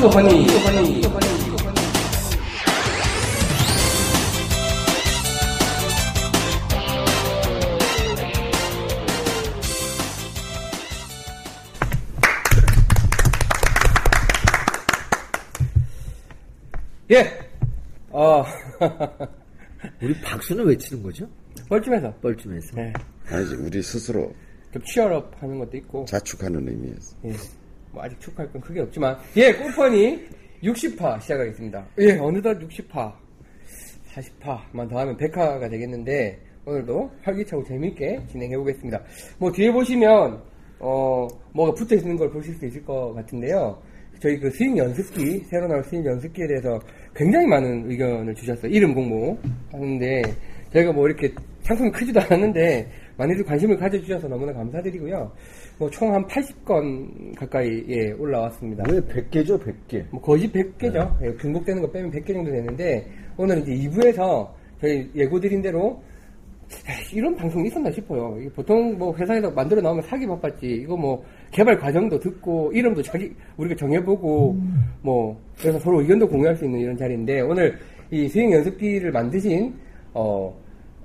골프 허니. 예. 어. 우리 박수는 왜 치는 거죠? 뻘쭘해서. 뻘쭘해서. 네. 아니지 우리 스스로 좀 치열업 하는 것도 있고. 자축하는 의미에서 예. 뭐 아직 축하할 건 크게 없지만. 예, 골퍼니 60파 시작하겠습니다. 예, 어느덧 60파. 40파만 더 하면 100화가 되겠는데, 오늘도 활기차고 재밌게 진행해 보겠습니다. 뭐 뒤에 보시면, 어, 뭐가 붙어 있는 걸 보실 수 있을 것 같은데요. 저희 그 스윙 연습기, 새로 나올 스윙 연습기에 대해서 굉장히 많은 의견을 주셨어요. 이름 공모 하는데, 저희가 뭐 이렇게 상품이 크지도 않았는데, 많이들 관심을 가져주셔서 너무나 감사드리고요. 뭐 총 한 80건 가까이에 올라왔습니다. 왜 100개죠, 100개? 뭐 거의 100개죠. 예, 등록되는 거 빼면 100개 정도 되는데 오늘 이제 2부에서 저희 예고드린 대로 이런 방송이 있었나 싶어요. 보통 뭐 회사에서 만들어 나오면 사기 바빴지. 이거 뭐 개발 과정도 듣고 이름도 자기 우리가 정해보고 뭐 그래서 서로 의견도 공유할 수 있는 이런 자리인데 오늘 이 스윙 연습기를 만드신 어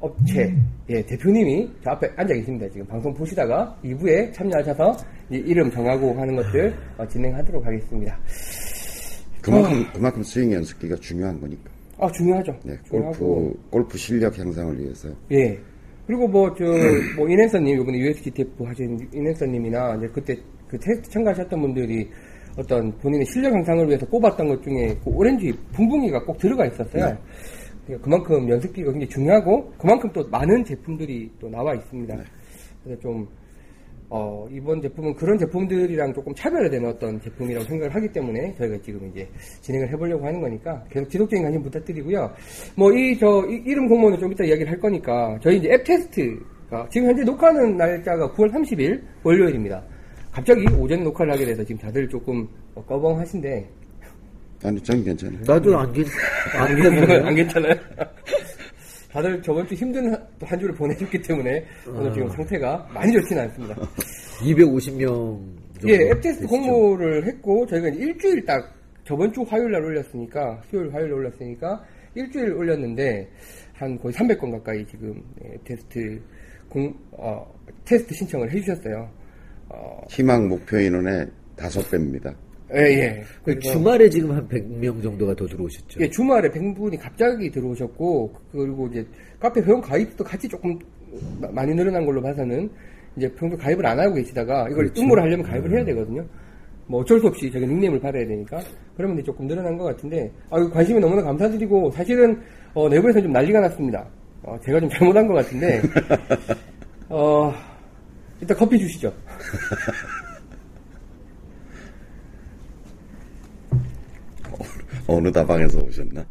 업체 예, 대표님이 저 앞에 앉아 계십니다. 지금 방송 보시다가 2부에 참여하셔서 이름 정하고 하는 것들 어, 진행하도록 하겠습니다. 그만큼 그만큼 스윙 연습기가 중요한 거니까 아 중요하죠. 네, 골프 골프 실력 향상을 위해서 예. 그리고 뭐, 저, 뭐, 이낸서님, 요번에 USDTF 하신 이낸서님이나, 이제 그때 그 테스트 참가하셨던 분들이 어떤 본인의 실력 향상을 위해서 꼽았던 것 중에 그 오렌지 붕붕이가 꼭 들어가 있었어요. 그러니까 그만큼 연습기가 굉장히 중요하고, 그만큼 또 많은 제품들이 또 나와 있습니다. 그래서 좀, 어, 이번 제품은 그런 제품들이랑 조금 차별화되는 어떤 제품이라고 생각을 하기 때문에 저희가 지금 이제 진행을 해보려고 하는 거니까 계속 지속적인 관심 부탁드리고요. 뭐 이, 저, 이, 이름 공모는 좀 이따 이야기를 할 거니까 저희 이제 앱 테스트가 지금 현재 녹화하는 날짜가 9월 30일 월요일입니다. 갑자기 오전에 녹화를 하게 돼서 지금 다들 조금 어, 꺼벙하신데 아니 전 괜찮아요. 나도 안, 괜, 안 안, 괜찮아요. 안 괜찮아요? 다들 저번 주 힘든 한, 한 주를 보내셨기 때문에 오늘 지금 상태가 많이 좋지는 않습니다. 250명 정도. 예, 앱 테스트 되시죠? 공모를 했고 저희가 이제 일주일 딱 저번 주 화요일 날 올렸으니까 수요일 화요일 날 올렸으니까 일주일 올렸는데 한 거의 300건 가까이 지금 예, 테스트 공 어, 테스트 신청을 해주셨어요. 어, 희망 목표 인원의 다섯 배입니다. 예, 예. 그 그래서- 주말에 지금 한 100명 정도가 더 들어오셨죠. 예, 주말에 100분이 갑자기 들어오셨고, 그리고 이제 카페 회원 가입도 같이 조금 마- 많이 늘어난 걸로 봐서는 이제 평소 가입을 안 하고 계시다가 이걸 그렇죠. 응모를 하려면 가입을 해야 되거든요. 뭐 어쩔 수 없이 저기 닉네임을 받아야 되니까. 그러면 이제 조금 늘어난 것 같은데, 아, 관심이 너무나 감사드리고, 사실은, 어, 내부에서 좀 난리가 났습니다. 어, 제가 좀 잘못한 것 같은데, 어, 일단 커피 주시죠. 어느 다방에서 오셨나?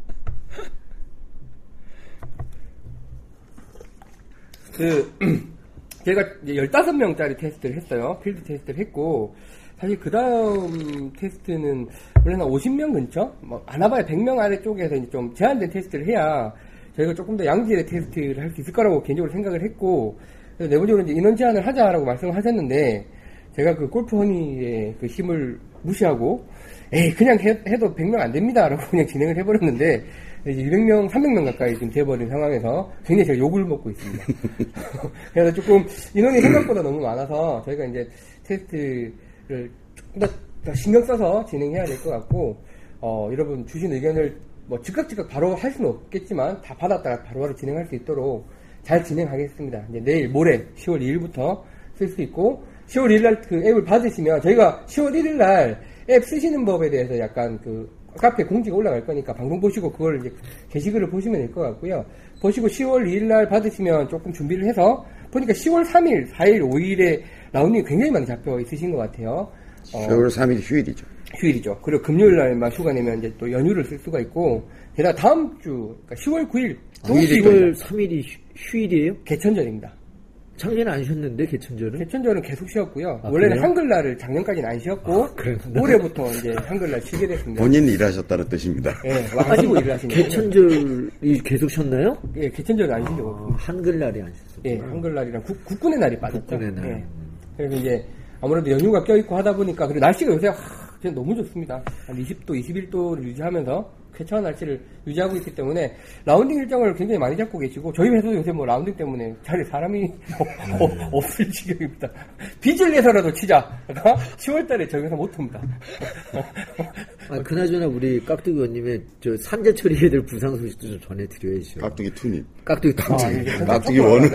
그, 제가 이제 15명짜리 테스트를 했어요. 필드 테스트를 했고, 사실 그 다음 테스트는 원래는 한 50명 근처? 뭐, 안 와봐야 100명 아래 쪽에서 이제 좀 제한된 테스트를 해야 저희가 조금 더 양질의 테스트를 할 수 있을 거라고 개인적으로 생각을 했고, 내부적으로 이제 인원 제한을 하자라고 말씀을 하셨는데, 제가 그 골프 허니의 그 힘을 무시하고, 에이, 그냥 해, 도 100명 안 됩니다. 라고 그냥 진행을 해버렸는데, 이제 200명, 300명 가까이 지금 돼버린 상황에서 굉장히 제가 욕을 먹고 있습니다. 그래서 조금 인원이 생각보다 너무 많아서 저희가 이제 테스트를 더, 더 신경 써서 진행해야 될 것 같고, 어, 여러분 주신 의견을 뭐 즉각 즉각 바로 할 수는 없겠지만 다 받았다가 바로바로 진행할 수 있도록 잘 진행하겠습니다. 이제 내일 모레 10월 2일부터 쓸 수 있고 10월 1일 날 그 앱을 받으시면 저희가 10월 1일 날 앱 쓰시는 법에 대해서 약간 그 카페 공지가 올라갈 거니까 방송 보시고 그걸 이제 게시글을 보시면 될 것 같고요. 보시고 10월 2일 날 받으시면 조금 준비를 해서 보니까 10월 3일, 4일, 5일에 라운딩이 굉장히 많이 잡혀 있으신 것 같아요. 어, 10월 3일 휴일이죠. 휴일이죠. 그리고 금요일 날만 휴가 내면 이제 또 연휴를 쓸 수가 있고, 게다가 다음 주, 그러니까 10월 9일, 휴일이 10월 3일이 휴, 일이에요 개천절입니다. 작년에 안 쉬었는데 개천절은? 개천절은 계속 쉬었고요. 아, 원래는 그래요? 한글날을 작년까지는 안 쉬었고, 아. 올해부터 이제 한글날 쉬게 됐습니다. 본인 일하셨다는 뜻입니다. 예, 와가지고 일을 하시는 거예요. 개천절이 계속 쉬었나요? 예, 개천절은 안 쉬려고. 아, 한글날이 안 쉬었어. 예, 한글날이랑 국, 국군의 날이 빠졌죠. 국군의 날. 예. 그래서 이제 아무래도 연휴가 껴있고 하다 보니까 그리고 날씨가 요새 하, 그냥 너무 좋습니다. 한 20도, 21도를 유지하면서 쾌청한 날씨를 유지하고 있기 때문에 라운딩 일정을 굉장히 많이 잡고 계시고 저희 회사도 요새 뭐 라운딩 때문에 자리에 사람이 어, 없을 지경입니다. 빚을 내서라도 치자. 10월달에 저희 회사 못 옵니다. 아, 그나저나 우리 깍두기 one님의 저 산재 처리 애들 부상 소식도 좀 전해드려야죠. 깍두기 two님. 깍두기 two님. 아, 깍두기 one은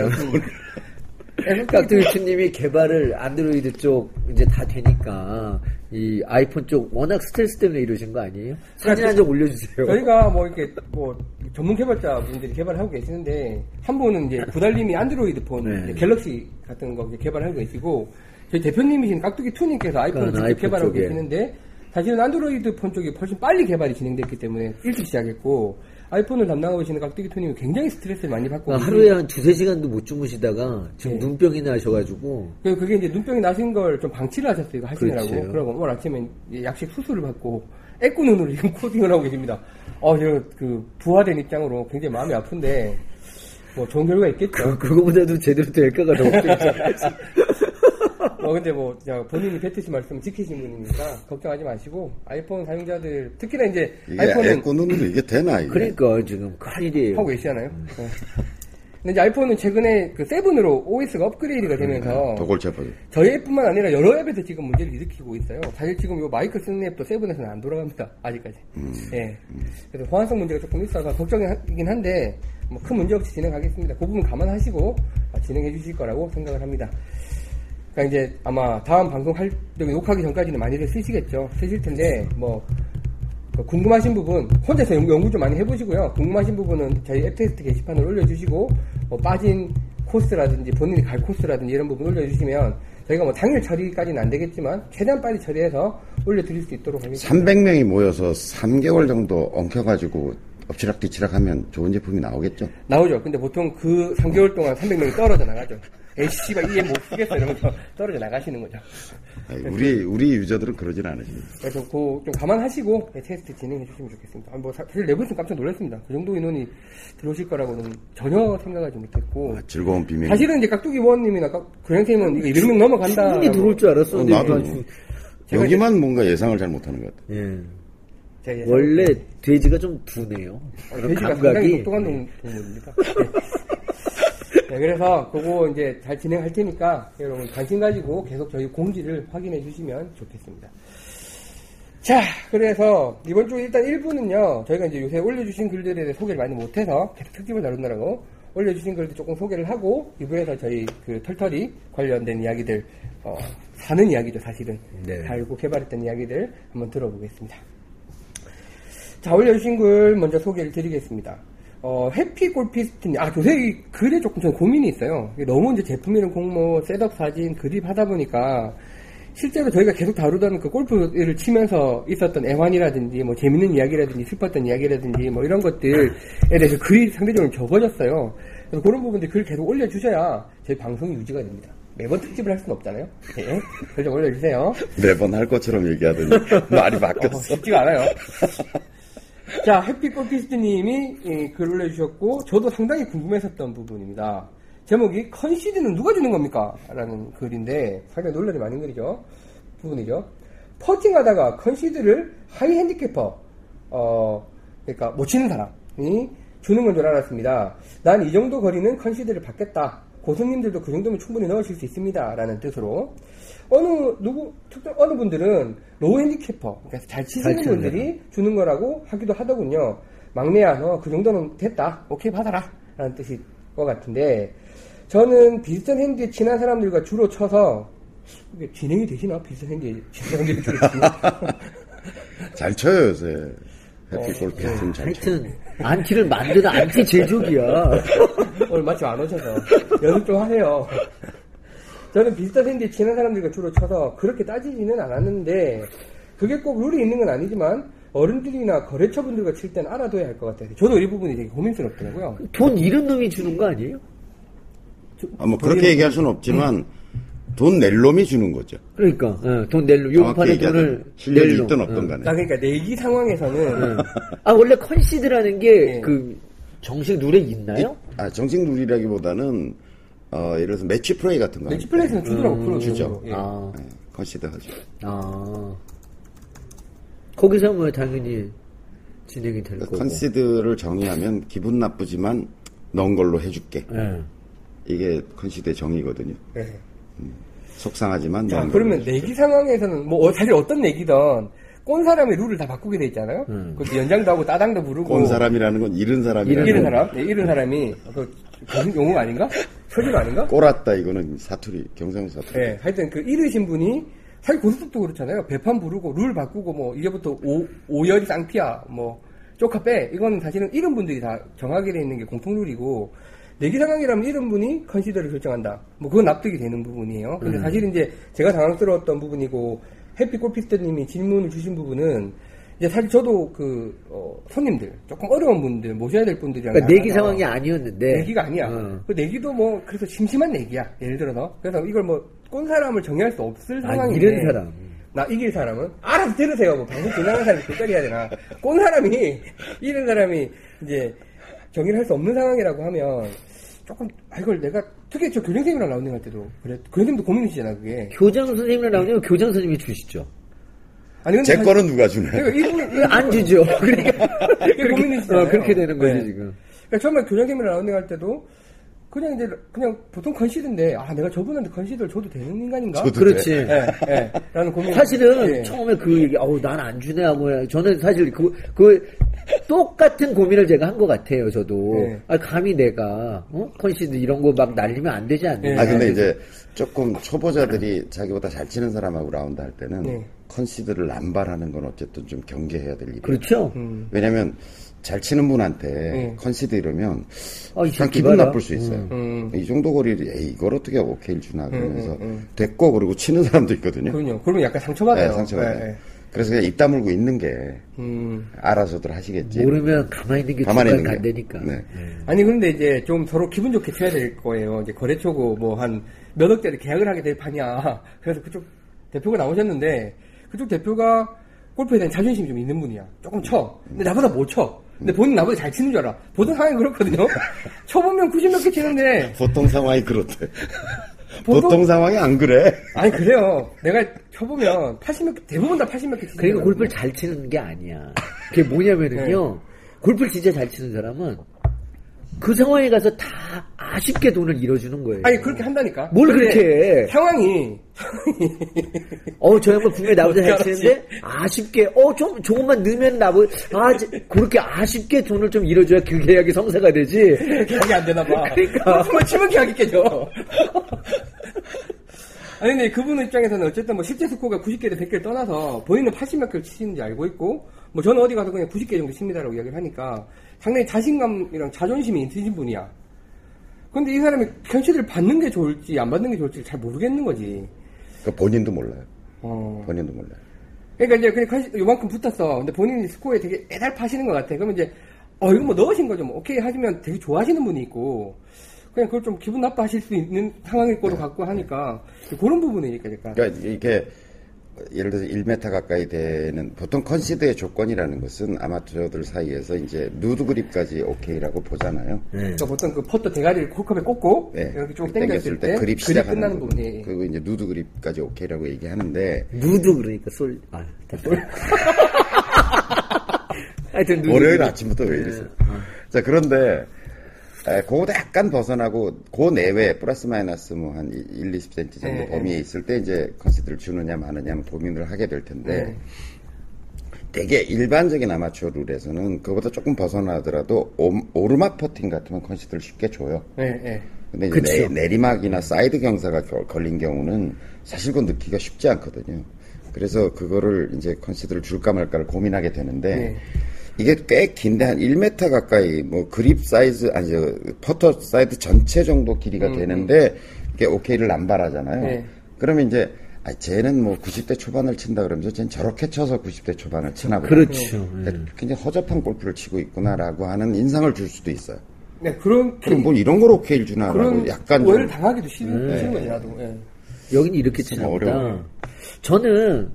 깍두기 투님이 개발을 안드로이드 쪽 이제 다 되니까 이 아이폰 쪽 워낙 스트레스 때문에 이러신 거 아니에요? 사진 한 장 올려주세요. 저희가 뭐 이렇게 뭐 전문 개발자 분들이 개발하고 계시는데 한 분은 이제 구달님이 안드로이드 폰 네. 갤럭시 같은 거 개발하고 계시고 저희 대표님이신 깍두기 투님께서 아이폰을 아, 직접 아이폰 개발하고 쪽에. 계시는데 사실은 안드로이드 폰 쪽이 훨씬 빨리 개발이 진행됐기 때문에 일찍 시작했고 아이폰을 담당하고 계시는 깍두기 투님이 굉장히 스트레스를 많이 받고 계시는 하루에 한 두세 시간도 못 주무시다가 지금 네. 눈병이 나셔가지고 그- 그게 이제 눈병이 나신 걸 좀 방치를 하셨어요. 이거 하시느라고. 그렇죠. 그러고 오늘 아침에 약식 수술을 받고 애꾸 눈으로 지금 코딩을 하고 계십니다. 어, 저, 그, 부하된 입장으로 굉장히 마음이 아픈데, 뭐, 좋은 결과 있겠죠. 그, 그거보다도 제대로 될까가 너무 걱정이잖아요. 어, 근데 뭐, 저 본인이 뱉으신 말씀 지키신 분이니까, 걱정하지 마시고, 아이폰 사용자들, 특히나 이제, 이게 아이폰은 애꾸 눈으로 이게 되나 이게? 그러니까 지금 큰일이에요. 하고 계시잖아요. 네. 근데 이제 아이폰은 최근에 그 7으로 OS가 업그레이드가 되면서, 도골체포. 저희 앱뿐만 아니라 여러 앱에서 지금 문제를 일으키고 있어요. 사실 지금 이 마이크 쓰는 앱도 세븐에서는 안 돌아갑니다. 아직까지. 예. 그래서 호환성 문제가 조금 있어서 걱정이긴 한데 뭐 큰 문제 없이 진행하겠습니다. 그 부분 감안하시고 아, 진행해 주실 거라고 생각을 합니다. 그러니까 이제 아마 다음 방송 할 녹화하기 전까지는 많이들 쓰시겠죠. 쓰실 텐데 뭐그 궁금하신 부분 혼자서 연구, 연구 좀 많이 해보시고요. 궁금하신 부분은 저희 앱 테스트 게시판을 올려주시고 뭐 빠진 코스라든지 본인이 갈 코스라든지 이런 부분 올려주시면 저희가 뭐 당일 처리까지는 안 되겠지만 최대한 빨리 처리해서 올려드릴 수 있도록 하겠습니다. 300명이 모여서 3개월 정도 엉켜가지고 엎치락뒤치락 하면 좋은 제품이 나오겠죠? 나오죠. 근데 보통 그 3개월 동안 300명이 떨어져 나가죠. 에이씨가 이해 못 쓰겠어 이러면서 떨어져 나가시는 거죠. 아니, 우리, 우리 유저들은 그러진 않으십니다. 그래서 그좀 감안하시고 네, 테스트 진행해 주시면 좋겠습니다. 아, 뭐 사- 사실 내부에서 깜짝 놀랐습니다. 그 정도 인원이 들어오실 거라고는 전혀 생각하지 못했고 아, 즐거운 비밀. 사실은 이제 깍두기 원님이나 그현생님은 이거 200명 넘어간다. 충분히 들어올 줄 알았었는데 어, 나도 제가 여기만 뭔가 예상을 잘 못하는 것 같아. 예. 원래 돼지가 좀. 어, 그런 돼지가 상당히 감각이 똑똑한 동- 동물입니다. 네. 네, 그래서 그거 이제 잘 진행할 테니까 여러분 관심 가지고 계속 저희 공지를 확인해 주시면 좋겠습니다. 자, 그래서 이번 주 일단 1부는요, 저희가 이제 요새 올려주신 글들에 대해 소개를 많이 못해서 계속 특집을 다룬다라고 올려주신 글들 조금 소개를 하고 2부에서 저희 그 털털이 관련된 이야기들, 어, 사는 이야기죠, 사실은. 네. 달고 개발했던 이야기들 한번 들어보겠습니다. 자, 올려주신 글 먼저 소개를 드리겠습니다. 어, 해피 골피스트님, 아, 요새 이 글에 조금 전 고민이 있어요. 너무 이제 제품 이름 공모, 셋업 사진, 그립 하다 보니까 실제로 저희가 계속 다루던 그 골프를 치면서 있었던 애환이라든지 뭐 재밌는 이야기라든지 슬펐던 이야기라든지 뭐 이런 것들에 대해서 글이 상대적으로 적어졌어요. 그래서 그런 부분들 글 계속 올려주셔야 저희 방송이 유지가 됩니다. 매번 특집을 할 수는 없잖아요. 네. 글좀 올려주세요. 매번 할 것처럼 얘기하더니 말이 어, 바뀌었어. 쉽지가 않아요. 자, 햇빛꽃피스트님이 예, 글 올려주셨고, 저도 상당히 궁금했었던 부분입니다. 제목이 컨시드는 누가 주는 겁니까? 라는 글인데, 상당히 논란이 많은 글이죠. 부분이죠. 퍼팅하다가 컨시드를 high handicapper, 어, 그러니까 못 치는 사람이 주는 건 줄 알았습니다. 난 이 정도 거리는 컨시드를 받겠다. 고수님들도 그 정도면 충분히 넣으실 수 있습니다. 라는 뜻으로. 어느, 누구, 특정, 어느 분들은 low handicapper, 그러니까 잘 치시는 분들이 주는 거라고 하기도 하더군요. 막내야, 너 그 정도는 됐다. 오케이, 받아라. 라는 뜻일 것 같은데, 저는 비슷한 핸디에 친한 사람들과 주로 쳐서, 이게 진행이 되시나? 비슷한 핸디에 친한 사람들이 주로 치나? 잘 쳐요, 요새. 어, 해피 골프 네. 팀잘 쳐. 하여튼 안티를 만드는 안티 제조기야. 오늘 마침 안 오셔서 연습 좀 하세요. 저는 비슷한 핸디에 친한 사람들과 주로 쳐서 그렇게 따지지는 않았는데 그게 꼭 룰이 있는 건 아니지만 어른들이나 거래처분들과 칠 때는 알아둬야 할 것 같아요. 저도 이 부분이 되게 고민스럽더라고요. 돈 잃은 놈이 주는 거 아니에요? 아, 뭐 그렇게 얘기할 수는 없지만 돈낼 놈이 주는 거죠. 그러니까 예, 돈 낼 놈 요번 정확히 판에 얘기하자면 돈을 낼 놈. 있든 없든 예. 간에. 나 그러니까 내기 상황에서는 아 원래 컨시드라는 게 예. 그 정식 룰에 있나요? 아, 정식 룰이라기보다는 어, 예를 들어서 매치 플레이 같은 거. 매치 플레이에서는 주더라고 프로 주죠. 예. 아, 네, 컨시드 하죠. 아 거기서 뭐 당연히 진행이 될그 거고. 컨시드를 정의하면 기분 나쁘지만 넣은 걸로 해줄게. 예. 이게 컨시드의 정의거든요. 네. 속상하지만 자, 그러면 해줄게. 내기 상황에서는 뭐 어, 사실 어떤 내기든 꼰 사람의 룰을 다 바꾸게 돼 있잖아요. 음. 그 연장도 하고 따당도 부르고 꼰 사람이라는 건 잃은 사람이라는 잃은 건 사람, 네, 잃은 사람이 그 무슨 용어 아닌가? 표준 아닌가? 꼬랐다 이거는 사투리 경상 사투리. 예, 하여튼 그 잃으신 분이 사실 고스톱도 그렇잖아요. 배판 부르고 룰 바꾸고 뭐 이제부터 오 오열이 쌍피야 뭐 쪼카 빼 이건 사실은 잃은 분들이 다 정하게 돼 있는 게 공통 룰이고 내기 상황이라면 잃은 분이 컨시더를 결정한다. 뭐 그건 납득이 되는 부분이에요. 근데 사실 이제 제가 당황스러웠던 부분이고 해피 골피스터님이 질문을 주신 부분은 이제 사실 저도 그 어, 손님들 조금 어려운 분들 모셔야 될 분들이랑 그러니까 내기 상황이 아니었는데. 내기가 아니야. 어. 그 내기도 뭐 그래서 심심한 내기야. 예를 들어서 그래서 이걸 뭐 꼰 사람을 정의할 수 없을 아, 상황인데 이런 사람. 나 이길 사람은 알아서 들으세요. 뭐 방송 진행하는 사람이 끝까지 해야 되나? 꼰 사람이 잃은 사람이 이제 정의를 할 수 없는 상황이라고 하면 조금 아 이걸 내가 특히 저 교장 선생님이랑 라운딩 할 때도 그래 교장님도 고민이시잖아 그게. 교장 선생님이랑 나오면 교장 선생님이 주시죠. 아니 근데 제 사실- 거는 누가 주나요? 그러니까 이분 안 주죠. 그러니까 고민이시잖아요. 어, 그렇게 되는 거지 네. 지금. 그러니까 처음에 교장님이랑 라운딩 할 때도 그냥 이제 그냥 보통 컨시드인데 아 내가 저분한테 컨시드를 줘도 되는 인간인가? 저도 그렇지. 예, 예. 라는 고민. 사실은 예. 처음에 그 얘기, 어우, 난 안 주네 하고, 저는 사실 그, 그, 똑같은 고민을 제가 한 것 같아요, 저도. 네. 아, 감히 내가, 어? 컨시드 이런 거 막 날리면 안 되지 않나. 네. 아 근데 이제 조금 초보자들이 자기보다 잘 치는 사람하고 라운드 할 때는 네. 컨시드를 남발하는 건 어쨌든 좀 경계해야 될 일이에요. 그렇죠? 음. 왜냐면 잘 치는 분한테 네. 컨시드 이러면 아, 기분 봐라. 나쁠 수 있어요. 음. 이 정도 거리를 에이, 이걸 어떻게 오케이를 주나 그러면서 음, 음. 됐고 그러고 치는 사람도 있거든요. 그럼요. 그러면 약간 상처받아요. 네, 상처받아요. 예, 예. 그래서 그냥 입 다물고 있는 게 음. 알아서들 하시겠지. 모르면 가만히 있는 게 가만히 있는 게. 간다니까. 네. 아니 그런데 이제 좀 서로 기분 좋게 쳐야 될 거예요. 이제 거래처고 뭐 한 몇 억짜리 계약을 하게 될 판이야. 그래서 그쪽 대표가 나오셨는데 그쪽 대표가 골프에 대한 자존심이 좀 있는 분이야. 조금 쳐. 근데 나보다 못 쳐. 근데 본인 나보다 잘 치는 줄 알아. 보통 상황이 그렇거든요. 쳐보면 90몇 개 치는데 보통 상황이 그렇대. 보통- 보통 상황이 안 그래. 아니 그래요. 내가 쳐보면 80몇 개, 대부분 다 80몇 개 치는 그러니까. 골프를 잘 치는 게 아니야. 그게 뭐냐면은요, 네. 골프를 진짜 잘 치는 사람은 그 상황에 가서 다 아쉽게 돈을 잃어주는 거예요. 아니 그렇게 한다니까. 뭘 그렇게 해? 상황이 상황이 어, 저 양반 분명히 나보다 잘. 치는데, 아쉽게, 어, 좀, 조금만 넣으면 나보, 아, 저- 그렇게 아쉽게 돈을 좀 잃어줘야 그 계약이 성사가 되지. 계약이 안 되나 봐. 그러니까. 골프만 치면 계약이 깨져. 아니 근데 그분 입장에서는 어쨌든 뭐 실제 스코어가 90개를 100개를 떠나서 본인은 80몇 개를 치시는지 알고 있고 뭐 저는 어디 가서 그냥 90개 정도 칩니다라고 이야기를 하니까 상당히 자신감이랑 자존심이 있으신 분이야. 근데 이 사람이 현실을 받는 게 좋을지 안 받는 게 좋을지 잘 모르겠는 거지. 그 본인도 몰라요. 어. 본인도 몰라요. 그러니까 이제 그냥 컨시- 요만큼 붙었어. 근데 본인이 스코어에 되게 애달파시는 것 같아. 그러면 이제 어 이거 뭐 넣으신 거죠. 뭐 오케이 하시면 되게 좋아하시는 분이 있고 그냥 그걸 좀 기분 나빠하실 수 있는 상황일 거로 갖고 하니까 그런 부분이니까 그러니까. 그러니까 이게 예를 들어서 1m 가까이 되는 보통 컨시드의 조건이라는 것은 아마추어들 사이에서 이제 누드 그립까지 오케이라고 보잖아요. 그러니까 보통 그 퍼터 대가리를 홀컵에 꽂고 네. 이렇게 쭉 땡겼을 당겼을 때 그립 시작하는 끝나는 부분. 부분이 그리고 이제 누드 그립까지 오케이라고 얘기하는데 누드 그러니까 솔, 아, 됐다. 하여튼 누드. 월요일 그립. 아침부터 왜 이러세요? 자 그런데 에, 그거보다 약간 벗어나고 그 내외 플러스 마이너스 뭐 한 1, 20cm 정도 네, 범위에 있을 때 이제 컨시드를 주느냐 마느냐 고민을 하게 될 텐데 네. 되게 일반적인 아마추어 룰에서는 그보다 조금 벗어나더라도 오, 오르막 퍼팅 같으면 컨시드를 쉽게 줘요. 네, 네. 근데 이제. 내, 내리막이나 사이드 경사가 겨- 걸린 경우는 사실 그건 넣기가 쉽지 않거든요. 그래서 그거를 이제 컨시드를 줄까 말까를 고민하게 되는데 네. 이게 꽤 긴데 한 1m 가까이 뭐 그립 사이즈 아니 저 퍼터 사이드 전체 정도 길이가 되는데 이게 오케이를 남발하잖아요. 음, 네. 그러면 이제 아 쟤는 뭐 90대 초반을 친다 그러면서 쟤는 저렇게 쳐서 90대 초반을 치나 보다. 그렇죠. 예. 굉장히 허접한 골프를 치고 있구나라고 하는 인상을 줄 수도 있어요. 네, 그런 그럼 뭐 이런 걸 오케이를 주나라고 약간 오해를 좀 당하기도 싫은 싫은 거지 나도. 예. 여긴 이렇게 치나 좀 보다. 저는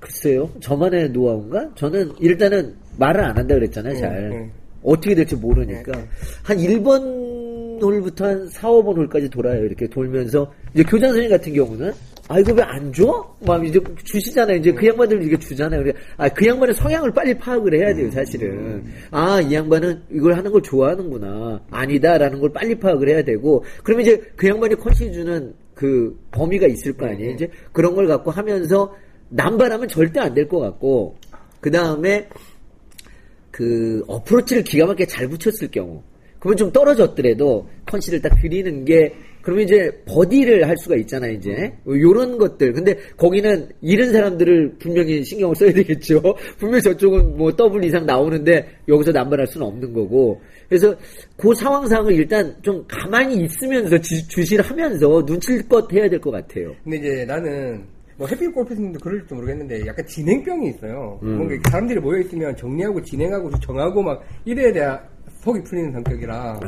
글쎄요. 저만의 노하우인가? 저는 일단은 말을 안 한다 그랬잖아요. 잘. 네. 어떻게 될지 모르니까 네, 네. 한 1번 홀부터 한 4, 5번 홀까지 돌아요. 이렇게 돌면서 이제 교장 선생님 같은 경우는 아 이거 왜 안 줘? 막 이제 주시잖아요. 이제 그 양반들 이게 주잖아요. 그래 아 그 양반의 성향을 빨리 파악을 해야 돼요. 사실은 아 이 양반은 이걸 하는 걸 좋아하는구나 아니다라는 걸 빨리 파악을 해야 되고 그러면 이제 그 양반이 컨시 주는 그 범위가 있을 거 아니에요. 이제 그런 걸 갖고 하면서 남발하면 절대 안 될 것 같고 그 다음에 그 어프로치를 기가 막히게 잘 붙였을 경우 그러면 좀 떨어졌더라도 컨시를 딱 드리는 게 그러면 이제 버디를 할 수가 있잖아요 이제. 요런 것들. 근데 거기는 잃은 사람들을 분명히 신경을 써야 되겠죠. 분명히 저쪽은 뭐 더블 이상 나오는데 여기서 남발할 수는 없는 거고. 그래서 그 상황상을 일단 좀 가만히 있으면서 지- 주시를 하면서 눈치껏 해야 될 것 같아요. 근데 이제 나는 뭐 해피 골프님도 그럴지 모르겠는데 약간 진행병이 있어요. 뭔가 이렇게 사람들이 모여 있으면 정리하고 진행하고 정하고 막 이래야 돼야 속이 풀리는 성격이라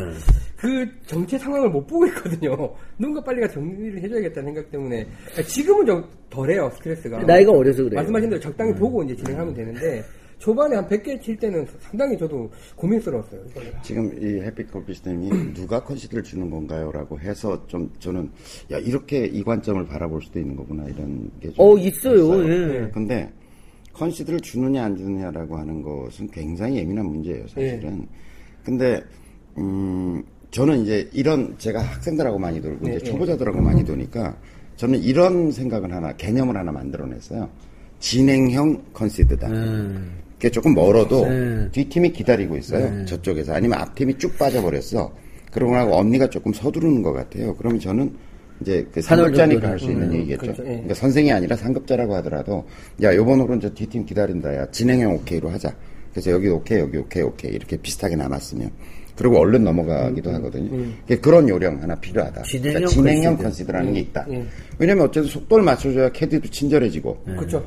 그 전체 상황을 못 보고 있거든요. 누군가 빨리가 정리를 해줘야겠다는 생각 때문에. 지금은 좀 덜해요 스트레스가. 나이가 어려서 그래요. 말씀하신 대로 적당히 보고 이제 진행하면 되는데 초반에 한 100개 칠 때는 상당히 저도 고민스러웠어요. 지금 이 해피커피 시스템이 누가 컨시드를 주는 건가요? 라고 해서 좀 저는 야 이렇게 이 관점을 바라볼 수도 있는 거구나 이런 게 좀 어 있어요 예. 근데 컨시드를 주느냐 안 주느냐라고 하는 것은 굉장히 예민한 문제예요, 사실은. 근데 음 저는 이제 이런 제가 학생들하고 많이 돌고 네, 이제 네. 초보자들하고 많이 도니까 저는 이런 생각을 하나 개념을 하나 만들어냈어요. 진행형 컨시드다. 그게 조금 멀어도 네. 뒷팀이 기다리고 있어요. 저쪽에서 아니면 앞팀이 쭉 빠져버렸어. 그러고 나고 언니가 조금 서두르는 것 같아요. 그러면 저는 이제 그 상급자니까. 할 수 있는 얘기겠죠. 그렇죠. 예. 그러니까 선생이 아니라 상급자라고 하더라도 야 요번 홀은 저 뒷팀 기다린다. 야 진행형 오케이로 하자. 그래서 여기 오케이 여기 오케이 오케이 이렇게 비슷하게 남았으면 그리고 얼른 넘어가기도 하거든요. 그러니까 그런 요령 하나 필요하다. 진행형 그러니까 진행형 컨시드. 컨시드라는 게 있다. 예. 왜냐면 어쨌든 속도를 맞춰줘야 캐디도 친절해지고 그렇죠.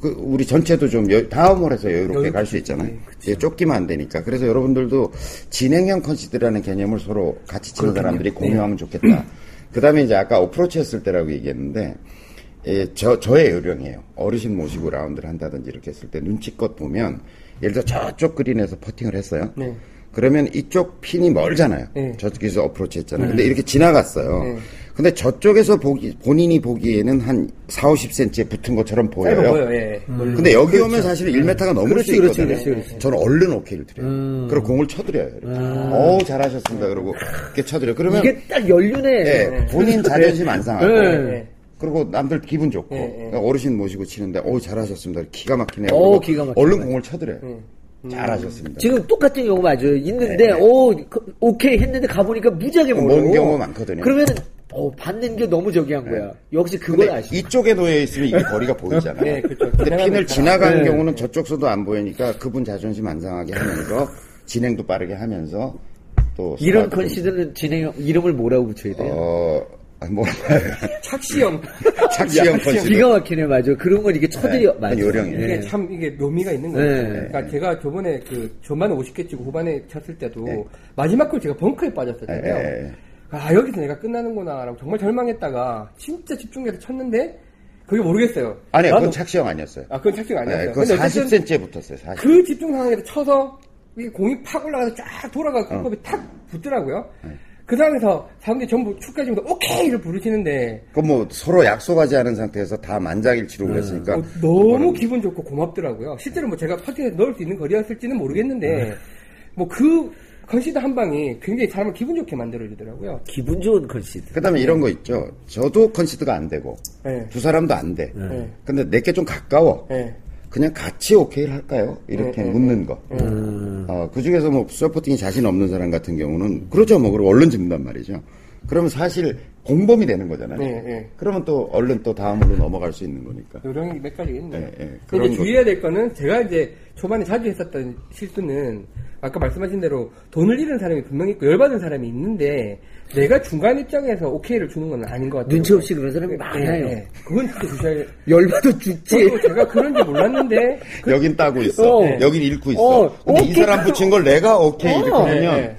그 우리 전체도 좀 여- 다음 홀에서 여유롭게 갈 수 있잖아요. 네, 예, 쫓기면 안 되니까. 그래서 여러분들도 진행형 컨시드라는 개념을 서로 같이 치는 사람들이 공유하면 좋겠다. 그 다음에 이제 아까 어프로치 했을 때라고 얘기했는데, 예, 저, 저의 요령이에요. 어르신 모시고 라운드를 한다든지 이렇게 했을 때 눈치껏 보면, 예를 들어 저쪽 그린에서 퍼팅을 했어요. 네. 그러면 이쪽 핀이 멀잖아요. 네. 저쪽에서 어프로치 했잖아요. 근데 이렇게 지나갔어요. 네. 근데 저쪽에서 보기, 본인이 보기에는 한 4, 50cm에 붙은 것처럼 보여요. 짧아 보여요. 예. 근데 여기 오면 사실 1m가 넘을 그렇지, 수 있거든요. 그렇지, 그렇지. 저는 얼른 오케이를 드려요. 그리고 공을 쳐드려요. 이렇게. 어우 잘하셨습니다. 그러고 이렇게 쳐드려요. 그러면 이게 딱 연륜에 예, 본인 자존심 안 상하고 네. 그리고 남들 기분 좋고 네, 네. 그러니까 어르신 모시고 치는데 어우 잘하셨습니다. 기가 막히네요. 어, 그리고 기가 막히네. 얼른 공을 쳐드려요. 잘하셨습니다. 지금 똑같은 경우 맞아요. 있는데, 오, 그- 오케이 했는데 가보니까 무지하게 멀어. 먼 경우가 많거든요. 그러면은, 어, 받는 게 너무 저기 한 거야. 역시 그걸 근데 아시 이쪽에 놓여 있으면 이게 거리가 보이잖아요. 네, 그렇죠. 근데 핀을 다- 지나가는 네. 경우는 저쪽서도 안 보이니까 그분 자존심 안 상하게 하면서 진행도 빠르게 하면서 또 이런 컨시드는 진행, 이름을 뭐라고 붙여야 돼요? 어, 아, 뭐, 착시형. 착시형 컨시드. 기가 막히네, 맞아. 그런 걸 이게 쳐들여, 네, 맞아. 이게 네. 참 이게 묘미가 있는 거예요. 네. 그러니까 제가 저번에 그 전반에 50개 치고 후반에 쳤을 때도 네. 마지막 걸 제가 벙커에 빠졌었잖아요. 네. 아 여기서 내가 끝나는구나라고 정말 절망했다가 진짜 집중해서 쳤는데 그게 모르겠어요. 아니, 나도- 그건 착시형 아니었어요. 아 그건 착시가 네, 아니었어요. 그건 근데 어쨌든 40cm에 붙었어요, 40. 그 집중 상황에서 쳐서 이게 공이 팍 올라가서 쫙 돌아가 컵이 탁 붙더라고요. 그 상황에서 사람들이 전부 축하하면서 오케이를 부르시는데 그뭐 서로 약속하지 않은 상태에서 다 만장일치로 그랬으니까 어, 너무 기분 좋고 고맙더라고요. 실제로 뭐 제가 퍼팅에서 넣을 수 있는 거리였을지는 모르겠는데 뭐 그 컨시드 한 방이 굉장히 사람을 기분 좋게 만들어주더라고요. 기분 좋은 컨시드. 그다음에 이런 거 있죠. 저도 컨시드가 안 되고 네. 두 사람도 안 돼. 네. 근데 내게 좀 가까워. 네. 그냥 같이 오케이를 할까요? 이렇게 묻는 거. 어, 그 중에서 뭐 서포팅이 자신 없는 사람 같은 경우는 그렇죠. 뭐 그리고 얼른 집는단 말이죠. 그러면 사실 공범이 되는 거잖아요. 네, 네. 그러면 또 얼른 또 다음으로 넘어갈 수 있는 거니까. 요령이 몇 가지 있네요. 네, 네. 근데 주의해야 될 거는 제가 이제 초반에 자주 했었던 실수는 아까 말씀하신 대로 돈을 잃은 사람이 분명히 있고 열받은 사람이 있는데 내가 중간 입장에서 오케이를 주는 건 아닌 것 같아요. 눈치 없이 그런 사람이 네, 많아요. 네. 그건 진짜 주셔야 열받아 죽지. 제가 그런지 몰랐는데 여긴 따고 있어. 어. 여긴 읽고 있어. 어, 근데 이 오케이. 사람 붙인 걸 내가 오케이 이렇게 어. 하면 네, 네.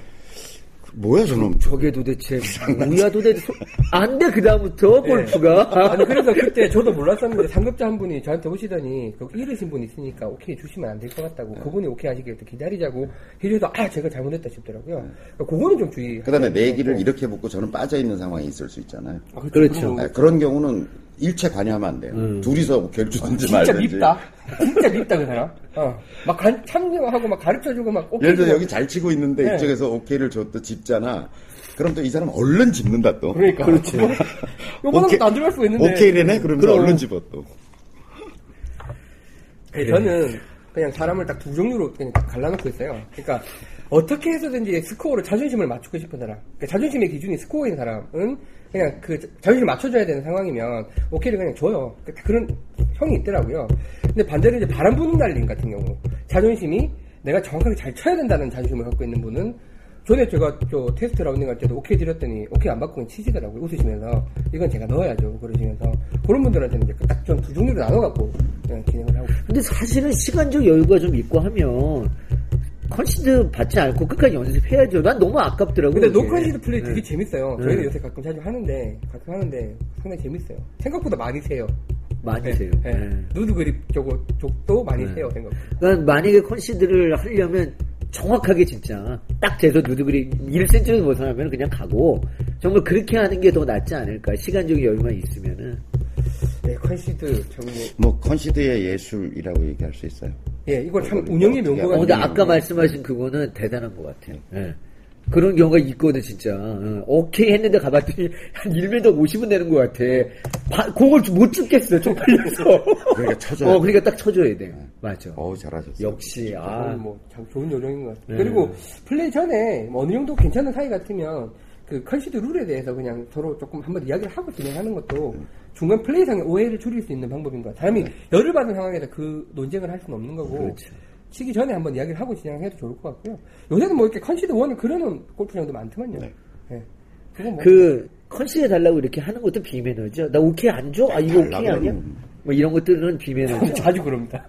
뭐야 저놈. 저게 도대체 뭐야 도대체 소- 안 돼, 그 다음부터 골프가. 아니 그래서 그때 저도 몰랐었는데 상급자 한 분이 저한테 오시더니 그 잃으신 분 있으니까 오케이 주시면 안 될 것 같다고 그분이 오케이 하시길 기다리자고 해줘서 아 제가 잘못했다 싶더라고요. 그러니까 그거는 좀 주의. 그다음에 내기를 이렇게 붙고 저는 빠져 있는 상황이 있을 수 있잖아요. 아, 그렇죠. 네, 그런 경우는 일체 관여하면 안 돼요. 둘이서 뭐 결주든지 진짜 말든지. 밉다. 진짜 밉다 그 사람. 어. 막 간- 참여하고 막 가르쳐주고 막 예를 들어 주고. 여기 잘 치고 있는데 네. 이쪽에서 오케이를 줬또 짚잖아. 그럼 또 이 사람 얼른 짚는다 또. 그러니까. 그렇지. 요거는 안 들어갈 수가 있는데. 오케이래네? 그러면서 그럼. 얼른 집어 또. 네, 저는 그냥 사람을 딱 두 종류로 그냥 딱 갈라놓고 있어요. 그러니까 어떻게 해서든지 스코어로 자존심을 맞추고 싶은 사람. 그러니까 자존심의 기준이 스코어인 사람은 그냥 그 자존심 맞춰줘야 되는 상황이면 오케이를 그냥 줘요. 그러니까 그런 형이 있더라고요. 근데 반대로 이제 바람 부는 날님 같은 경우 자존심이 내가 정확하게 잘 쳐야 된다는 자존심을 갖고 있는 분은 전에 제가 저 테스트 라운딩 할 때도 오케이 드렸더니 오케이 안 받고 그냥 치시더라고요. 웃으시면서 이건 제가 넣어야죠. 그러시면서 그런 분들한테는 이제 딱 좀 두 종류로 나눠갖고 그냥 진행을 하고 근데 사실은 시간적 여유가 좀 있고 하면 컨시드 받지 않고 끝까지 연습해야죠. 난 너무 아깝더라고. 근데 이게. 노컨시드 플레이 되게 네. 재밌어요. 저희는 요새 가끔 자주 하는데 가끔 하는데 상당히 재밌어요. 생각보다 많이 세요. 많이 네, 세요. 네. 네. 누드 그립 저거 쪽도 많이 네. 세요 생각. 그러니까 만약에 컨시드를 하려면 정확하게 진짜 딱 재서 누드 그립 1cm도 벗어나면 그냥 가고 정말 그렇게 하는 게 더 낫지 않을까 시간적 여유만 있으면은 네, 컨시드 정말 뭐 컨시드의 예술이라고 얘기할 수 있어요. 예 이걸 참 운영의 묘거 어, 근데 음. 아까 말씀하신 그거는 대단한 것 같아요 예. 그런 경우가 있거든 진짜 어, 오케이 했는데 가봤더니 한 1m 50은 되는 것 같아 바- 공을 못 줍겠어 쪽팔려서 그러니까 쳐줘야 어 그러니까 딱 쳐줘야 돼 맞아 어우 잘하셨어. 역시 아 아, 뭐참 좋은 요령인 것 같아요. 네. 그리고 플레이 전에 뭐 어느 정도 괜찮은 사이 같으면 그 컨시드 룰에 대해서 그냥 서로 조금 한번 이야기를 하고 진행하는 것도 중간 플레이상의 오해를 줄일 수 있는 방법인 것 같아요. 사람이 열을 받은 상황에서 그 논쟁을 할 수는 없는 거고 그렇죠. 치기 전에 한번 이야기를 하고 진행해도 좋을 것 같고요. 요새는 뭐 이렇게 컨시드 원을 그려놓은 골프장도 많더만요. 네. 예. 그건 뭐그 컨시드 달라고 이렇게 하는 것도 비매너죠. 나 오케이 안 줘? 아 이거 오케이 아니야? 뭐 이런 것들은 비매너죠. 자주 그럽니다.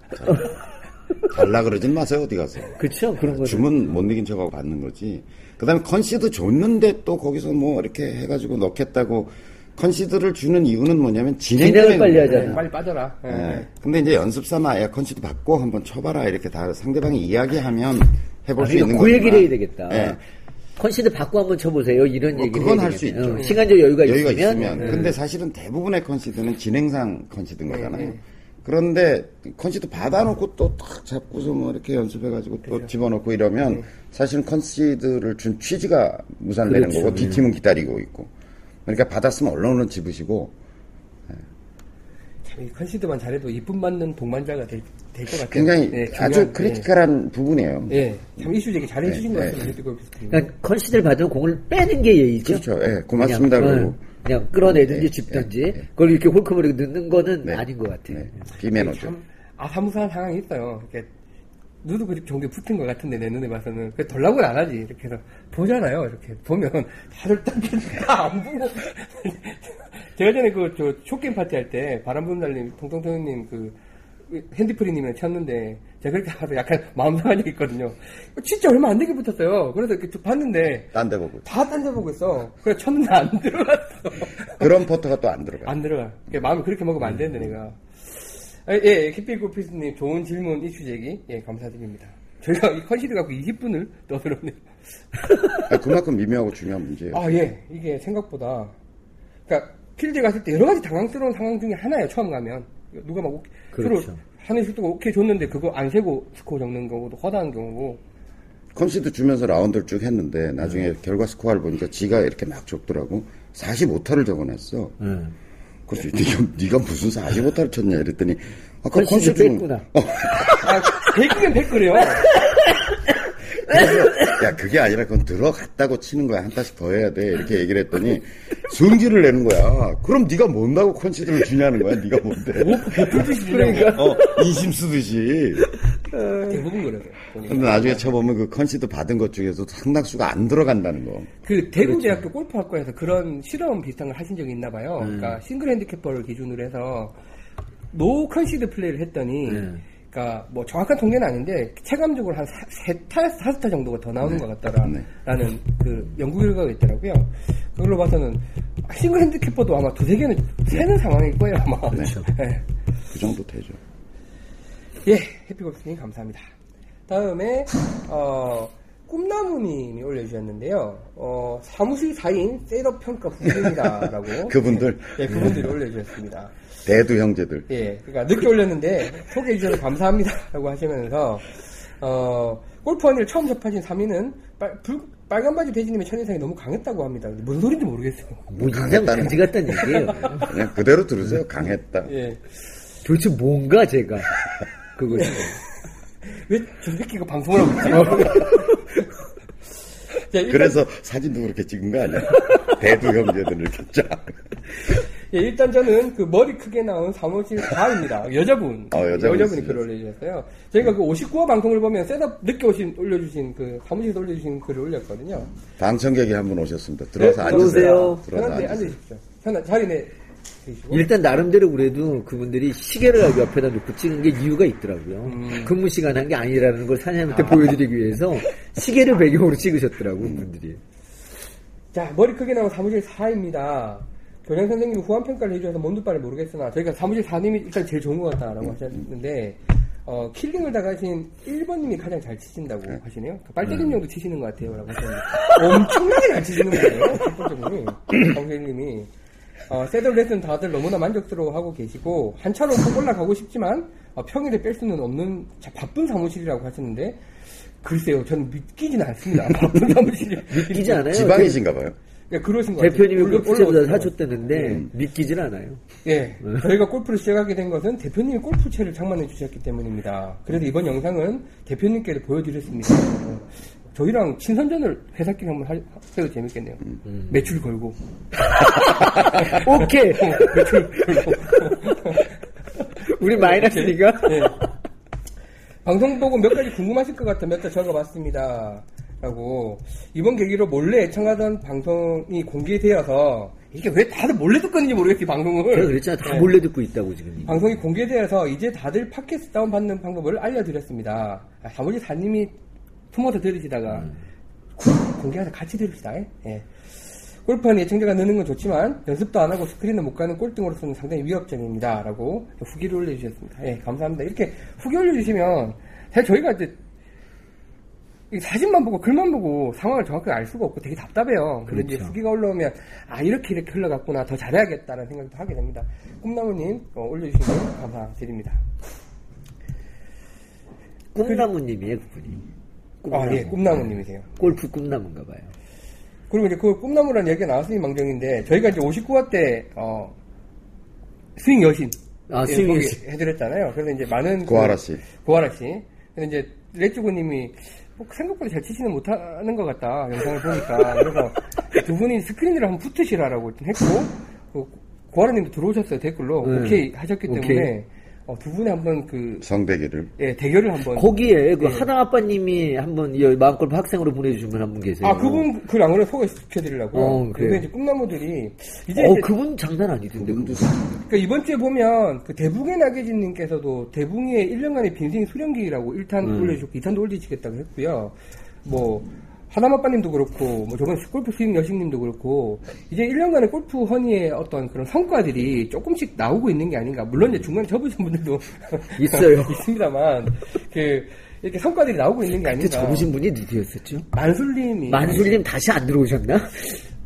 달라 그러진 마세요 어디 가서. 그렇죠. 그런 거. 주면 못 이긴 척하고 받는 거지. 그 다음에 컨시드 줬는데 또 거기서 뭐 이렇게 해가지고 넣겠다고 컨시드를 주는 이유는 뭐냐면 진행 진행을 때문에 빨리. 거예요. 빨리 빠져라. 예. 예. 근데 이제 연습 삼아 야 컨시드 받고 한번 쳐봐라 이렇게 다 상대방이 이야기하면 해볼 아, 수 있는 그 얘기를. 해야 되겠다. 예. 컨시드 받고 한번 쳐보세요. 이런 뭐 얘기를 그건 할 수. 있죠. 어, 시간적 여유가, 여유가 있으면. 있으면. 예. 근데 사실은 대부분의 컨시드는 진행상 컨시드인 거잖아요. 네. 그런데 컨시드 받아놓고 또 탁 잡고서 뭐 이렇게 연습해가지고 또 집어넣고 이러면 사실은 컨시드를 준 취지가 무산되는 그렇죠. 거고 뒷팀은 기다리고 있고. 그러니까 받았으면 얼른 얼른 집으시고 참, 이 컨시드만 잘해도 이쁨 받는 동반자가 될 것 같아요. 굉장히 예, 아주 중요한, critical한 부분이에요. 예, 예. 참 이슈 제기 잘 해주신 것 네, 같아요. 네. 그러니까 컨시드를 받으면 공을 빼는 게 예의죠. 그렇죠. 예, 고맙습니다. 그냥, 그러고. 어, 그냥 끌어내든지 네, 집든지 네, 네. 그걸 이렇게 홀컵으로 넣는 거는 네. 아닌 것 같아요. 네. 비매너죠. 참 아사무사한 상황이 있어요. 이렇게 누드 그립 정도에 붙은 것 같은데 내 눈에 봐서는 그 달라고는 안 하지. 이렇게 해서 보잖아요. 이렇게 보면 다들 딱안 보고 제가 전에 그저 숏게임 파티 할 때 바람 부는 날님 통통통님 그 핸디프리님이랑 쳤는데 제가 그렇게 해서 약간 마음 상한 적이 있거든요. 진짜 얼마 안 되게 붙었어요. 그래서 이렇게 쭉 봤는데 딴 데 보고. 다 딴 데 보고 있어. 그래서 쳤는데 안 들어갔어. 그런 퍼터가 또 안 들어가. 안 들어가. 그러니까 마음이 그렇게 먹으면 안 되는데, 내가. 아, 예, 키필고피스님 좋은 질문 이슈 제기, 예, 감사드립니다. 저희가 이 컨시드 갖고 20분을 떠들었네요. 아, 그만큼 미묘하고 중요한 문제예요. 아, 예, 이게 생각보다. 그러니까, 필드에 갔을 때 여러 가지 당황스러운 상황 중에 하나예요, 처음 가면. 누가 막, 오케이, 그렇죠. 서로 하늘 슈트가 오케이 줬는데 그거 안 세고 스코어 적는 경우도 허다한 경우고. 컨시드 주면서 라운드를 쭉 했는데 나중에 결과 스코어를 보니까 지가 이렇게 막 적더라고. 45타를 적어놨어. 예. 그래서 네가, 네가 무슨 45타를 쳤냐 이랬더니 아까 컨시드 준- 뺐구나. 어, 아, 100이면 100 그래요. 그래서 야 그게 아니라 그건 들어갔다고 치는 거야 한 타씩 더 해야 돼 이렇게 얘기를 했더니 성질을 내는 거야. 그럼 네가 뭔다고 컨시드를 주냐는 거야. 네가 뭔데? 그러니까. 어, 인심 쓰듯이. 대부분 그래요. 근데 나중에 쳐보면 그 컨시드 받은 것 중에서 상당수가 안 들어간다는 거. 그 대구대학교 골프학과에서 그런 실험 비슷한 걸 하신 적이 있나 봐요. 음. 그러니까 싱글 핸디캡퍼를 기준으로 해서 no 컨시드 플레이를 했더니 음. 그러니까 뭐 정확한 통계는 아닌데 체감적으로 한 세 타 다섯 타 정도가 더 나오는 것 같다라는 네. 그 연구 결과가 있더라고요. 그걸로 봐서는 싱글 핸디캡퍼도 아마 두세 개는 세는 상황일 거예요 아마. 그렇죠. 네. 그 정도 되죠. 예, 해피골프님 감사합니다. 다음에 어 꿈나무님이 올려주셨는데요. 어, 사무실 4인 셋업 평가 부탁입니다라고. 그분들 네, 그분들이 올려주셨습니다. 대두 형제들. 예, 그러니까 늦게 올렸는데 소개해 주셔서 감사합니다라고 하시면서 어, 골프 언니를 처음 접하신 3위는 빨, 불, 빨간 바지 대지님의 첫인상이 너무 강했다고 합니다. 무슨 소리인지 모르겠어요. 뭐 인상 강했다는 강지 같다는 얘기예요. 그냥 그대로 들으세요. 강했다. 예. 도대체 뭔가 제가 그것이 왜저 새끼가 방송을 하고 있지? 자, 그래서 사진도 그렇게 찍은 거 아니야? 대두 형제들 이렇게 쫙. 예, 일단 저는 그 머리 크게 나온 사무실 4입니다. 여자분. 어, 여자분 분이 쓰셨어요. 글을 올려주셨어요. 저희가 그 59화 방송을 보면 셋업 늦게 오신, 올려주신 그 사무실에서 올려주신 글을 올렸거든요. 방청객이 한 분 오셨습니다. 들어와서 네, 앉으세요. 들어오세요. 들어와서 편한데 앉으세요. 앉으십시오. 편한 자리 내 드시고. 일단 나름대로 그래도 그분들이 시계를 옆에다 놓고 찍은 게 이유가 있더라고요. 음. 근무 시간 한 게 아니라는 걸 사장님한테 보여드리기 위해서 시계를 배경으로 찍으셨더라고 그분들이. 자, 머리 크게 나온 사무실 4입니다. 교장 선생님이 후한 평가를 해주셔서 뭔 바를 모르겠으나 저희가 사무실 4님이 일단 제일 좋은 것 같다라고 하셨는데 어, 킬링을 당하신 1번님이 가장 잘 치신다고 하시네요. 그 빨대림 정도 치시는 것 같아요. 라고 하셨는데 엄청나게 잘 치시는 거예요. 1번님이. 강세님이. 어, 세들 레슨 다들 너무나 만족스러워하고 계시고 한 차로 꼭 올라가고 싶지만 어, 평일에 뺄 수는 없는 자, 바쁜 사무실이라고 하셨는데 글쎄요. 저는 믿기지는 않습니다. 바쁜 사무실이. 믿기지 않아요. 지방이신가 봐요. 예, 그러신 것 같아요. 대표님이 골프채보다 사줬다는데 믿기질 않아요. 예. 저희가 골프를 시작하게 된 것은 대표님이 골프채를 장만해 주셨기 때문입니다. 그래서 이번 영상은 대표님께 보여드렸습니다. 어, 저희랑 친선전을 회사끼리 한번 하- 해도 재밌겠네요. 매출 걸고. 오케이. 매출 걸고. 우리 마이너스니까. 예. 방송 보고 몇 가지 궁금하실 것 같아 몇 개 적어봤습니다. 라고 이번 계기로 몰래 애청하던 방송이 공개되어서 이게 왜 다들 몰래 듣건지 모르겠어요 방송을. 제가 그랬잖아. 다 예. 몰래 듣고 있다고 지금. 방송이 공개되어서 이제 다들 팟캐스트 다운받는 방법을 알려드렸습니다. 아, 사무실 사님이 숨어서 들으시다가 구- 공개해서 같이 들읍시다. 예. 골프하는 예청자가 느는 건 좋지만 연습도 안 하고 스크린을 못 가는 꼴등으로서는 상당히 위협적입니다. 라고 후기를 올려주셨습니다. 예, 감사합니다. 이렇게 후기 올려주시면 사실 저희가 이제 이 사진만 보고 글만 보고 상황을 정확하게 알 수가 없고 되게 답답해요. 이제 그렇죠. 후기가 올라오면 아 이렇게 이렇게 흘러갔구나 더 잘해야겠다는 생각도 하게 됩니다. 꿈나무님 어, 올려주시면 감사드립니다. 꿈나무님이에요 그분이. 아 예, 꿈나무님이세요. 골프 꿈나무인가 봐요. 그리고 이제 그 꿈나무라는 얘기가 나왔으니 망정인데 저희가 이제 59화 때 어, 스윙 여신 아, 예, 스윙 여신. 해드렸잖아요. 그래서 이제 많은 고아라 그- 씨. 고아라 씨. 근데 이제 레츠고님이 뭐 생각보다 잘 치지는 못하는 것 같다 영상을 보니까 그래서 두 분이 스크린으로 한번 붙으시라라고 했고 그 고아라님도 들어오셨어요 댓글로 네. 오케이 하셨기 때문에 오케이. 어, 두 분이 한번 그 성대기를. 예, 대결을 한번 거기에 그 네. 하나 아빠님이 한번 이 마음골프 학생으로 보내주신 분한분 계세요. 아 그분 그 랑을 소개시켜드리려고 어. 근데 이제 꿈나무들이 이제, 어 이제 그분 장난 아니던데. 그분. 그러니까 이번 주에 보면 그 대붕의 나게진님께서도 대붕의 1년간의 빈생 수령기라고 1탄 음. 올려주고 2탄도 올리시겠다고 했고요. 뭐 하나마빠님도 그렇고 뭐 저번 골프 스윙 여신님도 그렇고 이제 1년간의 골프 허니의 어떤 그런 성과들이 조금씩 나오고 있는 게 아닌가. 물론 이제 중간에 접으신 분들도 있어요. 있습니다만 그 이렇게 성과들이 나오고 있는 게 아닌가. 접으신 분이 누구였었죠? 만술님이 만술님 다시 안 들어오셨나?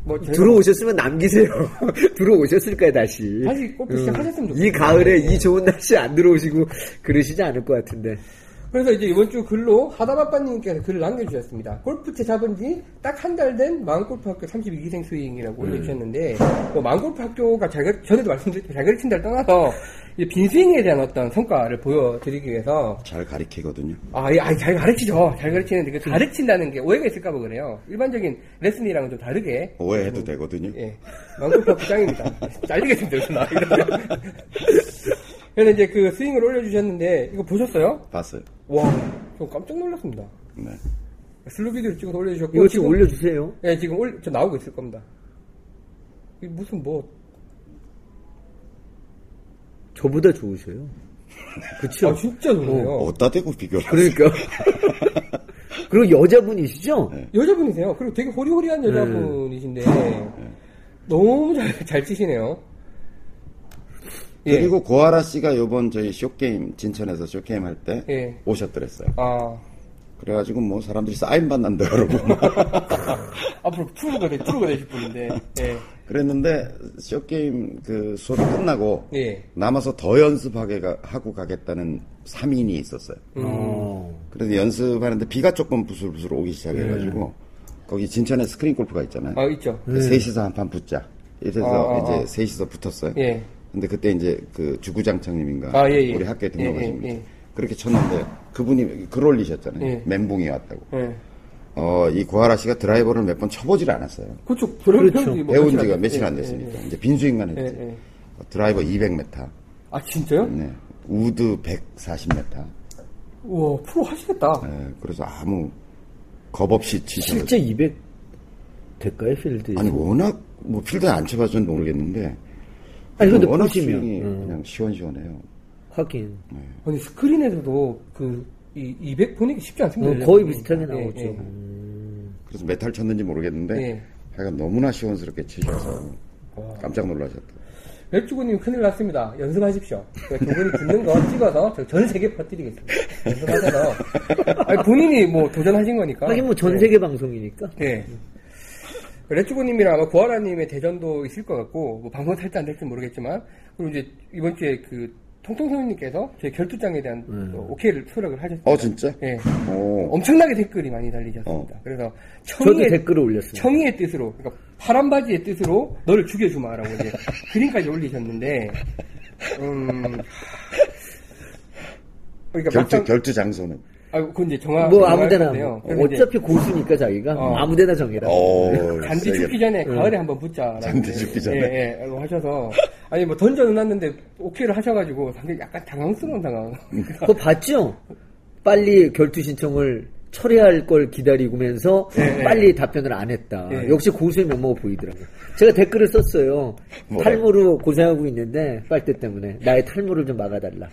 뭐 들어오셨으면 남기세요. 들어오셨을 까요 다시? 다시 골프 음, 시작하셨으면 좋겠어요. 이 가을에 이 좋은 날씨 안 들어오시고 그러시지 않을 것 같은데. 그래서 이제 이번 주 글로 하다바빠님께서 글을 남겨주셨습니다. 골프채 잡은 지 딱 한 달 된 마음골프학교 32기생 스윙이라고 올려주셨는데, 뭐 마음골프학교가 잘, 가르- 전에도 말씀드렸지만 잘 가르친다를 떠나서, 이제 빈스윙에 대한 어떤 성과를 보여드리기 위해서, 잘 가리키거든요. 아, 예, 아니, 잘 가르치죠. 잘 가르치는데, 그 가르친다는 게 오해가 있을까봐 그래요. 일반적인 레슨이랑은 좀 다르게, 오해해도 되거든요. 예. 마음골프학교 짱입니다. 잘리겠습니다, 나. 그래서 이제 그 스윙을 올려주셨는데, 이거 보셨어요? 봤어요. 와, 좀 깜짝 놀랐습니다. 네. 슬로 비디오를 찍어서 올려주셨고 이거 좀 지금- 올려주세요. 예, 지금 올, 저 나오고 있을 겁니다. 이게 무슨 뭐, 저보다 좋으셔요. 그쵸? 아 진짜 좋네요. 어디다 대고 비교를 그러니까. 그리고 여자분이시죠? 네. 여자분이세요. 그리고 되게 호리호리한 여자분이신데 너무 잘, 잘 치시네요. 예. 그리고 고아라 씨가 요번 저희 쇼게임 진천에서 쇼게임 할때 예. 오셨더랬어요. 아, 그래가지고 뭐 사람들이 사인 받는다 그러고 막 앞으로 프로가 되, 프로가 되실 분인데. 예. 그랬는데 쇼게임 그 수업이 끝나고 예. 남아서 더 연습하게 가- 하고 가겠다는 3인이 있었어요. 어. 그래서 연습하는데 비가 조금 부슬부슬 오기 시작해가지고 거기 진천에 스크린 골프가 있잖아요. 아, 있죠. 그 셋이서 한 판 붙자. 이래서 아, 아, 이제 아. 셋이서 붙었어요. 예. 근데 그때 이제 그 주구장창님인가 아, 예, 예. 우리 학교에 등록하신 예, 분 예, 예. 그렇게 쳤는데 그분이 글 올리셨잖아요. 예. 멘붕이 왔다고. 예. 어, 이 고하라 씨가 드라이버를 몇 번 쳐보질 않았어요. 그렇죠. 그렇죠. 뭐 배운 지가 안 며칠 안 예, 됐으니까. 예, 예. 이제 빈스윙만 했지. 예, 예. 드라이버 200m. 아, 진짜요? 네. 우드 140m. 우와, 프로 하시겠다. 네, 그래서 아무 겁 없이 치셔. 실제 200 될까요, 필드? 아니 워낙 뭐 필드에 안 쳐봐서는 모르겠는데. 아니, 근데 워낙 보시면, 스윙이 음. 그냥 시원시원해요. 하긴. 아니, 스크린에서도 그, 이, 200 보내기 쉽지 않습니다. 어, 거의 예, 비슷하게 예, 나오죠. 예. 음. 그래서 메탈 쳤는지 모르겠는데 예. 하여간 너무나 시원스럽게 치셔서 깜짝 놀라셨다. 맥주구님 큰일 났습니다. 연습하십시오. 두 분이 듣는 거 찍어서 저 전 세계 퍼뜨리겠습니다. 연습하셔서. 아니, 본인이 뭐 도전하신 거니까. 하긴 뭐 전 세계 방송이니까. 예. 레츠고님이랑 아마 구하라님의 대전도 있을 것 같고, 뭐 방송 탈지 안 될지 모르겠지만, 그리고 이제 이번 주에 그 통통 선생님께서 저희 결투장에 대한 또 오케이를 수락을 하셨습니다. 어 진짜? 예. 오. 엄청나게 댓글이 많이 달리셨습니다. 그래서 청이의, 댓글을 올렸습니다. 청이의 뜻으로, 그러니까 파란 바지의 뜻으로 너를 죽여주마라고 이제 그림까지 올리셨는데, 음, 그러니까 결투 막상, 결투 장소는. 아, 그건 이제 정하, 뭐 아무데나. 뭐. 어차피 고수니까 자기가 어. 아무데나 정해라. 오. 잔디 세게. 죽기 전에 가을에 한번 붙자. 잔디 죽기 전에. 예, 예, 라고 하셔서. 아니, 뭐 던져 놨는데 오케이를 하셔가지고 상당히 약간 당황스러운 상황. 그거 봤죠? 빨리 결투 신청을 철회할 걸 기다리면서 예, 예. 빨리 답변을 안 했다. 예. 역시 고수의 면모가 보이더라고요. 제가 댓글을 썼어요. 뭐라고? 탈모로 고생하고 있는데 빨대 때문에 나의 탈모를 좀 막아달라.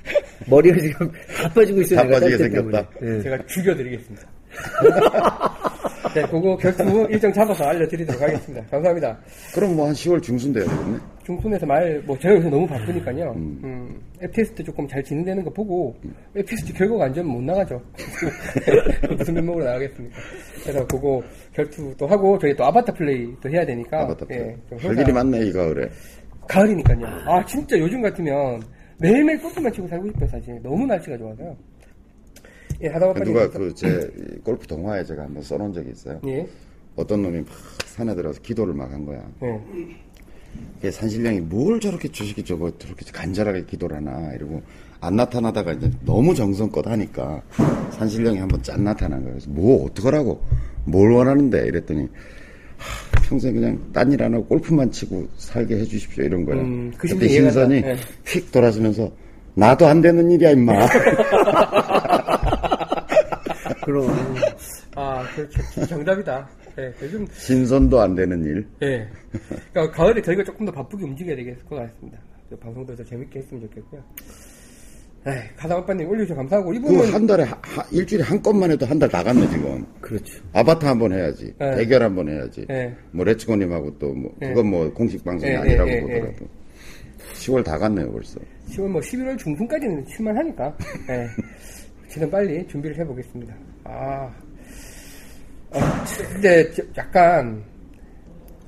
머리가 지금 다 빠지고 있어요. 다 내가 빠지게 빨대 때문에. 생겼다. 예. 제가 죽여드리겠습니다. 네, 그거 결투 일정 잡아서 알려드리도록 하겠습니다. 감사합니다. 그럼 뭐 한 10월 중순 돼야 되겠네. 중순에서 말, 뭐, 제가 요새 너무 바쁘니까요. 음, 앱 테스트 조금 잘 진행되는 거 보고, 앱 테스트 결과가 안 좋으면 못 나가죠. 무슨 면목으로 나가겠습니까? 그래서 그거 결투도 하고, 저희 또 아바타 플레이 또 해야 되니까. 아바타 예, 좀할 일이 많네 이 가을에. 가을이니까요. 아, 진짜 요즘 같으면 매일매일 골프만 치고 살고 싶어요, 사실. 너무 날씨가 좋아서요. 예, 하다가. 누가 그 제 골프 동화에 제가 한번 써놓은 적이 있어요. 예, 어떤 놈이 막 산에 들어서 기도를 막 한 거야. 예. 산신령이 뭘 저렇게 주식이 저거 저렇게 간절하게 기도를 하나 이러고 안 나타나다가 이제 너무 정성껏 하니까 산신령이 한번 짠 나타난 거예요. 그래서 뭐 어떡하라고 뭘 원하는데 이랬더니 하, 평생 그냥 딴 일 안 하고 골프만 치고 살게 해주십시오 이런 거야. 음, 그 그때 신선이 가. 예. 휙 돌아서면서 나도 안 되는 일이야 임마. 그럼 아, 그렇죠. 진짜 정답이다. 예, 요즘, 신선도 안 되는 일. 예. 그러니까 가을에 저희가 조금 더 바쁘게 움직여야 되겠을 것 같습니다. 그 방송도 더 재밌게 했으면 좋겠고요. 에이, 가상아빠님 올려주셔서 감사하고, 그 이분은, 한 달에 하- 하- 일주일에 한 건만 해도 한 달 나갔네 지금. 그렇죠. 아바타 한 번 해야지. 네. 대결 한 번 해야지. 네. 뭐 레츠고님하고 또뭐 네. 그건 뭐 공식 방송이 네, 아니라고 네, 네, 보더라도 10월 다 갔네요 벌써. 10월 뭐 11월 중순까지는 칠만하니까, 예. 지금 빨리 준비를 해보겠습니다. 아, 아, 근데 저- 약간,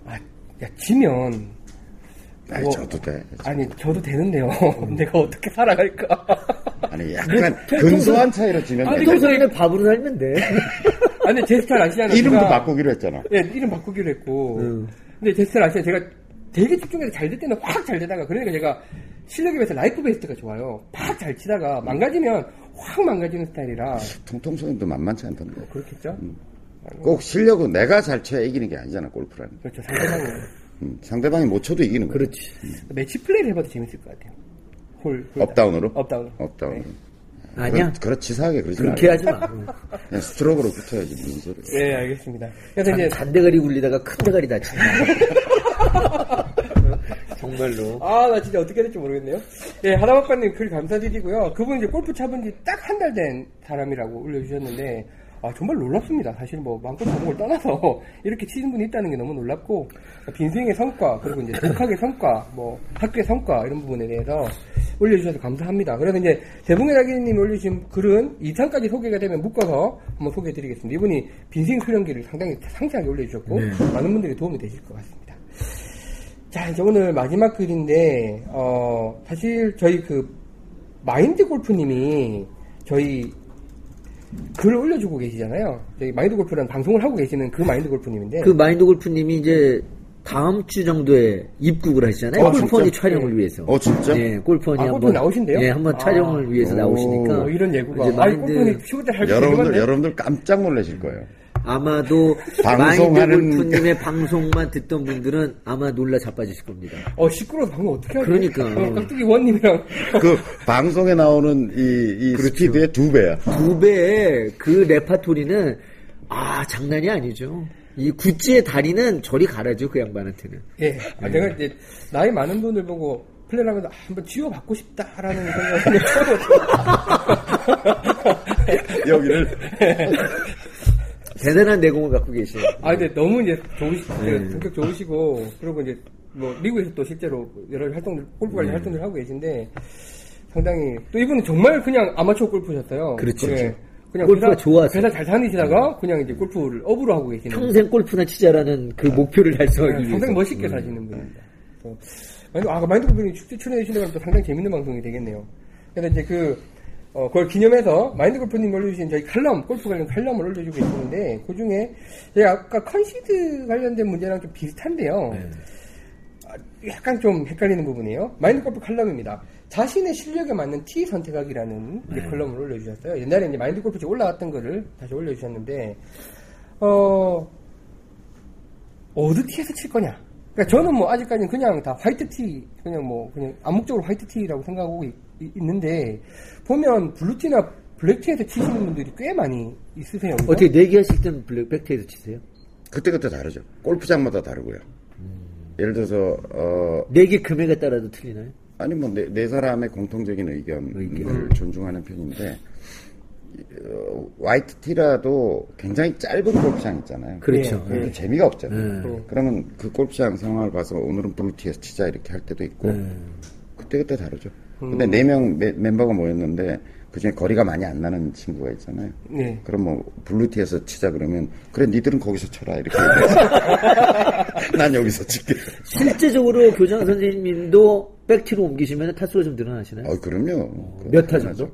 아, 야, 지면, 아니 뭐, 저도 돼. 아니, 저도 되는데요. 내가 어떻게 살아갈까? 아니 약간 근소한 차이로 지면 아니, 돼. 평소에는 밥으로 살면 돼. 아니, 제 스타일 아시잖아요. 이름도 제가- 바꾸기로 했잖아. 예, 이름 바꾸기로 했고. 음. 근데 제 스타일 아시잖아요. 제가 되게 집중해서 잘 될 때는 확 잘 되다가, 그러니까 제가 실력에 비해서 life best가 좋아요. 팍 잘 치다가 망가지면 확 망가지는 스타일이라. 통통성도 만만치 않던데. 그렇겠죠? 꼭 실력은 내가 잘 쳐야 이기는 게 아니잖아 골프라는. 그렇죠. 상대방이. 음, 상대방이 못 쳐도 이기는 거야. 그렇지. 매치 플레이를 해봐도 재밌을 것 같아요. 홀. 홀 up down으로? up down. up down. 네. 아니야. 그렇 치사하게 그러지 그렇게 마. 하지 마. 그냥 스트로크로 붙어야지 무슨 소리. 예, 알겠습니다. 그래서 이제, 잔대가리 굴리다가 큰 대가리 다친다. 정말로. 아, 나 진짜 어떻게 해야 될지 모르겠네요. 예, 하다박사님 글 감사드리고요. 그분 이제 골프 차본 지 딱 한 달 된 사람이라고 올려주셨는데, 아, 정말 놀랍습니다. 사실 뭐, 마음껏 걸 떠나서, 이렇게 치는 분이 있다는 게 너무 놀랍고, 빈스윙의 성과, 그리고 이제 독학의 성과, 뭐, 학교의 성과, 이런 부분에 대해서, 올려주셔서 감사합니다. 그래서 이제 대붕의 달기님이 올려주신 글은 2탄까지 소개가 되면 묶어서 한번 소개해드리겠습니다. 이분이 빈생 수련기를 상당히 상세하게 올려주셨고 많은 분들이 도움이 되실 것 같습니다. 자, 이제 오늘 마지막 글인데, 어, 사실 저희 그, 마인드 골프님이 저희 글을 올려주고 계시잖아요. 저희 마인드 골프라는 방송을 하고 계시는 그 마인드 골프님인데. 그 마인드 골프님이 이제 다음 주 정도에 입국을 하시잖아요. 어, 골프원이 진짜? 촬영을 네. 위해서. 어, 진짜? 예, 골프원이 아, 한번 나오신대요? 예, 한번 아. 촬영을 위해서 오. 나오시니까 어, 이런 예고가. 이제 마인드 골프는 쉬울 때할 여러분들, 여러분들 깜짝 놀라실 거예요. 아마도 방송하는- 골프님의 방송만 듣던 분들은 아마 놀라 자빠지실 겁니다. 어, 시끄러워서 방금 어떻게 하지? 그러니까. 어, 깍두기 원님이랑. 그 방송에 나오는 이, 이 스피드의 두 배야. 두 배의 그 레파토리는 아 장난이 아니죠. 이 구찌의 다리는 저리 가라죠 그 양반한테는. 예. 아, 내가 이제, 나이 많은 분을 보고, 플레이를 하면서 아, 한번 지워받고 싶다라는 생각을. 여기를. 대단한 내공을 갖고 계시네요. 아, 근데 너무 이제 좋으시, 네. 성격 좋으시고, 그리고 이제, 뭐, 미국에서 또 실제로 여러 활동들, 골프 네. 관련 활동들 하고 계신데, 상당히, 또 이분은 정말 그냥 아마추어 골프셨어요. 그렇죠. 예. 그냥 골프가 회사, 좋아서. 회사 잘 다니시다가, 그냥 이제 골프를 업으로 하고 계시는. 평생 골프나 치자라는 그 목표를 달성하기 네, 위해서. 상당히 멋있게 사시는 분입니다. 마인드, 아, 마인드 골프님 축제 출연해주시는 건 상당히 재밌는 방송이 되겠네요. 그래서 이제 그, 어, 그걸 기념해서 마인드 골프님 올려주신 저희 칼럼, 골프 관련 칼럼을 올려주고 계시는데, 그 중에 제가 아까 컨시드 관련된 문제랑 좀 비슷한데요. 네. 아, 약간 좀 헷갈리는 부분이에요. 마인드 골프 칼럼입니다. 자신의 실력에 맞는 티 선택하기라는 네. 칼럼을 올려주셨어요. 옛날에 이제 마인드 골프 올라갔던 거를 다시 올려주셨는데, 어, 어느 티에서 칠 거냐? 그러니까 저는 뭐 아직까지는 그냥 다 화이트 티, 그냥 뭐 그냥 암묵적으로 화이트 티라고 생각하고 있, 는데 보면 블루 티나 블랙 티에서 치시는 분들이 꽤 많이 있으세요. 그죠? 어떻게 내기하실 때는 블랙 백티에서 치세요? 그때그때 다르죠. 골프장마다 다르고요. 예를 들어서, 어, 내기 금액에 따라도 틀리나요? 아니 뭐 네, 네 사람의 공통적인 의견을 의견. 존중하는 편인데 어, 화이트 티라도 굉장히 짧은 골프장 있잖아요. 그렇죠. 네, 재미가 없잖아요. 네. 그러면 그 골프장 상황을 봐서 오늘은 블루티에서 치자 이렇게 할 때도 있고 네. 그때 그때 다르죠. 근데 네 명 멤버가 모였는데 그중에 거리가 많이 안 나는 친구가 있잖아요. 네. 그럼 뭐 블루티에서 치자 그러면 그래 니들은 거기서 쳐라 이렇게 난 여기서 칠게. 실제적으로 교장 선생님도 백티로 옮기시면 타수가 좀 늘어나시나요? 어 그럼요. 몇타 정도?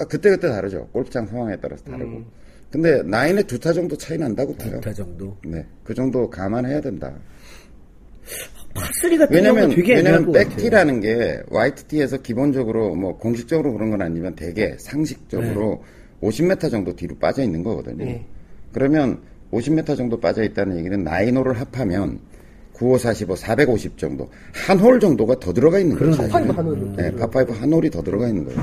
아, 그때 그때 다르죠. 골프장 상황에 따라서 다르고. 근데 나인에 두 타 정도 차이 난다고 봐요. 타 정도. 네, 그 정도 감안해야 된다. 파3 같은 왜냐면 되게 왜냐면. 백티라는 게 화이트티에서 기본적으로 뭐 공식적으로 그런 건 아니면 대개 상식적으로 네. 50m 정도 뒤로 빠져 있는 거거든요. 네. 그러면 50m 정도 빠져 있다는 얘기는 nine 홀을 합하면 95, 45, 450 정도 한 홀 정도가 더 들어가 있는 거예요. 파파이브. 한 홀이 네, 파파이브 한 홀이 더 들어가 있는 거예요.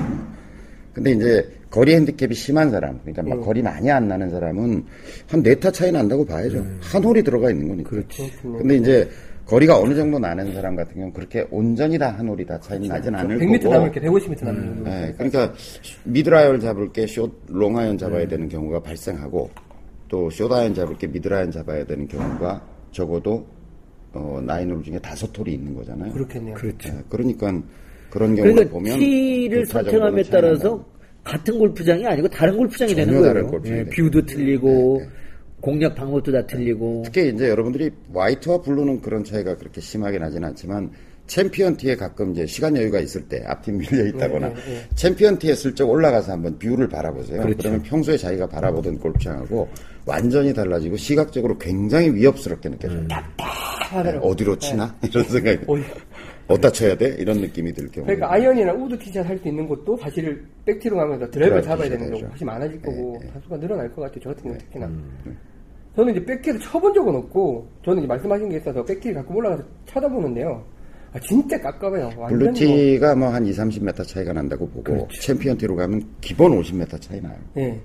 근데 이제 거리 핸디캡이 심한 사람, 그러니까 막 거리 많이 안 나는 사람은 한 네 타 차이 난다고 봐야죠. 한 홀이 들어가 있는 거니까. 그렇지. 근데 이제 거리가 어느 정도 나는 사람 같은 경우는 그렇게 온전히 다 한 홀이 다 차이 나진 않을 100m 거고. 남을 게 150m 남는 정도. 네, 그러니까 미들 아이언 잡을 게 숏, 롱아이언 잡아야 되는 경우가 발생하고 또 숏아이언 잡을 게 미들 아이언 잡아야 되는 경우가 적어도 어, nine 홀 중에 다섯 홀이 있는 거잖아요. 그렇겠네요. 그렇죠. 네, 그러니까 그런 경우를 그러니까 보면 티를 두타 선택함에 따라서. 같은 골프장이 아니고 다른 골프장이 전혀 되는 거예요. 다른 골프장이 예, view도 틀리고 네, 네. 공략 방법도 다 틀리고. 특히 이제 여러분들이 화이트와 블루는 그런 차이가 그렇게 심하게 나진 않지만 챔피언 티에 가끔 이제 시간 여유가 있을 때 앞팀 밀려 있다거나 챔피언 티에 슬쩍 올라가서 한번 view를 바라보세요. 그렇죠. 그러면 평소에 자기가 바라보던 골프장하고 완전히 달라지고 시각적으로 굉장히 위협스럽게 느껴져요. 네, 어디로 치나 이런 생각이 어디- 어디다 쳐야 돼 이런 느낌이 들 경우. 그러니까 아이언이나 우드 티샷 할 수 있는 것도 사실 백티로 가면서 드라이브 잡아야 티샷 되는 경우가. 훨씬 많아질 거고 다수가 늘어날 것 같아요. 저 같은 경우 특히나. 음. 저는 이제 백티를 쳐본 적은 없고 저는 이제 말씀하신 게 있어서 백티를 가끔 올라가서 쳐다보는데요. 아 진짜 깝깝해요. 뭐, 블루티가 뭐 한 2, 30m 차이가 난다고 보고 그렇죠. 챔피언 티로 가면 기본 50m 차이 나요. 예.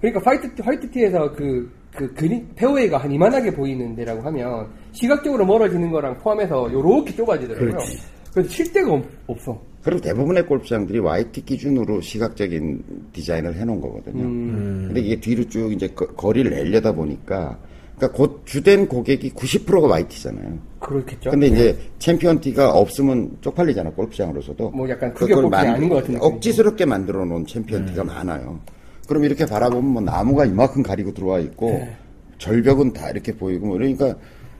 그러니까 화이트 화이트 티에서 그, 그 그린 페어웨이가 한 이만하게 보이는 데라고 하면 시각적으로 멀어지는 거랑 포함해서 요렇게 좁아지더라고요. 그렇지. 그래서 칠 데가 없, 없어. 그리고 대부분의 골프장들이 화이트티 기준으로 시각적인 디자인을 해놓은 거거든요. 음. 근데 이게 뒤로 쭉 이제 거, 거리를 내려다 보니까 그러니까 곧 주된 고객이 90%가 화이트티잖아요. 그렇겠죠. 근데 네. 이제 챔피언 티가 없으면 쪽팔리잖아 골프장으로서도. 뭐 약간 복싱이 만- 아닌 것 같은 느낌이죠. 억지스럽게 만들어 놓은 챔피언 티가 많아요. 그럼 이렇게 바라보면 뭐 나무가 이만큼 가리고 들어와 있고 네. 절벽은 다 이렇게 보이고 뭐 이러니까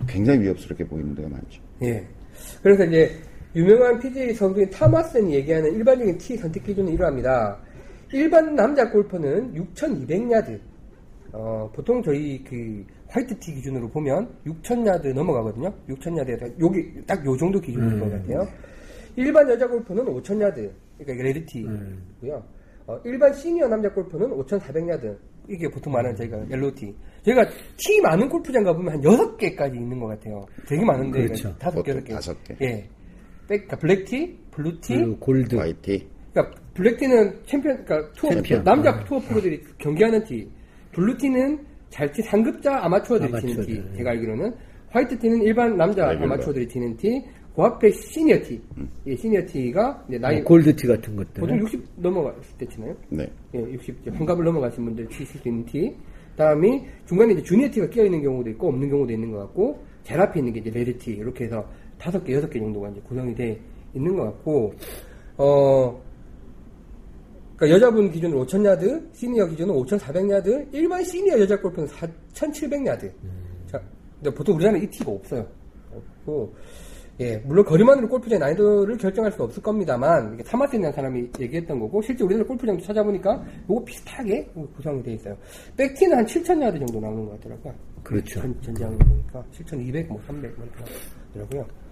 굉장히 위협스럽게 보이는 데가 많죠. 예. 그래서 이제 유명한 PGA 선수인 타마슨이 얘기하는 일반적인 티 선택 기준은 이러합니다. 일반 남자 골퍼는 6,200야드. 어, 보통 저희 그 화이트 티 기준으로 보면 6,000야드 넘어가거든요. 6,000야드에서 여기 딱 요 정도 기준인 것 같아요. 일반 여자 골퍼는 5,000야드. 그러니까 레드 티고요. 어, 일반 시니어 남자 골퍼는 5,400야드. 이게 보통 말하는 저희가 옐로우 티. 저희가 티 많은 골프장 가보면 한 6개까지 있는 것 같아요. 되게 많은데. 그렇죠. 다섯 개, 보통 여섯 개. 다섯 개. 예. 백, 그러니까 블랙티, 블루티, 골드. 화이트티. 그러니까 블랙티는 챔피언, 그러니까 투어, 챔피언. 남자 투어 프로들이 경기하는 티, 블루티는 잘치 상급자 아마추어들이 치는 아마추어들, 티, 예. 제가 알기로는 화이트티는 일반 남자 레귤러. 아마추어들이 치는 티, 그 앞에 시니어 티, 예, 시니어 티가 이제 나이 뭐 골드티 같은 것들. 보통 60 넘어갔을 때 치나요? 네. 예, 60 이제 환갑을 넘어가신 분들 치실 수 있는 티. 다음이 중간에 이제 주니어 티가 끼어 있는 경우도 있고 없는 경우도 있는 것 같고 제일 앞에 있는 게 이제 레드 티 이렇게 해서 다섯 개 여섯 개 정도가 이제 구성이 돼 있는 것 같고 어 그러니까 여자분 기준으로 5,000야드, 시니어 기준으로 5,400야드, 일반 시니어 여자 골프는 4,700야드. 자, 근데 보통 우리나라는 이 티가 없어요. 없고, 예, 물론 거리만으로 골프장의 난이도를 결정할 수 없을 겁니다만, 이게 타마스라는 사람이 얘기했던 거고, 실제 우리나라 골프장도 찾아보니까, 요거 비슷하게 구성이 돼 있어요. 백티는 한 7,000야드 정도 나오는 것 같더라고요. 그렇죠. 전, 전장을 보니까, 7,200, 뭐 300, 뭐 이렇게 나오더라고요.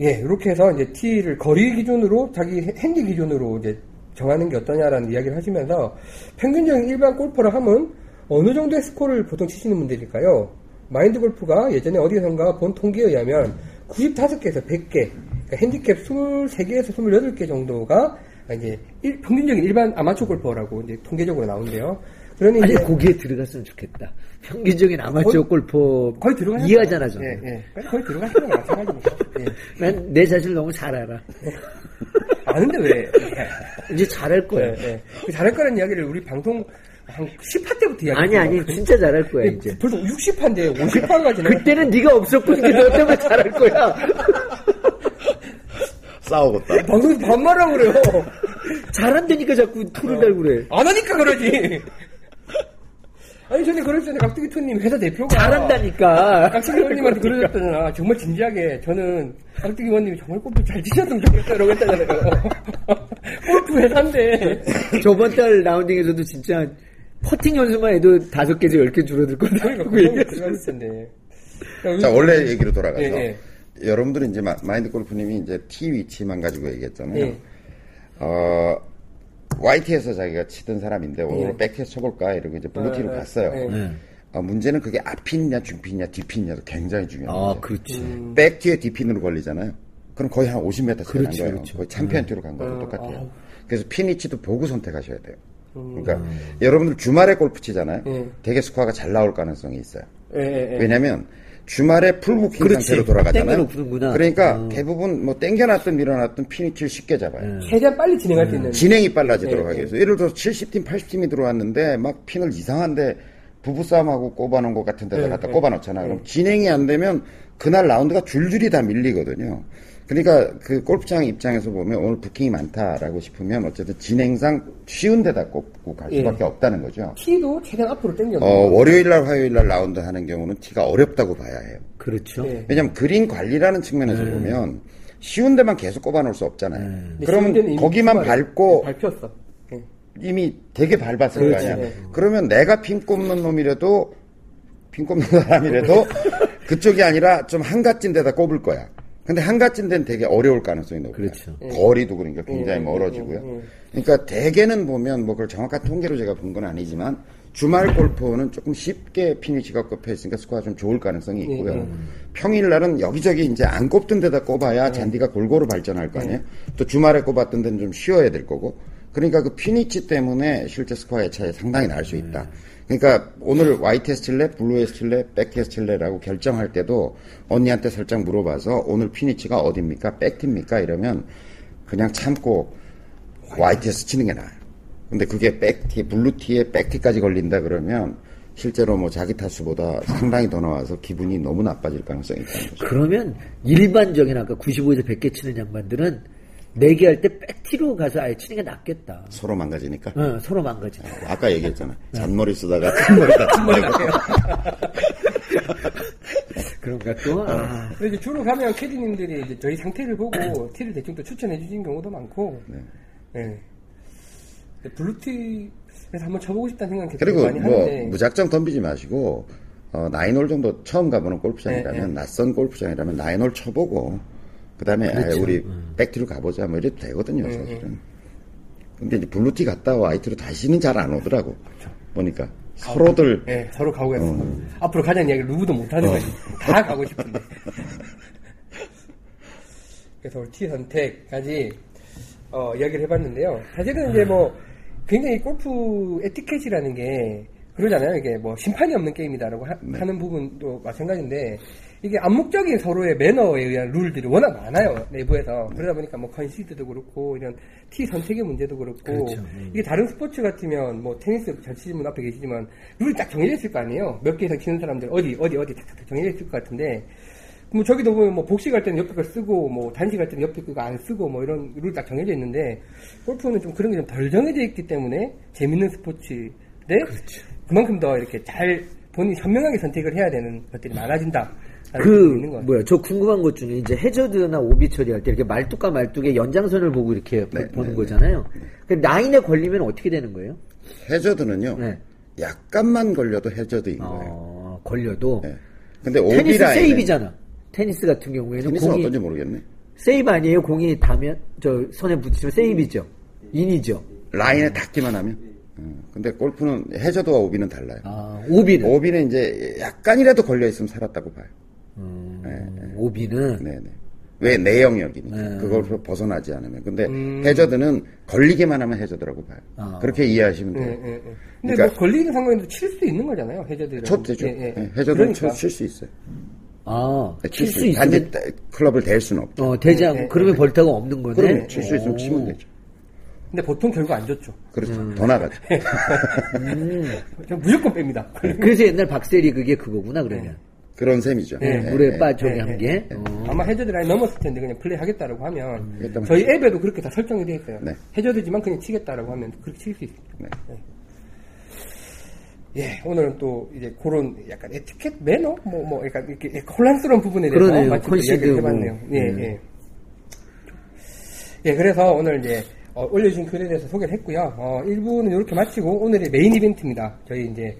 예, 이렇게 해서 이제 티를 거리 기준으로 자기 핸디 기준으로 이제 정하는 게 어떠냐라는 이야기를 하시면서 평균적인 일반 골퍼를 하면 어느 정도의 스코어를 보통 치시는 분들일까요? 마인드 골프가 예전에 어디선가 본 통계에 의하면 95개에서 100개, 그러니까 핸디캡 23개에서 28개 정도가 이제 일- 평균적인 일반 아마추어 골퍼라고 이제 통계적으로 나오는데요. 그러니 아니 이제 거기에 들어갔으면 좋겠다. 평균적인 아마추어 거의- 골퍼 거의 들어가 이해하잖아 저는. 예, 예. 거의 들어가는 거 마찬가지입니다. 예. 난내 자신을 너무 잘 알아. 아는데 왜? 이제 잘할 거야. 네, 네. 그 잘할 거라는 이야기를 우리 방송 한 10화 때부터 이야기 아니 아니 진짜 잘할 거야 이제. 벌써 60화인데 50화가 지나 그때는 네가 없었거든. 너 때문에 잘할 거야. 싸우고 딱. 방송에서 반말하고 그래요. 잘한다니까 자꾸 토를 달고 그래. 안 하니까 그러지. 아니 전에 그랬잖아요. 깍두기 투님 회사 대표가 잘한다니까. 깍두기 원님한테 그러셨잖아. 정말 진지하게 저는 깍두기 원님이 정말 골프 잘 치셨으면 좋겠다 이러고 했잖아요. 골프 회사인데. 저번 달 라운딩에서도 진짜 퍼팅 연습만 해도 다섯 개에서 열개 줄어들 거다. 그러니까 고 그. 들어갔을 텐데. 자, 원래 얘기로 돌아가서. 예, 여러분들은 이제 마- 마인드 골프님이 이제 티 위치만 가지고 얘기했잖아요. 예. 어, 화이트티에서 자기가 치던 사람인데 오늘 예. 백티에서 쳐볼까 이러고 이제 블루티로 예, 예, 갔어요. 예. 네. 어, 문제는 그게 앞핀이냐 중핀이냐 뒤핀이냐도 굉장히 중요한 아 문제. 그렇지. 음. 백티에 뒤핀으로 걸리잖아요. 그럼 거의 한 50m 차이 난 거예요. 그렇죠. 거의 챔피언 티로 간 거랑 음, 똑같아요. 아우. 그래서 핀 위치도 보고 선택하셔야 돼요. 음. 그러니까 여러분들 주말에 골프 치잖아요. 예. 되게 스코어가 잘 나올 가능성이 있어요. 예, 예, 예. 왜냐면 주말에 풀부킹 그렇지. 상태로 돌아가잖아요. 땡겨놓구나. 그러니까 어. 대부분 뭐 땡겨놨든 밀어놨든 핀 위치를 쉽게 잡아요. 음. 최대한 빨리 진행할 수 있는. 진행이 빨라지도록 네, 하기 네. 위해서. 예를 들어서 70팀, 80팀이 들어왔는데 막 핀을 이상한데 부부싸움하고 꼽아놓은 것 같은 데다 네, 갖다 네. 꼽아놓잖아. 그럼 진행이 안 되면 그날 라운드가 줄줄이 다 밀리거든요. 그러니까 그 골프장 입장에서 보면 오늘 부킹이 많다라고 싶으면 어쨌든 진행상 쉬운 데다 꼽고 갈 예. 수밖에 없다는 거죠. 키도 최대한 앞으로 당겨. 어, 월요일 날, 화요일 날 라운드 하는 경우는 티가 어렵다고 봐야 해요. 그렇죠. 네. 왜냐면 그린 관리라는 측면에서 보면 쉬운 데만 계속 꼽아놓을 수 없잖아요. 근데 그러면 거기만. 밟고 네, 밟혔어. 예. 이미 되게 밟았을 그렇지. 거 아니야. 네. 그러면 내가 핀 꼽는 놈이라도 핀 꼽는 사람이라도 그쪽이 아니라 좀 한갓진 데다 꼽을 거야. 근데 한갓진 데는 되게 어려울 가능성이 높아요. 그렇죠. 거리도 그러니까 굉장히 예, 멀어지고요. 예, 예. 그러니까 대개는 보면 뭐 그걸 정확한 통계로 제가 본 건 아니지만 주말 골퍼는 조금 쉽게 핀 위치가 꼽혀 있으니까 스코어가 좀 좋을 가능성이 있고요. 예, 예. 평일 날은 여기저기 이제 안 꼽던 데다 꼽아야 잔디가 골고루 발전할 거 아니에요. 또 주말에 꼽았던 데는 좀 쉬어야 될 거고. 그러니까 그 핀 위치 때문에 실제 스코어의 차이 상당히 날 수 있다. 그러니까 오늘 화이트티에서 칠래, 블루에서 칠래, 백티에서 칠래라고 결정할 때도 언니한테 살짝 물어봐서 오늘 핀 위치가 어딥니까? 백티입니까? 이러면 그냥 참고 화이트티에서 치는 게 나아요. 근데 그게 백티, 블루티에 백티까지 걸린다 그러면 실제로 뭐 자기 타수보다 상당히 더 나와서 기분이 너무 나빠질 가능성이 있다는 거죠. 그러면 일반적인 아까 95에서 100개 치는 양반들은 내기 할때 백티로 가서 아예 치는 게 낫겠다. 서로 망가지니까. 어, 서로 망가지니까. 아 까 얘기했잖아. 잔머리 쓰다가 잔머리 다친 거고. 그런가 또? 아, 근데 이제 주로 가면 캐디님들이 이제 저희 상태를 보고 티를 대충 또 추천해 주시는 경우도 많고, 네. 예. 근데 블루티에서 한번 쳐보고 싶다는 생각이 그리고 많이 뭐 하는데, 무작정 덤비지 마시고 어, 나인홀 정도 처음 가보는 골프장이라면 네, 네. 낯선 골프장이라면 나인홀 쳐보고 그다음에 아예 우리 백티로 가보자 뭐 이래도 되거든요 네, 사실은. 근데 이제 블루티 갔다 화이트티로 다시는 잘 안 오더라고 보니까 아, 서로들 예, 서로 가고 있어. 어. 앞으로 가자는 이야기를 누구도 못 하는 거지. 다 가고 싶은데. 그래서 우리 티 선택까지 어, 이야기를 해봤는데요. 사실은 이제 뭐 굉장히 골프 에티켓이라는 게 그러잖아요. 이게 뭐 심판이 없는 게임이다라고 하, 네. 는 부분도 마찬가지인데 이게 암묵적인 서로의 매너에 의한 룰들이 워낙 많아요 내부에서. 그러다 보니까 뭐 컨시드도 그렇고 이런 티 선택의 문제도 그렇고. 그렇죠. 음. 이게 다른 스포츠 같으면 뭐 테니스 잘 치시는 분 앞에 계시지만 룰이 딱 정해져 있을 거 아니에요. 몇 개 이상 치는 사람들 어디 어디 어디 탁탁 정해져 있을 것 같은데. 뭐 저기도 보면 뭐 복식 할 때는 옆에 걸 쓰고 뭐 단식 할 때는 옆에 거안 쓰고 뭐 이런 룰이 딱 정해져 있는데 골프는 좀 그런 게 좀 덜 정해져 있기 때문에 재밌는 스포츠인데 그만큼 더 이렇게 잘 본인이 현명하게 선택을 해야 되는 것들이 많아진다. 그. 뭐야, 저 궁금한 것 중에 이제 해저드나 오비 처리할 때 이렇게 말뚝과 말뚝의 연장선을 보고 이렇게 보- 네, 보는 네, 거잖아요. 그 라인에 걸리면 어떻게 되는 거예요? 해저드는요 네. 약간만 걸려도 해저드인 거예요. 어, 걸려도. 네. 근데 테니스 오비라인 세이브잖아. 테니스 같은 경우에는 테니스는 공이 어떤지 모르겠네. 세이브 아니에요? 공이 닿으면 저 손에 부딪히면 세이브죠. 인이죠. 라인에 닿기만 하면. 어, 근데 골프는 해저드와 오비는 달라요. 아, 오비는 오비는 이제 약간이라도 걸려 있으면 살았다고 봐요. 음, 오비는 네네. 왜 내 영역이니까 네. 그걸 벗어나지 않으면. 근데 해저드는 걸리기만 하면 해저드라고 봐요. 아. 그렇게 이해하시면 예, 돼요. 예, 예. 근데 그러니까- 뭐 걸리는 상황에도 칠 수 있는 거잖아요, 해저드를. 쳐도 되죠. 예, 예. 네, 해저드는 그러니까. 칠수 있어요. 아, 칠수 있- 단지 있으면 따- 클럽을 댈 수는 없죠. 어, 되지 않고 예, 예, 그러면 벌타가 없는 거네. 그러면 칠수 있으면 오. 치면 되죠. 근데 보통 결과 안 좋죠. 그렇죠. 음. 더 나가죠. 그냥 무조건 뺍니다. 그래서 옛날 박세리 그게 그거구나 그러면. 그런 셈이죠. 네, 네, 물에 네. 빠진 게 네, 한 네. 게. 어. 아마 해저드 라인 넘었을 텐데 그냥 플레이 하겠다라고 하면 일단 저희 앱에도 그렇게 다 설정이 되어 있어요. 네. 해저드지만 그냥 치겠다라고 하면 그렇게 칠 수 있습니다. 네. 예, 오늘은 또 이제 그런 약간 에티켓 매너 뭐 뭐 약간 이렇게 혼란스러운 부분에 대해서 그러네요. 이야기를 뭐. 해봤네요. 예, 음. 예. 예, 그래서 오늘 이제 어, 올려주신 글에 대해서 소개를 했고요. 어, 1부는 이렇게 마치고 오늘의 메인 이벤트입니다. 저희 이제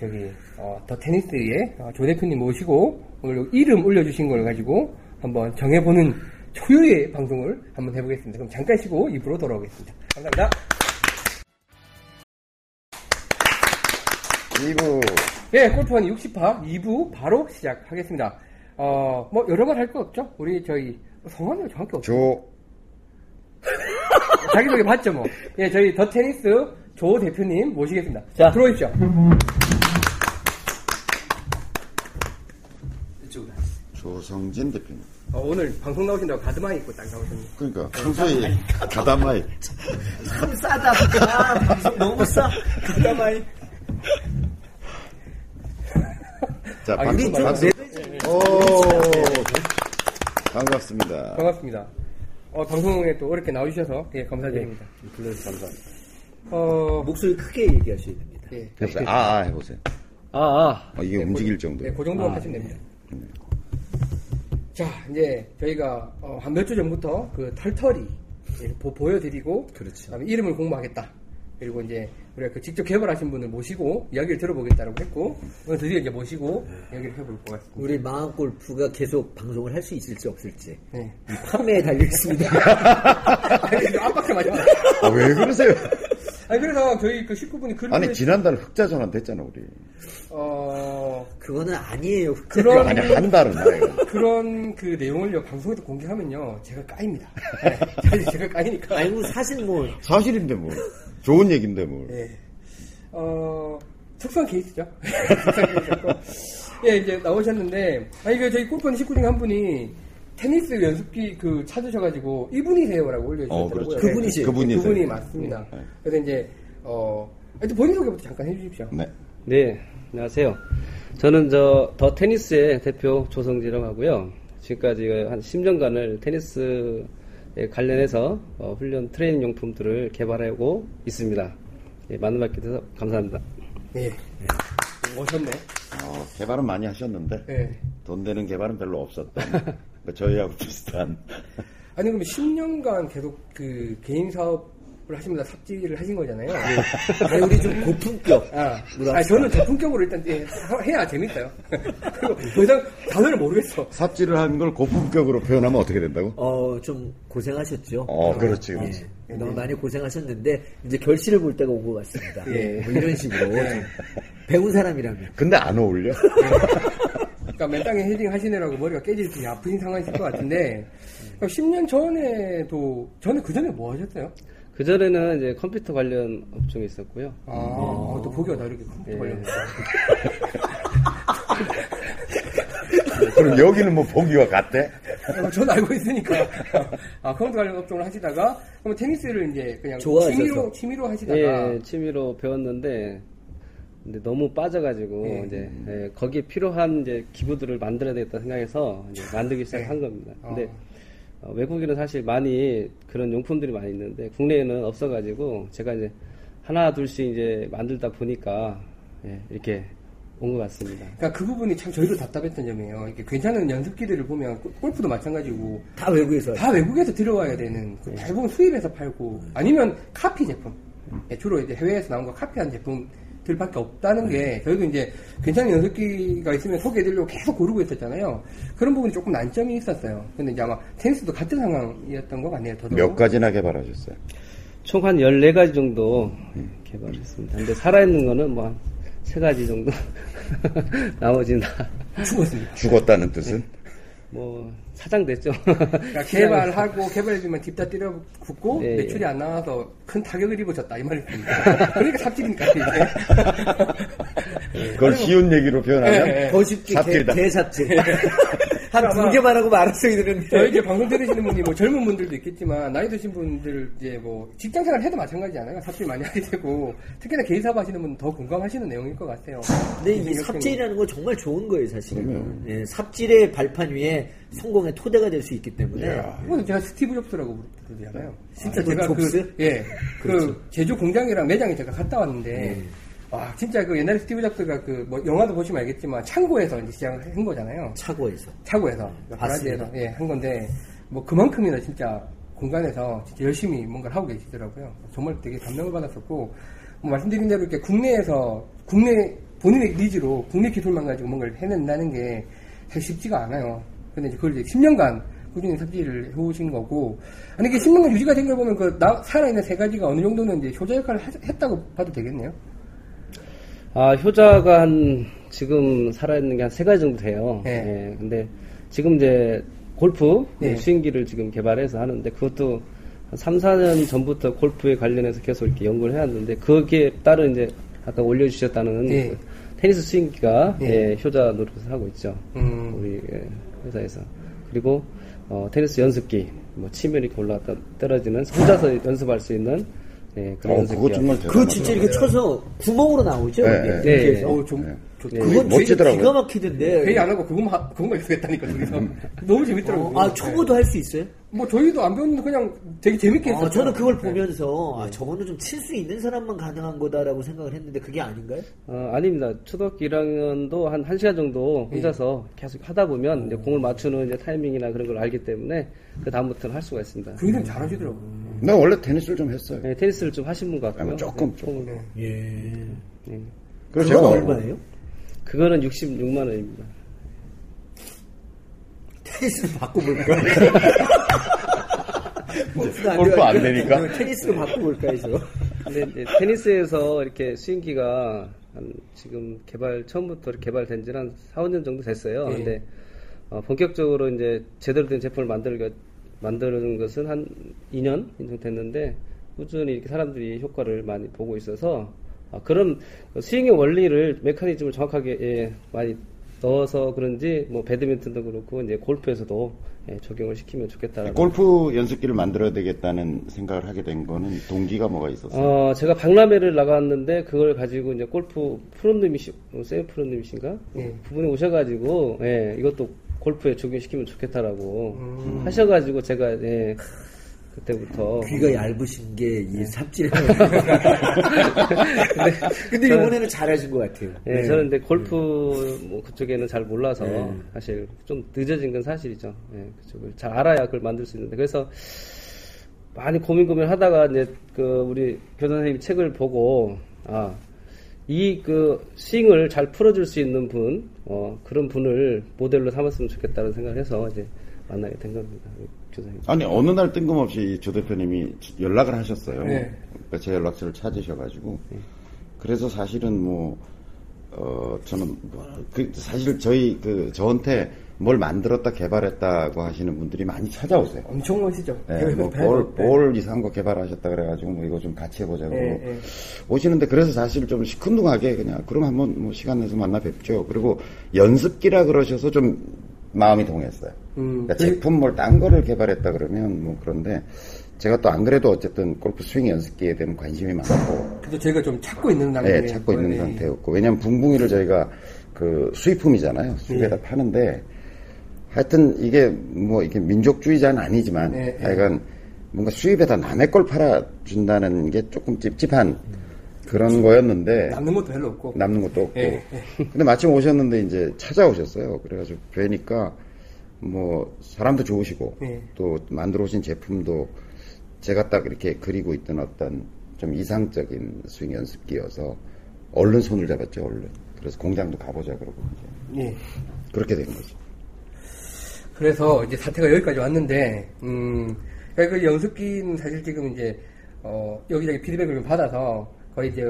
저기 어, 더 테니스의 어, 조 대표님 모시고 오늘 이름 올려주신 걸 가지고 한번 정해보는 초유의 방송을 한번 해보겠습니다. 그럼 잠깐 쉬고 2부로 돌아오겠습니다. 감사합니다. 2부 예, 골프원 60화 2부 바로 시작하겠습니다. 어, 뭐, 여러 말 할 거 없죠? 우리, 저희, 성함이 정확히 없죠? 조 자기소개 봤죠, 뭐. 예, 저희 더 테니스 조 대표님 모시겠습니다. 자. 들어오십시오. 조성진 대표님. 어, 오늘 방송 나오신다고 가드마이 입고 딱 나오셨네요. 그러니까 평소에 가다마이 참 싸다. 아, 방송 너무 싸. 가다마이. 자, 아, 박수, 이거 좀 박수. 내- 오, 반갑습니다. 반갑습니다. 어, 방송에 또 어렵게 나와주셔서, 예, 감사드립니다. 불러주셔서 감사합니다. 어, 목소리 크게 얘기하셔야 됩니다. 예. 해보세요. 아, 아, 해보세요. 아, 아. 어, 이게 움직일 정도. 네, 그 정도만 아, 하시면 됩니다. 자, 이제 저희가 어, 한몇 주 전부터 그 털털이 예, 보, 보여드리고, 그렇죠. 그다음에 이름을 공부하겠다. 그리고 이제 우리가 그 직접 개발하신 분을 모시고 이야기를 들어보겠다라고 했고, 오늘 드디어 이제 모시고 이야기를 해볼 것 같습니다. 우리 마음 골프가 계속 방송을 할 수 있을지 없을지. 네. 이 판매에 달려 있습니다. 아니, 이거 압박해 맞아. 아, 왜 그러세요? 아니, 그래서 저희 그 19분이 글을 아니, 지난달 흑자 전환 됐잖아, 우리. 어, 그거는 아니에요. 그런, 아니, 한 달은 나요. 그런 그 내용을요, 방송에도 공개하면요, 제가 까입니다. 네, 사실 제가 까이니까. 아이고, 사실 뭐, 사실인데 뭐. 좋은 얘기인데 뭘. 예. 어, 특수한 케이스죠. 특수한 케이스였고. 예, 이제 나오셨는데, 아니, 그 저희 골프원 식구 중에 한 분이 테니스 연습기 그 찾으셔가지고, 이분이세요라고 올려주셨더라고요. 어, 그렇죠. 그분이세요? 그분이세요. 그분이 맞습니다. 그래서 이제, 어, 하여튼 본인 소개부터 잠깐 해주십시오. 네. 네, 안녕하세요. 저는 저 더 테니스의 대표 조성지라고 하고요. 지금까지 한 10년간을 테니스에 관련해서 어, 훈련 트레이닝 용품들을 개발하고 있습니다. 예, 많은 말께 돼서 감사합니다. 예. 오셨네. 어, 개발은 많이 하셨는데 예. 돈 되는 개발은 별로 없었던 그 저희하고 비슷한 아니 그러면 10년간 계속 그 개인 사업 을 하시면서 삽질을 하신 거잖아요. 아니, 우리 좀 고품격. 아, 뭐라 아니, 저는 저품격으로 일단 예, 하- 해야 재밌어요. 그리고 더 이상 단어를 모르겠어. 삽질을 한 걸 고품격으로 표현하면 어떻게 된다고? 어, 좀 고생하셨죠? 어, 그렇지, 그렇지. 예, 너무 많이 고생하셨는데, 이제 결실을 볼 때가 온 것 같습니다. 예. 뭐 이런 식으로. 좀 배운 사람이라면. 근데 안 어울려. 그러니까 맨땅에 헤딩 하시느라고 머리가 깨질지 아프신 상황이실 것 같은데 10년 전에도 저는 그 전에 뭐 하셨어요? 그 전에는 이제 컴퓨터 관련 업종에 있었고요. 아, 어, 또 보기가 다르게 컴퓨터 예. 관련해서 그럼 여기는 뭐 보기와 같대? 저는 알고 있으니까 아 컴퓨터 관련 업종을 하시다가 그럼 테니스를 이제 그냥 좋아하셔서. 취미로 취미로 하시다가 예, 취미로 배웠는데 근데 너무 빠져가지고 예. 이제 예, 거기에 필요한 이제 기구들을 만들어야 되겠다 생각해서 이제 만들기 시작한 예. 겁니다. 근데 어. 어, 외국에는 사실 많이 그런 용품들이 많이 있는데 국내에는 없어가지고 제가 이제 하나 둘씩 이제 만들다 보니까 예, 이렇게 온 것 같습니다. 그러니까 그 부분이 참 저희도 답답했던 점이에요. 이게 괜찮은 연습기들을 보면 골- 골프도 마찬가지고 다 외국에서. 다 외국에서 들어와야 되는 그 대부분 수입해서 팔고 아니면 카피 제품 예, 주로 이제 해외에서 나온 거 카피한 제품 들밖에 없다는 게 저희도 이제 괜찮은 연습기가 있으면 소개해드리려고 계속 고르고 있었잖아요. 그런 부분이 조금 난점이 있었어요. 근데 이제 아마 테니스도 같은 상황이었던 것 같네요. 더더욱. 몇 가지나 개발하셨어요? 총 한 14가지 정도 개발했습니다. 근데 살아있는 거는 뭐한세 가지 정도. 나머지는 다 죽었습니다. 죽었다는 뜻은? 뭐 사장 됐죠. 그러니까 개발하고 개발해주면 딥다 때려 붓고 예, 매출이 안 나와서 큰 타격을 입으셨다 이 말입니다. 그러니까 삽질이니까 이제. 그걸 쉬운 얘기로 표현하면 예, 예. 더 쉽게 개, 삽질이다. 개삽질. 한 두 개만 하고 말았어, 이들은. 저희 이제 방송 들으시는 분이 뭐 젊은 분들도 있겠지만 나이 드신 분들 이제 뭐 직장 생활 해도 마찬가지잖아요. 삽질 많이 하게 되고 특히나 개인 사업 하시는 분은 더 공감하시는 내용일 것 같아요. 근데 이 삽질이라는 건 정말 좋은 거예요, 사실은. 예, 삽질의 발판 위에 성공의 토대가 될 수 있기 때문에. 이거는 제가 스티브 잡스라고 부르잖아요. 진짜 아, 제가? 그, 예, 그 제조 공장이랑 매장에 제가 갔다 왔는데, 와, 진짜 그 옛날에 스티브 잡스가 그 뭐 영화도 보시면 알겠지만 창고에서 이제 시작을 한 거잖아요. 차고에서. 차고에서, 봤습니다. 가라지에서, 예, 한 건데, 뭐 그만큼이나 진짜 공간에서 진짜 열심히 뭔가를 하고 계시더라고요. 정말 되게 감명을 받았었고, 뭐 말씀드린 대로 이렇게 국내에서, 국내, 본인의 니즈로 국내 기술만 가지고 뭔가를 해낸다는 게 사실 쉽지가 않아요. 근데 이제 그걸 이제 10년간 꾸준히 삽질을 해오신 거고, 아니, 이게 10년간 유지가 된 걸 보면 그, 나, 살아있는 세 가지가 어느 정도는 이제 효자 역할을 하- 했다고 봐도 되겠네요. 아, 효자가 한, 지금 살아있는 게 한 세 가지 정도 돼요. 네. 예, 근데 지금 이제 골프 네. 스윙기를 지금 개발해서 하는데 그것도 한 3, 4년 전부터 골프에 관련해서 계속 이렇게 연구를 해왔는데 거기에 따른 이제 아까 올려주셨다는 네. 그 테니스 스윙기가 네. 예, 효자 노릇을 하고 있죠. 음. 우리 예, 회사에서. 그리고 어, 테니스 연습기, 뭐 치면 이렇게 올라갔다 떨어지는 혼자서 연습할 수 있는 예, 그런 어. 그거 정말 대단하다. 그거 진짜 이렇게 쳐서 구멍으로 나오죠? 네? 네. 네. 해서. 어우, 좀, 네. 좋- 네. 그건 멋지더라고요. 기가 막히던데. 회의 안 하고 그것만, 하- 그것만 계속 했다니까, 둘이서. 너무 재밌더라고요. 아, 초보도 할 수 있어요? 뭐, 저희도 안 배웠는데 그냥 되게 재밌게 했어요. 아, 저는 그걸 보면서, 아, 저거는 좀 칠 수 있는 사람만 가능한 거다라고 생각을 했는데, 그게 아닌가요? 어, 아닙니다. 초등학교 1학년도 한 1시간 정도 혼자서 계속 하다 보면 이제 공을 맞추는 이제 타이밍이나 그런 걸 알기 때문에 그 다음부터는 할 수가 있습니다. 굉장히 잘하시더라고요. 나 원래 테니스를 좀 했어요. 네, 테니스를 좀 하신 분 아, 같고요. 뭐 조금, 네, 조금. 공- 예. 네. 그래서 제가 얼마예요? 그거는 66만 원입니다. 테니스로 바꿔볼까? 골프가 골프 안 되니까? 테니스로 바꿔볼까 해서. 근데 이제 테니스에서 이렇게 스윙기가 한 지금 개발 처음부터 개발된 지는 한 4, 5년 정도 됐어요. 네. 근데 어, 본격적으로 이제 제대로 된 제품을 만들게 만드는 것은 한 2년 정도 됐는데 꾸준히 이렇게 사람들이 효과를 많이 보고 있어서 아, 그런 스윙의 원리를 메커니즘을 정확하게 예, 많이 넣어서 그런지 뭐 배드민턴도 그렇고 이제 골프에서도 예, 적용을 시키면 좋겠다라는. 골프 연습기를 만들어야 되겠다는 생각을 하게 된 거는 동기가 뭐가 있었어요? 어, 제가 박람회를 나갔는데 그걸 가지고 이제 골프 프로님이시, 어, 세요 프로님이신가? 예. 그분이 오셔가지고, 예, 이것도 골프에 적용시키면 좋겠다라고 하셔가지고 제가, 예, 그때부터. 귀가 얇으신 게 이 삽질을. 근데 이번에는 잘하신 것 같아요. 예, 네. 저는 근데 골프 뭐 그쪽에는 잘 몰라서 네. 사실 좀 늦어진 건 사실이죠. 예, 그쪽을 잘 알아야 그걸 만들 수 있는데 그래서 많이 고민 고민 하다가 이제 그 우리 교장 선생님 책을 보고 아, 이그 스윙을 잘 풀어줄 수 있는 분, 어, 그런 분을 모델로 삼았으면 좋겠다는 생각을 해서 이제 만나게 된 겁니다. 교장님. 아니 어느 날 뜬금없이 조 대표님이 연락을 하셨어요. 네. 그러니까 제 연락처를 찾으셔가지고 그래서 사실은 뭐 어, 저는 뭐, 그 사실 저희 그 저한테 뭘 만들었다 개발했다고 하시는 분들이 많이 찾아오세요. 엄청 멋있죠. 네, 뭐, 뭘, 뭘 이상한 거 개발하셨다 그래가지고, 뭐, 이거 좀 같이 해보자고. 예, 예. 오시는데, 그래서 사실 좀 시큰둥하게 그냥, 그럼 한번 뭐 시간 내서 만나 뵙죠. 그리고 연습기라 그러셔서 좀 마음이 동했어요. 음, 그러니까 그- 제품 뭘 딴 거를 개발했다 그러면 뭐 그런데, 제가 또 안 그래도 어쨌든 골프 스윙 연습기에 대한 관심이 많고, 그래도 저희가 좀 찾고 있는 단계에 네, 찾고 있는 예. 상태였고, 왜냐면 붕붕이를 저희가 그 수입품이잖아요. 수입에다 예. 파는데, 하여튼 이게 뭐 이게 민족주의자는 아니지만, 예, 예. 하여간 뭔가 수입에다 남의 걸 팔아준다는 게 조금 찝찝한 그런 거였는데, 남는 것도 별로 없고. 남는 것도 없고. 예, 근데 마침 오셨는데 이제 찾아오셨어요. 그래가지고 뵈니까 뭐 사람도 좋으시고 예. 또 만들어 오신 제품도 제가 딱 이렇게 그리고 있던 어떤 좀 이상적인 스윙 연습기여서 얼른 손을 잡았죠, 얼른. 그래서 공장도 가보자 그러고 이제 예. 그렇게 된 거죠. 그래서 이제 사태가 여기까지 왔는데, 음, 그러니까 그 연습기는 사실 지금 이제, 어, 여기저기 피드백을 좀 받아서 거의 이제,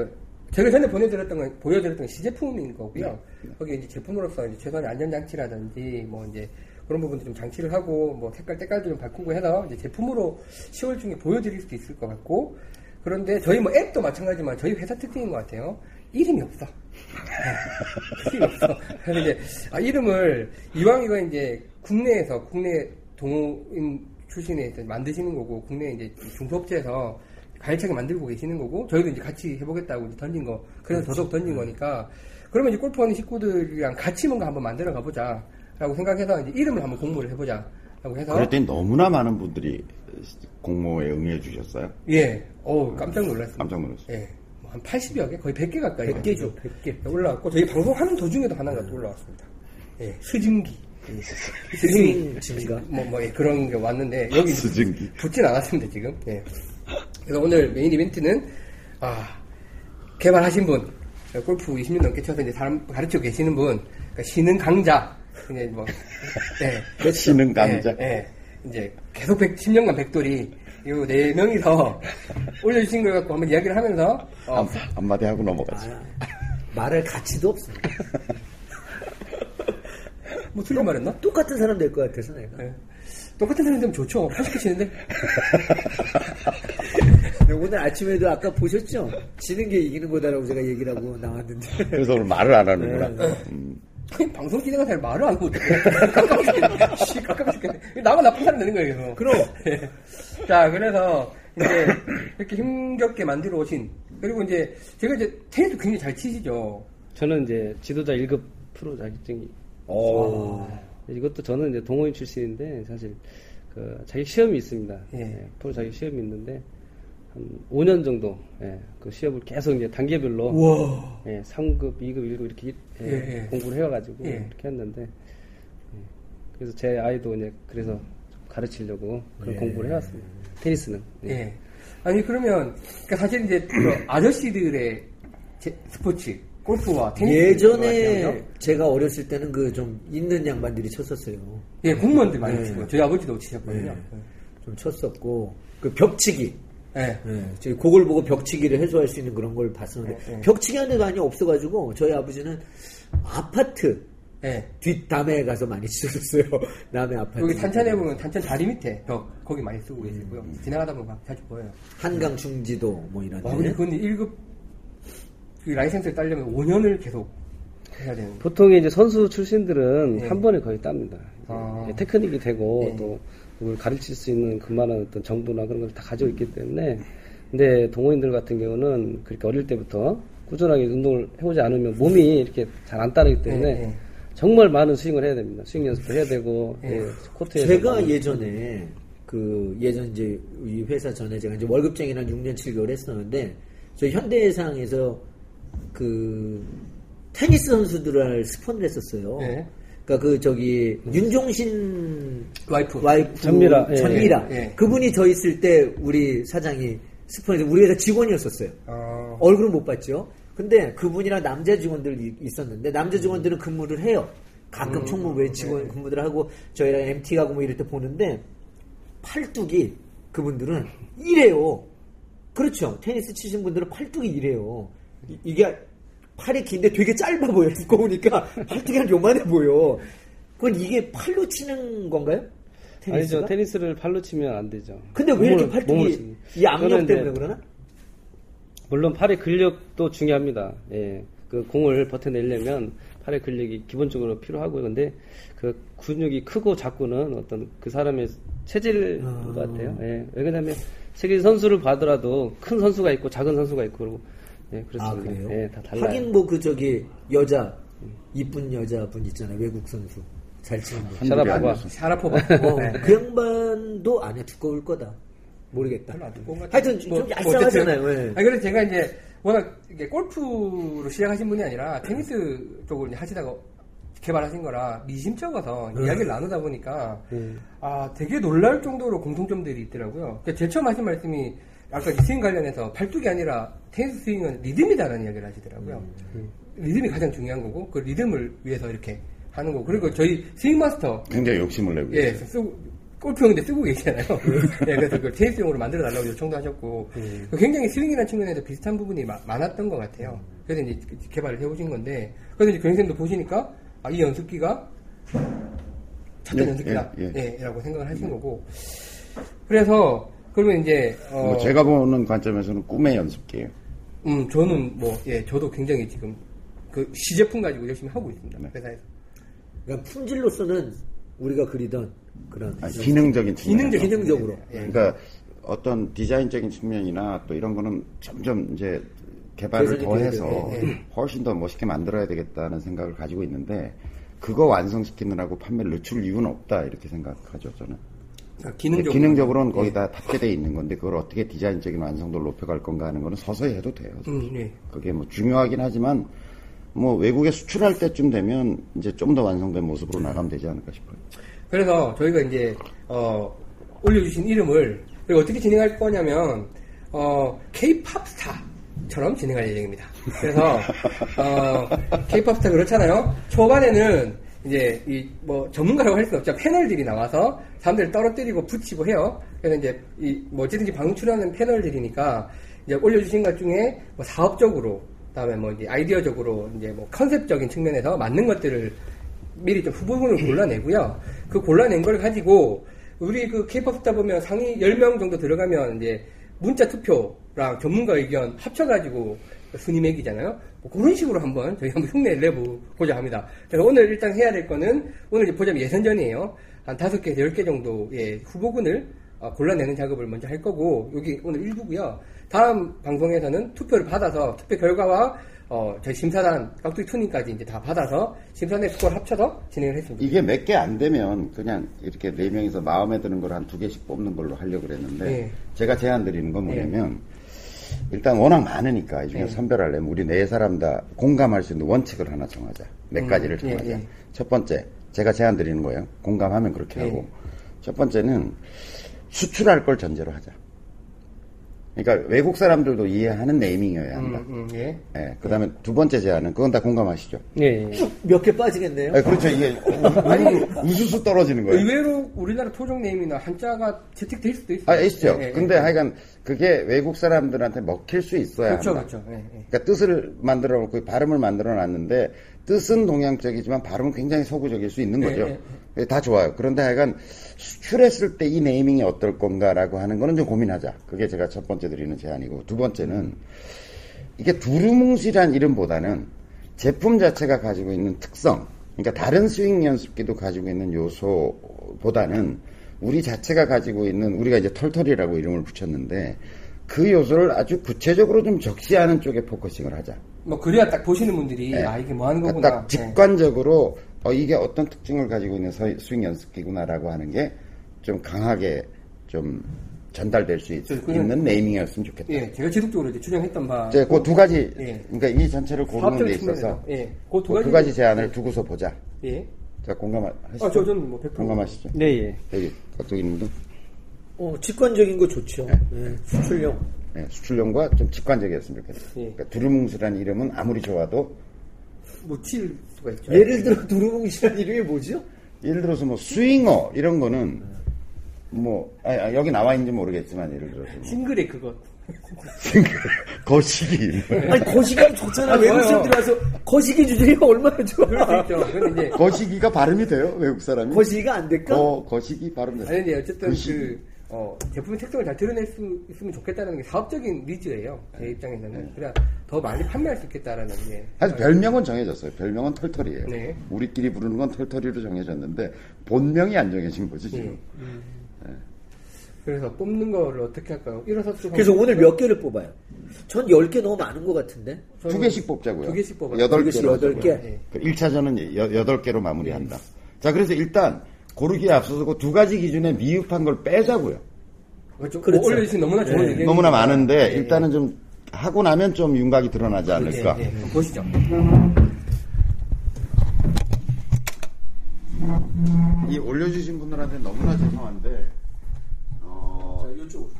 제가 전에 보내드렸던 건, 보여드렸던 건 시제품인 거고요. 거기 이제 제품으로서 이제 최소한의 안전장치라든지, 뭐 이제 그런 부분도 좀 장치를 하고, 뭐 색깔, 때깔도 좀 바꾸고 해서 이제 제품으로 10월 중에 보여드릴 수도 있을 것 같고, 그런데 저희 뭐 앱도 마찬가지지만 저희 회사 특징인 것 같아요. 이름이 없어. 이름이 없어. 그래서 이제, 아, 이름을, 이왕 이거 이제 국내에서, 국내 동호인 출신에서 만드시는 거고, 국내 이제 중소업체에서 가열차게 만들고 계시는 거고, 저희도 이제 같이 해보겠다고 이제 던진 거, 그래서 더더욱 던진 거니까, 그러면 이제 골프하는 식구들이랑 같이 뭔가 한번 만들어 가보자. 라고 생각해서 이제 이름을 한번 공모를 해보자. 라고 해서. 그랬더니 너무나 많은 분들이 공모에 응해 주셨어요. 예. 어우, 깜짝 놀랐습니다. 깜짝 놀랐어요. 예. 뭐 한 80여 개? 거의 100개 가까이. 100개죠, 100개. 올라왔고, 저희 방송하는 도중에도 하나가 또 올라왔습니다. 예. 스증기. 스윙 증가. 뭐, 뭐, 예, 그런 게 왔는데, 여기 스증기. 붙진 않았습니다, 지금. 예. 그래서 오늘 메인 이벤트는, 아, 개발하신 분, 골프 20년 넘게 쳐서 이제 사람 가르쳐 계시는 분, 그러니까 신흥 강자, 이제 뭐, 예. 신흥 강자. 예, 예. 이제 계속 100, 10년간 백돌이, 요 네 명이서 올려주신 걸 갖고 한번 이야기를 하면서, 어, 한, 한마디 하고 넘어가죠. 말할 가치도 없어. 뭐 틀린 말 했나? 똑같은 사람 될 것 같아서 내가. 예. 똑같은 사람 되면 좋죠. 80개 치는데. 네, 오늘 아침에도 아까 보셨죠? 지는 게 이기는 거다라고 제가 얘기를 하고 나왔는데. 그래서 오늘 말을 안 하는구나. 네. 음. 아니, 방송 진행한 사람이 말을 안 하고. 깜깜. 씨, 깜깜 죽겠네. 나만 나쁜 사람 되는 거예요, 계속. 그럼. 예. 자, 그래서 이제 이렇게 힘겹게 만들어 오신 그리고 이제 제가 이제 테니스 굉장히 잘 치시죠. 저는 이제 지도자 1급 프로 자격증이 오. 이것도 저는 이제 동호인 출신인데 사실 그 자격 시험이 있습니다. 예. 예, 프로 자격 시험이 있는데 한 5년 정도 예, 그 시험을 계속 이제 단계별로 우와. 예, 3급, 2급, 1급 이렇게 예, 예, 예. 공부를 해와가지고 예. 이렇게 했는데 예, 그래서 제 아이도 이제 그래서 좀 가르치려고 그런 예. 공부를 해왔습니다. 테니스는 예. 예. 아니 그러면 그러니까 사실 이제 그 아저씨들의 제- 스포츠 골프와 테니스 예전에 제가 어렸을 때는 그 좀 있는 양반들이 쳤었어요. 예 공무원들 많이 네. 치고 저희 아버지도 치셨거든요. 좀 쳤었고 그 벽치기. 예. 예, 저희 그걸 보고 벽치기를 해소할 수 있는 그런 걸 봤었는데 네, 네. 벽치기 하는 데가 많이 없어가지고 저희 아버지는 아파트 예. 뒷담에 가서 많이 치셨어요. 남의 아파트. 여기 탄천에 보면 탄천 다리 밑에 벽 거기 많이 쓰고 계시고요. 음. 지나가다 보면 자주 보여요. 한강 중지도 뭐 이런 와, 근데 데. 그건 1급 그 라이센스를 따려면 5년을 계속 해야 되는. 보통 이제 선수 출신들은 네. 한 번에 거의 땁니다. 아. 예, 테크닉이 되고 네. 또 그걸 가르칠 수 있는 그만한 어떤 정도나 그런 걸 다 가지고 있기 때문에 근데 동호인들 같은 경우는 그렇게 어릴 때부터 꾸준하게 운동을 해오지 않으면 몸이 이렇게 잘 안 따르기 때문에 네, 네. 정말 많은 스윙을 해야 됩니다. 스윙 연습도 해야 되고 네. 예, 코트에서 제가 많은- 예전에 그 예전 이제 이 회사 전에 제가 이제 월급쟁이랑 6년 7개월 했었는데 저 현대해상에서 그 테니스 선수들을 스폰을 했었어요. 네. 그러니까 그 저기 윤종신 와이프. 와이프 전미라, 예. 전미라 예, 예. 그분이 저 있을 때 우리 사장이 스폰해서 우리 회사 직원이었었어요. 어, 얼굴은 못 봤죠. 근데 그분이랑 남자 직원들이 있었는데 남자 직원들은 근무를 해요. 가끔 총무부에 직원 근무들 하고 저희랑 MT 가고 뭐 이럴 때 보는데 팔뚝이 그분들은 이래요. 그렇죠. 테니스 치신 분들은 팔뚝이 이래요. 이- 이게 팔이 긴데 되게 짧아 보여. 두꺼우니까 팔뚝이 한 요만해 보여. 그건 이게 팔로 치는 건가요? 테니스가? 아니죠. 테니스를 팔로 치면 안 되죠. 근데 왜 이렇게 팔뚝이. 이 이제 때문에 그러나? 물론 팔의 근력도 중요합니다. 예. 그 공을 버텨내려면 팔의 근력이 기본적으로 필요하고요. 근데 그 근육이 크고 작고는 어떤 그 사람의 체질인 아. 것 같아요. 예. 왜냐하면 세계 선수를 봐더라도 큰 선수가 있고 작은 선수가 있고 그러고 예, 아 그렇습니다. 그래요? 예, 다 달라요. 하긴 뭐 그 저기 여자 이쁜 여자분 있잖아요 외국 선수 잘 치는 분. 샤라포바. 샤라포바. 어, 네. 그 양반도 안에 두꺼울 거다. 모르겠다. 하여튼 같아요. 좀 뭐, 얄쌍하잖아요. 뭐 예. 어쨌든. 아니, 그래서 제가 이제 워낙 이게 골프로 시작하신 분이 아니라 테니스 쪽으로 이제 하시다가 개발하신 거라 미심쩍어서 네. 이야기를 나누다 보니까 음. 아 되게 놀랄 정도로 공통점들이 있더라고요. 그러니까 제일 처음 하신 말씀이 아까 이 스윙 관련해서 팔뚝이 아니라 테니스 스윙은 리듬이다라는 이야기를 하시더라고요. 음. 리듬이 가장 중요한 거고 그 리듬을 위해서 이렇게 하는 거고 그리고 저희 스윙 마스터 굉장히 욕심을 내고 예. 쓰고, 골프용인데 쓰고 계시잖아요. 예, 그래서 그걸 테니스용으로 만들어 달라고 요청도 하셨고, 그 굉장히 스윙이라는 측면에서 비슷한 부분이 마- 많았던 것 같아요. 그래서 이제 개발을 해오신 건데, 그래서 이제 교생님도 보시니까, 아, 이 연습기가 찻잔 예, 연습기다. 예, 예, 라고 생각을 하신 거고. 그래서, 그러면 이제, 어, 뭐 제가 보는 관점에서는 꿈의 연습기예요. 음, 저는 뭐, 예, 저도 굉장히 지금 그 시제품 가지고 열심히 하고 있습니다. 네. 회사에서. 그러니까 품질로서는 우리가 그리던 그런 아니, 기능적인 측면. 기능적, 기능적으로. 예. 그러니까 어떤 디자인적인 측면이나 또 이런 거는 점점 이제 개발을 개선이 더 돼야 해서 되고. 훨씬 더 멋있게 만들어야 되겠다는 생각을 가지고 있는데 그거 완성시키느라고 판매를 늦출 이유는 없다 이렇게 생각하죠 저는. 기능적으로. 기능적으로는 거의 다 탑재되어 있는 건데 그걸 어떻게 디자인적인 완성도를 높여갈 건가 하는 거는 서서히 해도 돼요. 음, 예. 그게 뭐 중요하긴 하지만 뭐 외국에 수출할 때쯤 되면 이제 좀 더 완성된 모습으로 나가면 되지 않을까 싶어요. 그래서 저희가 이제 어, 올려주신 이름을 그리고 어떻게 진행할 거냐면 어, K-팝 스타처럼 진행할 예정입니다. 그래서 어, K-팝 스타 그렇잖아요. 초반에는 이제 이 뭐 전문가라고 할 수는 없죠. 패널들이 나와서 사람들을 떨어뜨리고 붙이고 해요. 그래서 이제 이 뭐 어쨌든지 방송 출연하는 패널들이니까 이제 올려주신 것 중에 뭐 사업적으로 그다음에 뭐 이제 아이디어적으로 이제 뭐 컨셉적인 측면에서 맞는 것들을 미리 좀 후보군을 골라내고요. 그 골라낸 걸 가지고 우리 그 케이팝 스타 보면 상위 10명 정도 들어가면 이제 문자 투표랑 전문가 의견 합쳐가지고 순위 매기잖아요. 뭐 그런 식으로 한번 저희 한번 흉내를 내보고자 합니다. 오늘 일단 해야 될 거는 오늘 이제 보자면 예선전이에요. 한 다섯 개에서 열 개 정도의 후보군을 어, 골라내는 작업을 먼저 할 거고 여기 오늘 일부고요. 다음 방송에서는 투표를 받아서 투표 결과와 어, 저희 심사단 깍두기 투닝까지 이제 다 받아서 심사단의 스코어를 합쳐서 진행을 했습니다. 이게 몇 개 안 되면 그냥 이렇게 네 명이서 마음에 드는 걸 한 두 개씩 뽑는 걸로 하려고 그랬는데 네. 제가 제안 드리는 건 뭐냐면 일단 워낙 많으니까 이 중에 네. 선별하려면 우리 네 사람 다 공감할 수 있는 원칙을 하나 정하자. 몇 음, 가지를 예, 정하자. 예. 첫 번째 제가 제안 드리는 거예요. 공감하면 그렇게 예. 하고 첫 번째는 수출할 걸 전제로 하자. 그러니까 외국 사람들도 이해하는 naming이어야 한다. 음, 음, 예. 예, 그 다음에 두 번째 제안은, 그건 다 공감하시죠? 예, 예. 몇개 빠지겠네요. 예, 그렇죠. 이게, 아니, 우수수 떨어지는 거예요. 의외로 우리나라 토종 name이나 한자가 채택될 수도 있어요. 아, 있죠. 예, 예, 근데 예. 하여간, 그게 외국 사람들한테 먹힐 수 있어야 그렇죠, 한다. 그렇죠. 예, 예. 그러니까 뜻을 만들어 놓고 발음을 만들어 놨는데, 뜻은 동양적이지만 발음은 굉장히 서구적일 수 있는 거죠. 예, 예, 다 좋아요. 그런데 하여간, 수출했을 때 이 네이밍이 어떨 건가라고 하는 거는 좀 고민하자. 그게 제가 첫 번째 드리는 제안이고, 두 번째는, 이게 두루뭉실한 이름보다는 제품 자체가 가지고 있는 특성, 그러니까 다른 스윙 연습기도 가지고 있는 요소보다는 우리 자체가 가지고 있는 우리가 이제 털털이라고 이름을 붙였는데 그 요소를 아주 구체적으로 좀 적시하는 쪽에 focusing을 하자. 뭐 그래야 딱 보시는 분들이 네. 아 이게 뭐 하는 그러니까 거구나. 딱 직관적으로 어, 이게 어떤 특징을 가지고 있는 서- 스윙 연습기구나라고 하는 게 좀 강하게 좀 전달될 수 있, 는 naming이었으면 좋겠다. 예, 제가 지속적으로 이제 추정했던 바. 이제 그 두 가지, 예. 그러니까 이 전체를 고르는 데 있어서. 예, 그두 그 가지. 두 가지 제안을 두고서 보자. 예. 자, 공감하시죠? 아, 저, 저는 뭐 100% 공감하시죠? 네, 예. 여기, 깍두기님도? 어, 직관적인 거 좋죠. 네, 수출용. 네, 수출용과 좀 직관적이었으면 좋겠어요. 예. 그러니까 두루뭉술한 이름은 아무리 좋아도 묻힐 수가 있죠. 예를 들어 두루뭉실한 이름이 뭐죠? 예를 들어서 뭐 스윙어 이런 거는 뭐 아, 아, 여기 나와 있는지 모르겠지만 예를 들어서 뭐 싱글의 그것. 거시기 아니 거시기가 좋잖아. 아, 외국 좋아요. 사람들 와서 거시기 주제가 얼마나 좋아. 거시기가 발음이 돼요 외국 사람이 거시기가 안 될까? 거 거시기 발음 돼요. 아니, 근데 어쨌든 거시기. 그, 어, 제품의 특성을 잘 드러낼 수 있으면 좋겠다는 게 사업적인 니즈예요. 제 입장에서는. 그래야 더 많이 판매할 수 있겠다라는 게. 사실 별명은 정해졌어요. 별명은 털털이에요. 네. 우리끼리 부르는 건 털털이로 정해졌는데 본명이 안 정해진 거지 지금. 예. 그래서 뽑는 거를 어떻게 할까요? 일어서 좀. 그래서 오늘 몇 개를 뽑아요? 전 10개 너무 많은 것 같은데. 두 개씩 뽑자고요. 두 개씩 뽑아요. 여덟 두 개씩 개로 여덟 하자고요. 개? 예. 그 1차전은 여덟 개로 마무리한다. 자, 그래서 일단 고르기에 앞서서 그 두 가지 기준에 미흡한 걸 빼자고요. 그거 좀 그렇죠. 올려주신 너무나 좋은 네. 의견이 너무나 많은데 일단은 좀 하고 나면 좀 윤곽이 드러나지 않을까. 예, 예. 한번 보시죠. 이 올려주신 분들한테 너무나 죄송한데 어, 이쪽.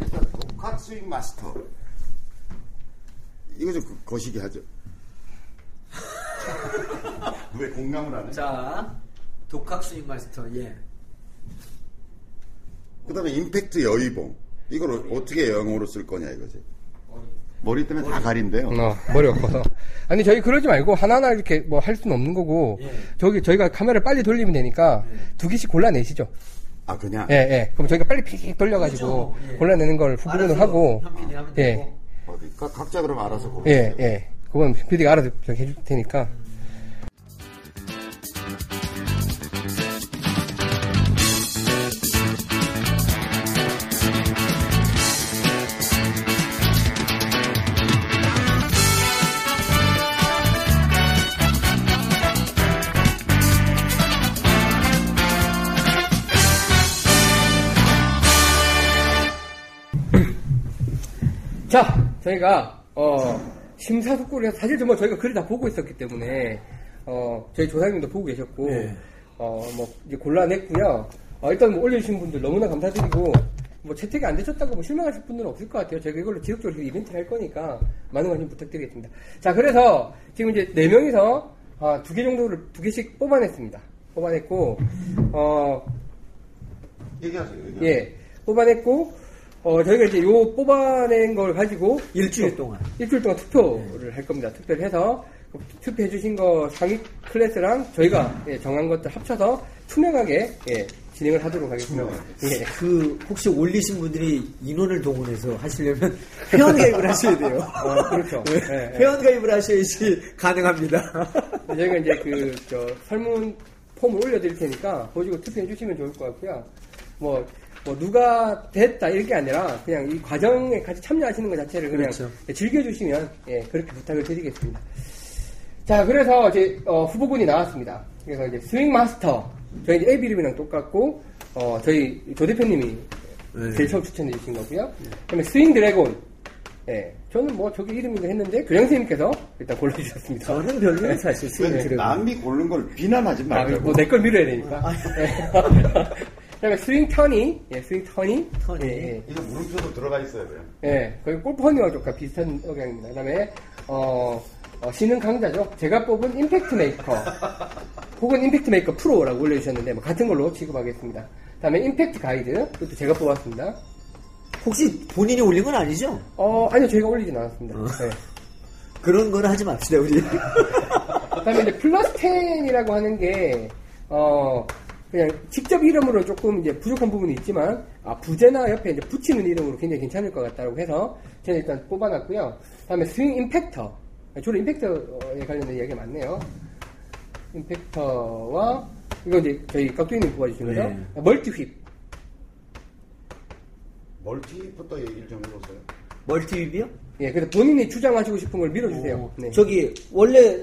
일단 독학 스윙 마스터 이거 좀 거- 거시기 하죠. 왜 공감을 안 해? 자, 독학 스윙 마스터, 예. 그 다음에 임팩트 여의봉 이걸 어- 어떻게 영어로 쓸 거냐 이거지. 머리 때문에 다 가린대요. 어, 머리가 커서. 아니, 저희 그러지 말고 하나하나 이렇게 뭐 할 수는 없는 거고, 예. 저기 저희가 카메라를 빨리 돌리면 되니까 두 개씩 골라내시죠. 아 그냥 예, 예. 그럼 저희가 빨리 픽 돌려가지고 그렇죠. 예. 골라내는 걸 후보로 하고, 예. 각- 각자 그럼 알아서 고르. 예, 예. 그건 PD가 알아서 저기 해줄 테니까. 자, 저희가, 어, 심사숙고를 해서, 사실 정말 저희가 글을 다 보고 있었기 때문에, 어, 저희 조사님도 보고 계셨고, 네. 어, 뭐, 이제 골라냈고요. 어, 일단 뭐 올려주신 분들 너무나 감사드리고, 뭐 채택이 안 되셨다고 뭐 실망하실 분들은 없을 것 같아요. 저희가 이걸로 지속적으로 이벤트를 할 거니까, 많은 관심 부탁드리겠습니다. 자, 그래서 지금 이제 네 명이서 아, 두개 정도를, 두 개씩 뽑아냈습니다. 뽑아냈고, 어, 얘기하세요. 얘기하세요. 예, 뽑아냈고, 어, 저희가 이제 요 뽑아낸 걸 가지고 일주일 동안. 일주일 동안 투표를 할 겁니다. 투표를 해서 투표해 주신 거 상위 클래스랑 저희가 예, 정한 것들 합쳐서 투명하게 예, 진행을 하도록 하겠습니다. 예. 그, 혹시 올리신 분들이 인원을 동원해서 하시려면 회원 가입을 하셔야 돼요. 어, 그렇죠. 네, 예, 예. 회원 가입을 하셔야지 가능합니다. 저희가 이제 그, 저, 설문 폼을 올려드릴 테니까 보시고 투표해 주시면 좋을 것 같고요. 뭐, 뭐, 누가 됐다, 이게 아니라 그냥 이 과정에 같이 참여하시는 것 자체를 그냥 그렇죠. 즐겨주시면, 예, 그렇게 부탁을 드리겠습니다. 자, 그래서 이제, 어, 후보군이 나왔습니다. 그래서 이제 스윙 마스터. 저희 앱 이름이랑 똑같고, 어, 저희 조 대표님이 네. 제일 처음 추천해 주신 거고요. 그 다음에 스윙 드래곤. 예, 저는 뭐 저기 이름인가 했는데, 교장 선생님께서 일단 골라주셨습니다. 저는 별로 사실 dragon. 남이 고른 걸 비난하지 아, 말고. 뭐, 내 걸 밀어야 되니까. 예. 그 다음에 스윙 터니. 예, 스윙 터니. 터니. 예, 예. 이거 물음표도 들어가 있어요. 그냥. 예, 거의 골프 허니와 조금 비슷한 억양입니다. 그 다음에, 어, 어, 신흥 강자죠. 제가 뽑은 impact maker. 혹은 impact maker pro라고 올려주셨는데, 뭐 같은 걸로 취급하겠습니다. 그 다음에 impact guide. 그것도 제가 뽑았습니다. 혹시 본인이 올린 건 아니죠? 어, 아니요, 저희가 올리진 않았습니다. 네. 그런 건 하지 맙시다, 우리. 그다음에 이제 플러스 10이라고 하는 게 어, 그냥 직접 이름으로 조금 이제 부족한 부분이 있지만 아, 부제나 옆에 이제 붙이는 이름으로 굉장히 괜찮을 것 같다고 해서 저는 일단 뽑아놨고요. 그다음에 스윙 임팩터. 주로 임팩터에 관련된 이야기가 많네요. 임팩터와 이거 이제 저희 깍두기님 뽑아주신 거죠? 네. 멀티 휩. multi부터 얘기를 좀 해보세요. multi whip이요? 예, 그래서 본인이 주장하시고 싶은 걸 밀어주세요. 네. 저기 원래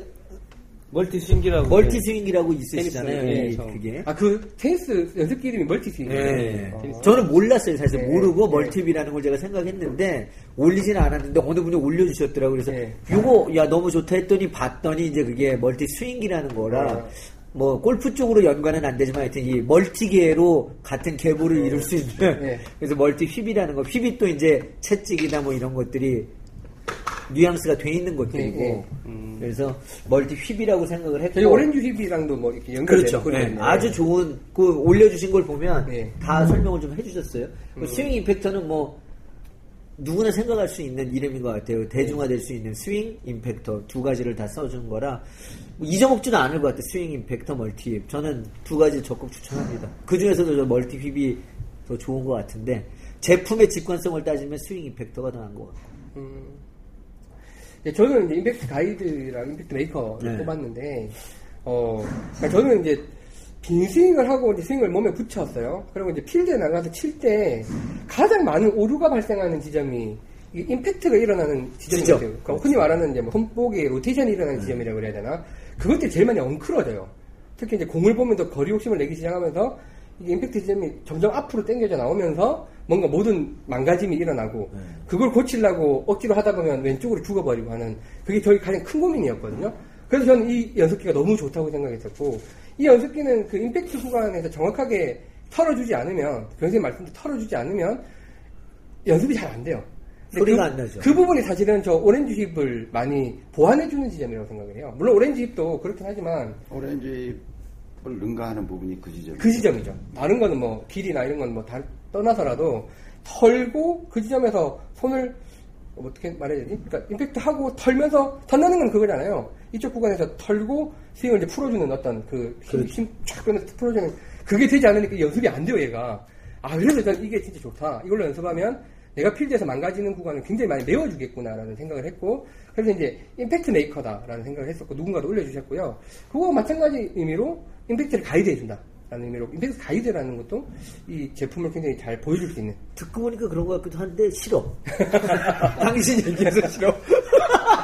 multi 스윙기라고. multi swing이라고 있으시잖아요. 테니스, 예, 이- 처음. 그게. 아, 그 테니스 연습기 이름이 multi swing이에요. 네. 어. 저는 몰랐어요. 사실 네. 모르고 네. multi whip이라는 걸 제가 생각했는데 올리지는 않았는데 어느 분이 올려주셨더라고요. 그래서 네. 요거 야 너무 좋다 했더니 봤더니 이제 그게 multi 스윙기라는 거라 네. 뭐 골프 쪽으로 연관은 안 되지만 하여튼 이 multi계로 같은 계보를 이룰 수 있는 네. 그래서 multi whip이라는 거 whip이 또 이제 채찍이나 뭐 이런 것들이 뉘앙스가 돼 있는 것들이고 네, 그래서 multi whip이라고 생각을 했고 오렌지 whip이랑도 뭐 이렇게 연결돼요. 그렇죠. 네. 아주 좋은 그 올려주신 걸 보면 네. 다 설명을 좀 해주셨어요. 그 음. swing impacter는 뭐 누구나 생각할 수 있는 이름인 것 같아요. 대중화될 수 있는 swing impacter 두 가지를 다 써준 거라 뭐 잊어먹지는 않을 것 같아요. swing impacter multi whip. 저는 두 가지 적극 추천합니다. 그 중에서도 저 multi whip이 더 좋은 것 같은데 제품의 직관성을 따지면 swing impacter가 더 나은 것 같고. 음. 예, 저는 이제 impact guide랑 impact maker를 네. 뽑았는데, 어, 그러니까 저는 이제 빈 스윙을 하고 이제 스윙을 몸에 붙였어요. 그리고 이제 필드에 나가서 칠 때 가장 많은 오류가 발생하는 지점이 이 임팩트가 일어나는 지점이 지점. 있어요. 그러니까 흔히 말하는 이제 뭐 손목에 로테이션이 일어나는 지점이라고 그래야 되나? 그것들이 제일 많이 엉클어져요. 특히 이제 공을 보면서 거리 욕심을 내기 시작하면서 이게 임팩트 지점이 점점 앞으로 당겨져 나오면서 뭔가 모든 망가짐이 일어나고 그걸 고치려고 억지로 하다 보면 왼쪽으로 죽어버리고 하는 그게 저희 가장 큰 고민이었거든요. 그래서 저는 이 연습기가 너무 좋다고 생각했었고 이 연습기는 그 임팩트 구간에서 정확하게 털어주지 않으면 변호사님 말씀도 털어주지 않으면 연습이 잘 안 돼요. 소리가 그, 안 나죠. 그 부분이 사실은 저 오렌지 힙을 많이 보완해주는 지점이라고 생각을 해요. 물론 오렌지 힙도 그렇긴 하지만 오렌지 을 능가하는 부분이 그 지점. 그 지점이죠. 다른 거는 뭐 길이나 이런 건뭐다 떠나서라도 털고 그 지점에서 손을 어떻게 말해야 되지? 그러니까 임팩트 하고 털면서 턴나는 건 그거잖아요. 이쪽 구간에서 털고 스윙을 이제 풀어주는 어떤 그 힘, 힘쫙 빼면서 풀어주는 그게 되지 않으니까 연습이 안 돼요, 얘가. 아, 그래서 전 이게 진짜 좋다. 이걸로 연습하면 내가 필드에서 망가지는 구간을 굉장히 많이 메워주겠구나라는 생각을 했고, 그래서 이제 임팩트 메이커다라는 생각을 했었고, 누군가도 올려주셨고요. 그거와 마찬가지 의미로 임팩트를 가이드해 준다. 라는 의미로 임팩트 가이드라는 것도 이 제품을 굉장히 잘 보여줄 수 있는 듣고 보니까 그런 것 같기도 한데 싫어. 당신 얘기해서 싫어.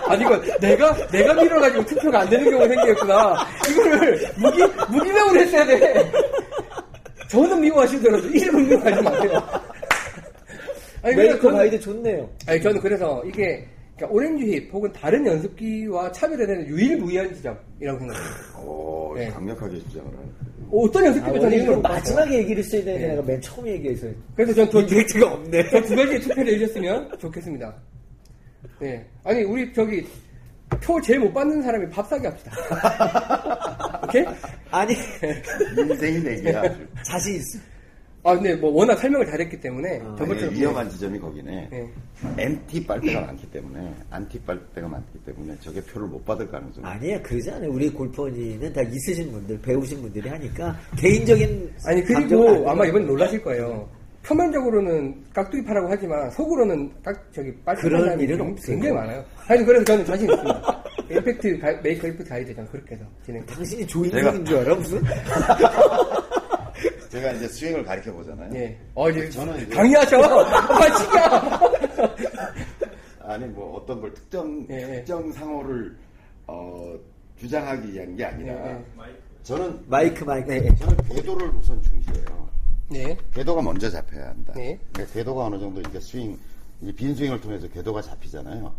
아니 이거 내가 내가 밀어가지고 투표가 안 되는 경우가 생겼구나 이거를 무기 무기명을 했어야 돼 저는 미워하시더라도 이름은 미워하지 마세요 아니 저는- 가이드 좋네요. 아니 저는 그래서 이게 그러니까 오렌지 힙 혹은 다른 연습기와 차별화되는 유일무이한 지점이라고 생각해요 오, 네. 강력하게 주장을 하는. 어떤 아, 연습기도 저는 원래 이걸. 마지막에 얘기를 써야 되는데 네. 내가 맨 처음에 얘기해서 그래서 전두 임팩트가 없네. 두 가지의 투표를 해주셨으면 좋겠습니다. 네. 아니, 우리 저기, 표 제일 못 받는 사람이 밥 사기 합시다. 오케이? 아니 인생이 내기야. 자신 있어. 아, 근데 뭐 워낙 설명을 잘했기 때문에. 아, 저번처럼. 아니, 위험한 지점이 거기네. 네. MT 빨대가 많기 때문에, 안티 빨대가 많기 때문에 저게 표를 못 받을 가능성이. 아니야 그러지 않아요. 우리 골퍼니는 다 있으신 분들 배우신 분들이 하니까 개인적인 아니, 그리고. 아마 이번 놀라실 거예요. 표면적으로는 깍두기 파라고 하지만 속으로는 깍, 저기, 그런 사람이 일은 굉- 굉장히. 많아요. 아니, 그래서 저는 자신 있습니다. 임팩트, 가, 메이커 임팩트 가이드 저는 그렇게 해서 진행. 당신이 조인성인 줄 알아 무슨? 제가 이제 스윙을 가르쳐 보잖아요. 예. 어, 이제 저는 이제- 강의하셔! 마치가! 아니 뭐 어떤 걸 특정 예, 예. 특정 상호를 어, 주장하기 위한 게 아니라 예, 예. 저는 마이크 마이크. 네. 저는 궤도를 우선 중시해요. 네. 궤도가 먼저 잡혀야 한다. 네. 그러니까 궤도가 어느 정도 이제 스윙, 이제 빈 스윙을 통해서 궤도가 잡히잖아요.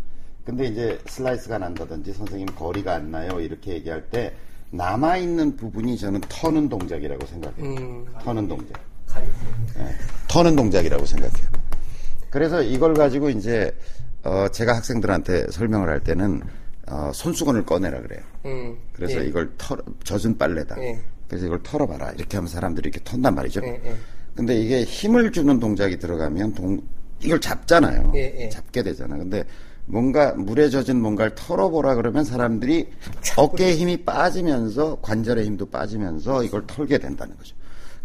근데 이제 슬라이스가 난다든지 선생님 거리가 안 나요 이렇게 얘기할 때 남아 있는 부분이 저는 터는 동작이라고 생각해요. 음. 터는 동작. 예, 터는 동작이라고 생각해요. 그래서 이걸 가지고 이제 어, 제가 학생들한테 설명을 할 때는 어, 손수건을 꺼내라 그래요. 음. 그래서 예. 이걸 털 젖은 빨래다. 예. 그래서 이걸 털어봐라. 이렇게 하면 사람들이 이렇게 턴단 말이죠. 예, 예. 근데 이게 힘을 주는 동작이 들어가면 동, 이걸 잡잖아요. 예, 예. 잡게 되잖아. 근데 뭔가 물에 젖은 뭔가를 털어보라 그러면 사람들이 어깨에 힘이 빠지면서 관절의 힘도 빠지면서 이걸 털게 된다는 거죠.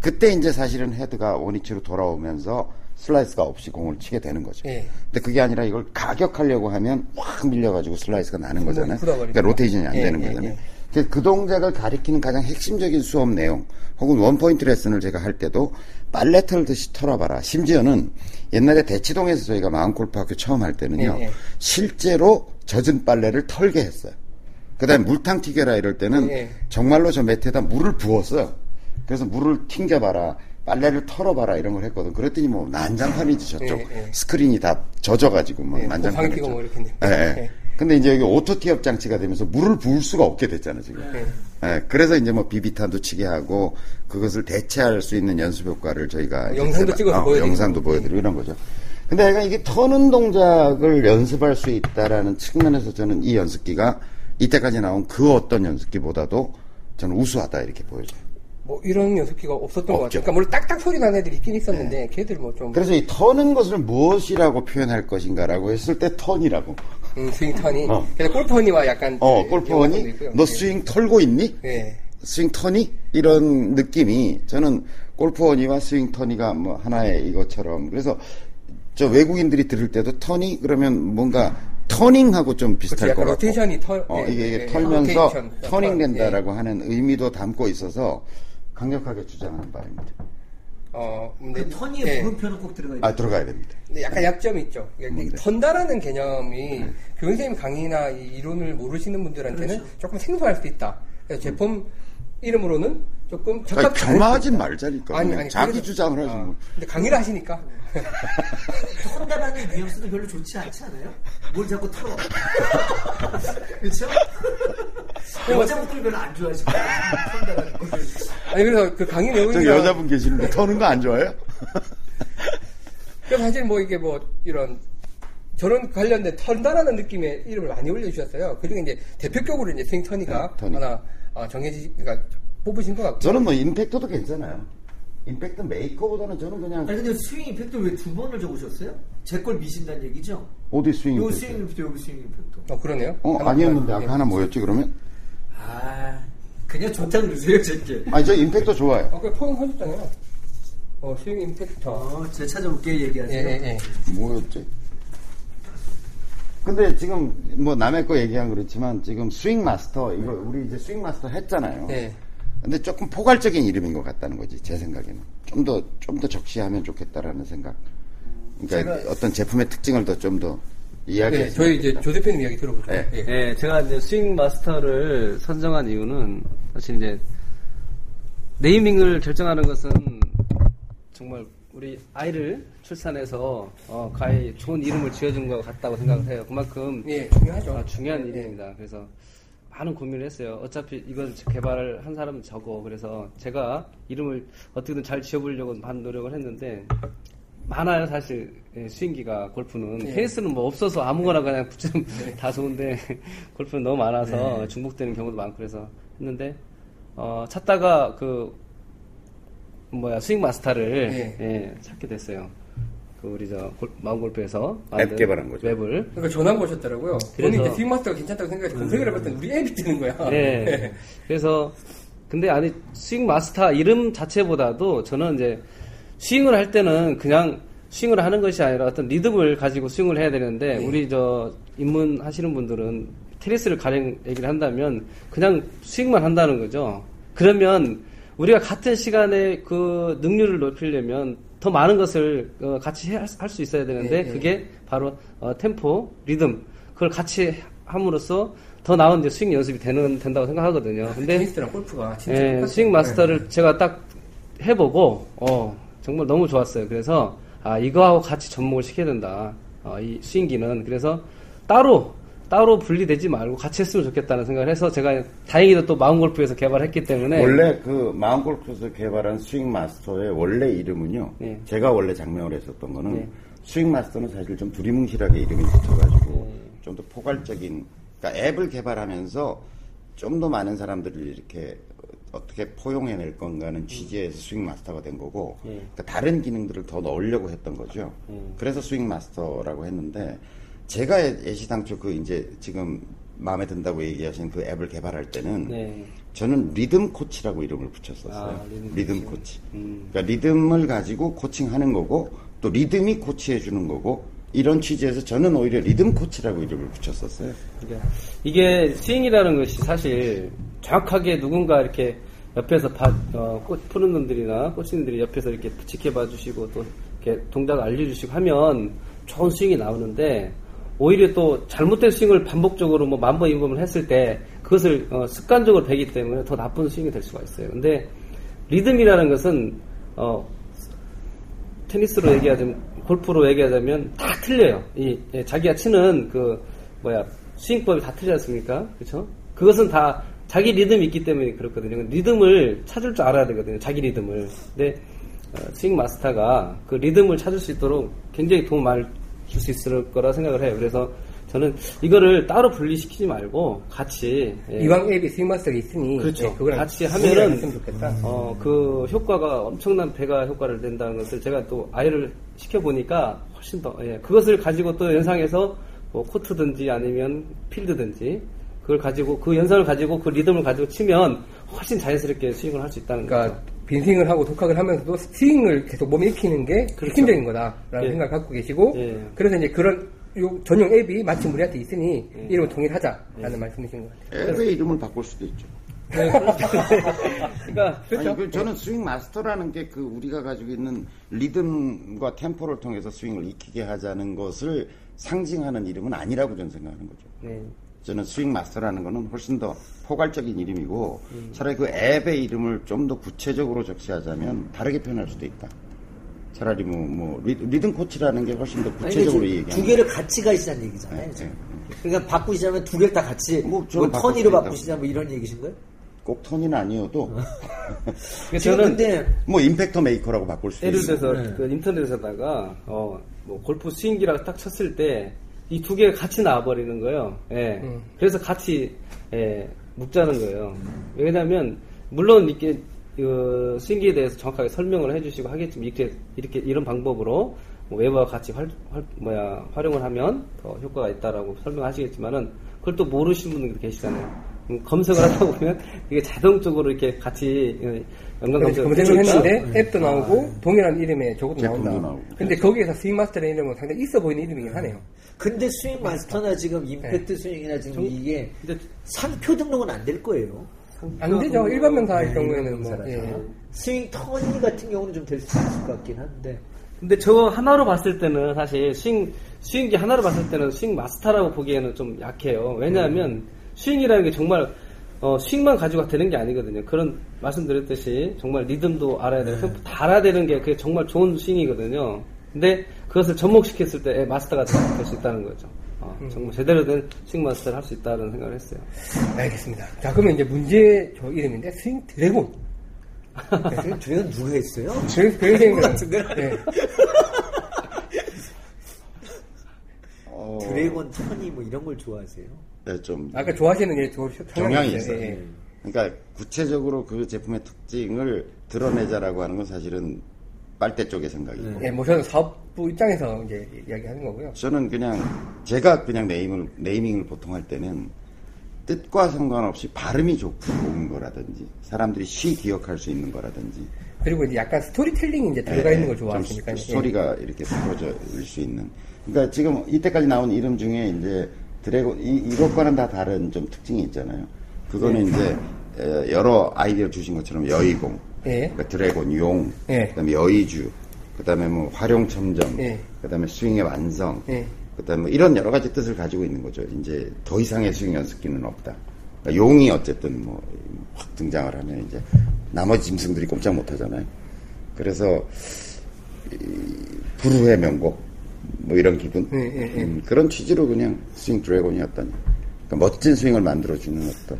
그때 이제 사실은 헤드가 원위치로 돌아오면서 슬라이스가 없이 공을 치게 되는 거죠. 예. 근데 그게 아니라 이걸 가격하려고 하면 확 밀려가지고 슬라이스가 나는 거잖아요. 그러니까 로테이션이 안 예, 되는 예, 거잖아요. 예. 그래서 그 동작을 가리키는 가장 핵심적인 수업 내용 혹은 원포인트 레슨을 제가 할 때도 빨래 털듯이 털어봐라. 심지어는 옛날에 대치동에서 저희가 마음골프학교 처음 할 때는요. 예, 예. 실제로 젖은 빨래를 털게 했어요. 그 다음에 물탕 튀겨라 이럴 때는 예. 정말로 저 매트에다 물을 부었어요. 그래서 물을 튕겨봐라. 빨래를 털어봐라 이런 걸 했거든. 그랬더니 뭐 난장판이지 저쪽 예, 예. 스크린이 다 젖어가지고 막 예, 난장판이죠. 뭐 이렇게 예, 예. 예. 근데 이제 여기 auto tee-up 장치가 되면서 물을 부을 수가 없게 됐잖아 지금. 예, 그래서 이제 뭐 비비탄도 치게 하고 그것을 대체할 수 있는 연습 효과를 저희가 영상도 찍어서 어, 보여드리고. 영상도 보여드리고 이런 거죠. 근데 내가 이게 터는 동작을 연습할 수 있다라는 측면에서 저는 이 연습기가 이때까지 나온 그 어떤 연습기보다도 저는 우수하다 이렇게 보여져요. 뭐 이런 연습기가 없었던 것 없죠. 같아요. 그러니까 물론 딱딱 소리 나는 애들이 있긴 있었는데 걔들 뭐 좀 그래서 이 터는 것을 무엇이라고 표현할 것인가라고 했을 때 턴이라고. 음, 스윙 턴이 어. 그래서 골프원이와 약간 어, 그 있고요. 너 네. 스윙 털고 있니? 예. 스윙 터니? 이런 느낌이 저는 골프 허니와 스윙 터니가 뭐 하나의 이것처럼 그래서 저 외국인들이 들을 때도 터니 그러면 뭔가 turning하고 좀 비슷할 그렇지, 것 같고 로테이션이 털- 어, 예, 이게, 이게 예, 털면서 로테이션, turning 털, 된다라고 하는 의미도 담고 있어서 강력하게 주장하는 바입니다. 어, 근데 그 터니에 예. 물음표는 꼭 들어가야 아 들어가야 됩니다. 근데 약간 약점이 있죠. 뭔데? 턴다라는 개념이 교원 선생님 강의나 이 이론을 모르시는 분들한테는 그렇죠. 조금 생소할 수도 있다. 그래서 제품 이름으로는 조금 아니, 수도 있다. 말자니까. 그냥 자기 그래서- 주장을 하지 어, 뭐. 근데 강의를 하시니까 턴다라는 뉘앙스도 별로 좋지 않지 않아요? 뭘 자꾸 털어. 그렇죠? 여자분들 별로 안 좋아하시고. 아니 그래서 그 강의 내용이 여자분 계시는데 터는 거 안 좋아해요? 그럼 사실 뭐 이게 뭐 이런 저런 관련된 턴다라는 느낌의 이름을 많이 올려주셨어요. 그 중에 이제 대표격으로 이제 스윙 터니가 네. 하나 어, 정해지, 그러니까 뽑으신 것 같고. 저는 뭐 임팩트도 괜찮아요. 임팩트 메이커보다는 저는 그냥 아니 근데 스윙 임팩트 왜 두 번을 적으셨어요? 제 걸 미신다는 얘기죠? 어디 스윙 요 임팩트? 스윙 임팩트 여기 스윙 임팩트. 어 그러네요. 어 아니었는데 아까 하나 뭐였지 그러면? 아 그냥 좋다 그러세요 제게. 아니 저 임팩트 좋아요. 어, 그 포용 하셨잖아요. 어, 스윙 impacter. 어, 제 찾아볼게요 예, 얘기하세요. 예, 예. 뭐였지? 근데 지금 뭐 남의 거 얘기한 그렇지만 지금 스윙 마스터 이거 우리 이제 스윙 마스터 했잖아요. 예. 근데 조금 포괄적인 이름인 것 같다는 거지 제 생각에는 좀 더 좀 더 적시하면 좋겠다라는 생각. 그러니까 어떤 제품의 특징을 더 좀더 네, 이야기해. 저희 이제 조 대표님 이야기 들어보죠. 예. 예. 예, 제가 이제 스윙 마스터를 선정한 이유는 사실 이제 네이밍을 결정하는 것은 정말 우리 아이를 출산해서 어, 가히 좋은 이름을 지어준 것 같다고 생각을 해요. 그만큼 예, 중요하죠. 아, 중요한 예. 일입니다. 그래서 많은 고민을 했어요. 어차피 이걸 개발을 한 사람은 적어. 그래서 제가 이름을 어떻게든 잘 지어보려고 많은 노력을 했는데 많아요, 사실. 예, 스윙기가 골프는. 예. 테니스는 뭐 없어서 아무거나 그냥 붙이면 다 좋은데 골프는 너무 많아서 중복되는 경우도 많고 그래서 했는데 어, 찾다가 그 뭐야 스윙 마스터를 예. 예, 찾게 됐어요. 그 우리 저 골- 마음 골프에서 앱 개발한 거죠. 웹을 그러니까 전화 보셨더라고요. 그래서- 본인 이제 스윙 마스터가 괜찮다고 생각해서 검색을 해봤더니 우리 앱이 뜨는 거야. 네. 그래서 근데 아니 스윙 마스터 이름 자체보다도 저는 이제 스윙을 할 때는 그냥 스윙을 하는 것이 아니라 어떤 리듬을 가지고 스윙을 해야 되는데 우리 저 입문하시는 분들은 테니스를 가령 얘기를 한다면 그냥 스윙만 한다는 거죠. 그러면 우리가 같은 시간에 그 능률을 높이려면 더 많은 것을 어, 같이 할 수 있어야 되는데 네, 네. 그게 바로 어, 템포, 리듬 그걸 같이 함으로써 더 나은 이제 스윙 연습이 되는 된다고 생각하거든요. 근데 테니스랑 골프가 진짜 예. 스윙 마스터를 제가 딱 해보고 어 정말 너무 좋았어요. 그래서 아 이거하고 같이 접목을 시켜야 된다. 어, 이 스윙기는 그래서 따로 따로 분리되지 말고 같이 했으면 좋겠다는 생각을 해서 제가 다행히도 또 마음골프에서 개발했기 때문에 원래 그 마음골프에서 개발한 스윙 마스터의 원래 이름은요. 네. 제가 원래 작명을 했었던 거는 네. 스윙 마스터는 사실 좀 두리뭉실하게 이름이 붙어가지고 좀더 포괄적인 그러니까 앱을 개발하면서 좀 더 많은 사람들을 이렇게 어떻게 포용해낼 건가는 취지에서 스윙 마스터가 된 거고 예. 그러니까 다른 기능들을 더 넣으려고 했던 거죠. 음. 그래서 스윙 마스터라고 했는데 제가 애시당초 그 이제 지금 마음에 든다고 얘기하신 그 앱을 개발할 때는 네. 저는 리듬 코치라고 이름을 붙였었어요. 아, 리듬 리듬, 코치. 코치. 음. 그러니까 리듬을 가지고 코칭하는 거고 또 리듬이 코치해 주는 거고 이런 취지에서 저는 오히려 리듬 코치라고 이름을 붙였었어요. 그러니까 이게 스윙이라는 것이 사실 정확하게 누군가 이렇게 옆에서 바, 어, 꼭 프로 분들이나 코치님들이 옆에서 이렇게 지켜봐 주시고 또 이렇게 동작을 알려주시고 하면 좋은 스윙이 나오는데 오히려 또 잘못된 스윙을 반복적으로 뭐 만 번, 이번 했을 때 그것을 어, 습관적으로 배기 때문에 더 나쁜 스윙이 될 수가 있어요. 근데 리듬이라는 것은 어, 테니스로 얘기하자면 골프로 얘기하자면 다 틀려요. 이 예, 자기가 치는 그 뭐야 스윙법이 다 틀리지 않습니까? 그렇죠? 그것은 다 자기 리듬이 있기 때문에 그렇거든요. 리듬을 찾을 줄 알아야 되거든요. 자기 리듬을. 근데 어, 스윙 마스터가 그 리듬을 찾을 수 있도록 굉장히 도움 많이 줄 수 있을 거라 생각을 해요. 그래서 저는 이거를 따로 분리시키지 말고 같이 예, 이왕 앱이 스윙마스터가 있으니 그렇죠. 예, 같이 하면은 좋겠다. 어, 그 효과가 엄청난 배가 효과를 낸다는 것을 제가 또 아이를 시켜 보니까 훨씬 더, 예, 그것을 가지고 또 연상해서 뭐 코트든지 아니면 필드든지 그걸 가지고 그 연상을 가지고 그 리듬을 가지고 치면 훨씬 자연스럽게 스윙을 할 수 있다는 그러니까 거죠. 빈스윙을 하고 독학을 하면서도 스윙을 계속 몸에 익히는 게 그렇죠. 핵심적인 거다라는 예. 생각을 갖고 계시고 예. 그래서 이제 그런 요 전용 앱이 마침 우리한테 있으니 예. 이름을 통일하자라는 말씀이신 것 같아요. 앱의 이름을 바꿀 수도 있죠. 그러니까 그렇죠. 아니, 그 저는 스윙 마스터라는 게 그 우리가 가지고 있는 리듬과 템포를 통해서 스윙을 익히게 하자는 것을 상징하는 이름은 아니라고 저는 생각하는 거죠. 네. 저는 스윙 마스터라는 거는 훨씬 더 포괄적인 이름이고 음. 차라리 그 앱의 이름을 좀 더 구체적으로 적시하자면 다르게 표현할 수도 있다. 차라리 뭐, 뭐 리, 듬 코치라는 게 훨씬 더 아니, 구체적으로 얘기하는 두 개를 같이 가시자는 얘기잖아요. 네, 지금. 네. 그러니까 바꾸시자면 두 개를 다 같이 뭐, 뭐, 턴이로 바꾸시자 뭐 이런 얘기신 거예요? 꼭 턴은 아니어도 그러니까 지금 저는 근데 뭐 impacter 메이커라고 바꿀 수도 예를 들어서 네. 그 인터넷에다가 어, 뭐 골프 스윙기라고 딱 쳤을 때 이 두 개가 같이 나와버리는 거예요. 예. 음. 그래서 같이 예, 묶자는 거예요. 왜냐하면 물론 이렇게 그 스윙기에 대해서 정확하게 설명을 해주시고 하겠지만 이렇게 이렇게 이런 방법으로 뭐 웨버와 같이 활, 활- 뭐야 활용을 하면 더 효과가 있다라고 설명하시겠지만은 그걸 또 모르시는 분들 계시잖아요. 음, 검색을 하다 보면 이게 자동적으로 이렇게 같이 어, 연관 검색을 검색을 했는데 앱도 나오고 동일한 이름의 저것도 나온다. 나오고. 근데 거기에서 스윙 마스터라는 이름은 상당히 있어 보이는 이름이긴 하네요. 근데 스윙 마스터나 지금 임팩트 스윙이나 지금 이게 근데 상표 등록은 안 될 거예요. 안 되죠. 일반 명사할 네, 경우에는 뭐. 예. 스윙 턴 같은 경우는 좀 될 수 있을 것 같긴 한데 근데 저 하나로 봤을 때는 사실 스윙, 스윙기 하나로 봤을 때는 스윙 마스터라고 보기에는 좀 약해요. 왜냐하면 스윙이라는 게 정말 어, 스윙만 가지고 되는 게 아니거든요. 그런 말씀드렸듯이 정말 리듬도 알아야 되고 템포 다 알아야 되는 게 그게 정말 좋은 스윙이거든요. 근데 그것을 접목시켰을 때 마스터가 될 수 있다는 거죠. 어, 정말 제대로 된 스윙 마스터를 할 수 있다는 생각을 했어요. 알겠습니다. 자, 그러면 이제 문제 저 이름인데 스윙 드래곤. 스윙 드래곤 누가 했어요? 그래서 그 생각 같은데? 예. 어, 드래곤 턴이 뭐 이런 걸 좋아하세요? 네, 좀 아까 좋아하시는 게 저, 경향이 있어요. 있어요. 예, 예. 그러니까 구체적으로 그 제품의 특징을 드러내자라고 하는 건 사실은 빨대 쪽의 생각이고 예, 뭐 저는 사업 부 입장에서 이제 이야기하는 거고요. 저는 그냥 제가 그냥 네임을 네이밍을 보통 할 때는 뜻과 상관없이 발음이 좋고 좋은 거라든지 사람들이 쉬 기억할 수 있는 거라든지 그리고 이제 약간 스토리텔링이 이제 들어가 예, 있는 걸좀 좋아하시니까. 스- 스토리가 이렇게 풀어질 수 있는. 그러니까 지금 이때까지 나온 이름 중에 이제 드래곤 이, 이것과는 다 다른 좀 특징이 있잖아요. 그거는 네. 이제 에, 여러 아이디어 주신 것처럼 여의공, 예. 그러니까 드래곤 용, 예. 그다음에 여의주, 그다음에 뭐 활용첨점, 예. 그다음에 스윙의 완성, 예. 그다음에 뭐 이런 여러 가지 뜻을 가지고 있는 거죠. 이제 더 이상의 스윙 연습기는 없다. 그러니까 용이 어쨌든 뭐 확 등장을 하면 이제 나머지 짐승들이 꼼짝 못 하잖아요. 그래서 이 불후의 명곡 뭐 이런 기분 예. 음, 그런 취지로 그냥 스윙 드래곤이었던 그러니까 멋진 스윙을 만들어주는 어떤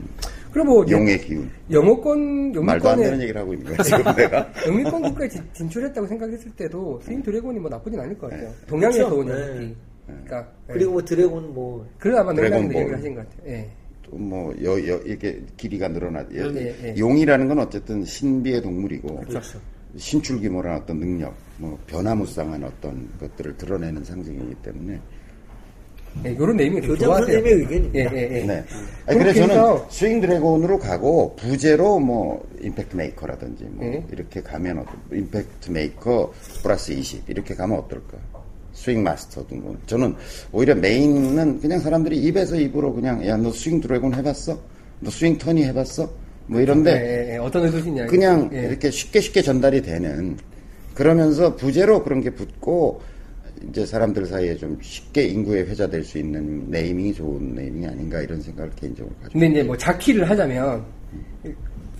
그럼 뭐 용의 기운 영어권 말도 안 되는 영미권에 얘기를 하고 있는 거야 지금 내가 영미권 국가에 진- 진출했다고 생각했을 때도 스윙 드래곤이 뭐 나쁘진 않을 것 같아요. 동양에서 그렇죠. 온 네. 그러니까 예. 그리고 뭐 드래곤 뭐 그래서 아마 볼. 얘기를 하신 것 같아요. 예. 뭐 여, 여, 이렇게 길이가 늘어나 예, 예, 예. 용이라는 건 어쨌든 신비의 동물이고 그렇죠. 신출귀몰한 어떤 능력 뭐 변화무쌍한 어떤 것들을 드러내는 상징이기 때문에 예, 요런 되게 교장 좋아하세요. 선생님의 의견입니다. 예, 예, 예. 네. 아니, 그래서 저는 해서- 스윙 드래곤으로 가고 부제로 뭐 임팩트 메이커라든지 뭐 네. 이렇게 가면 어떨 임팩트 메이커 플러스 20 이렇게 가면 어떨까? 스윙 마스터도 뭐 저는 오히려 메인은 그냥 사람들이 입에서 입으로 그냥 야 너 스윙 드래곤 해봤어? 너 스윙 터니 해봤어? 뭐 이런데 예, 예, 예. 어떤 알겠- 그냥 예. 이렇게 쉽게 쉽게 전달이 되는 그러면서 부제로 그런 게 붙고 이제 사람들 사이에 좀 쉽게 인구에 회자될 수 있는 네이밍이 좋은 네이밍이 아닌가 이런 생각을 개인적으로 가지고 근데 이제 뭐 자키를 하자면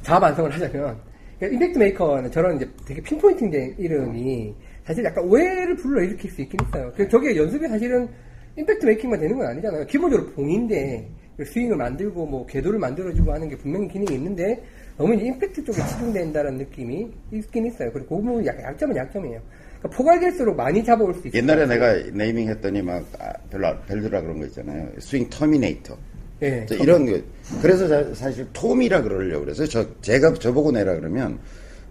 자기반성을 하자면 그러니까 임팩트 메이커는 저런 이제 되게 pinpointing된 이름이 사실 약간 오해를 불러 일으킬 수 있긴 있어요. 그 저게 연습이 사실은 impact making만 되는 건 아니잖아요. 기본적으로 봉인데 그 스윙을 만들고 뭐 궤도를 만들어주고 하는 게 분명히 기능이 있는데 너무 이제 임팩트 쪽에 치중된다는 느낌이 있긴 있어요. 그리고 그 부분 약간 약점은 약점이에요. 그러니까 포괄될수록 많이 잡아올 수 있어요. 옛날에 내가 네이밍 했더니 막 아, 별로 안- 별로라 그런 거 있잖아요. 스윙 터미네이터. 예. 저 이런 거 그래서 자- 사실 톰이라 그러려고 그래서 저 제가 저보고 내라 그러면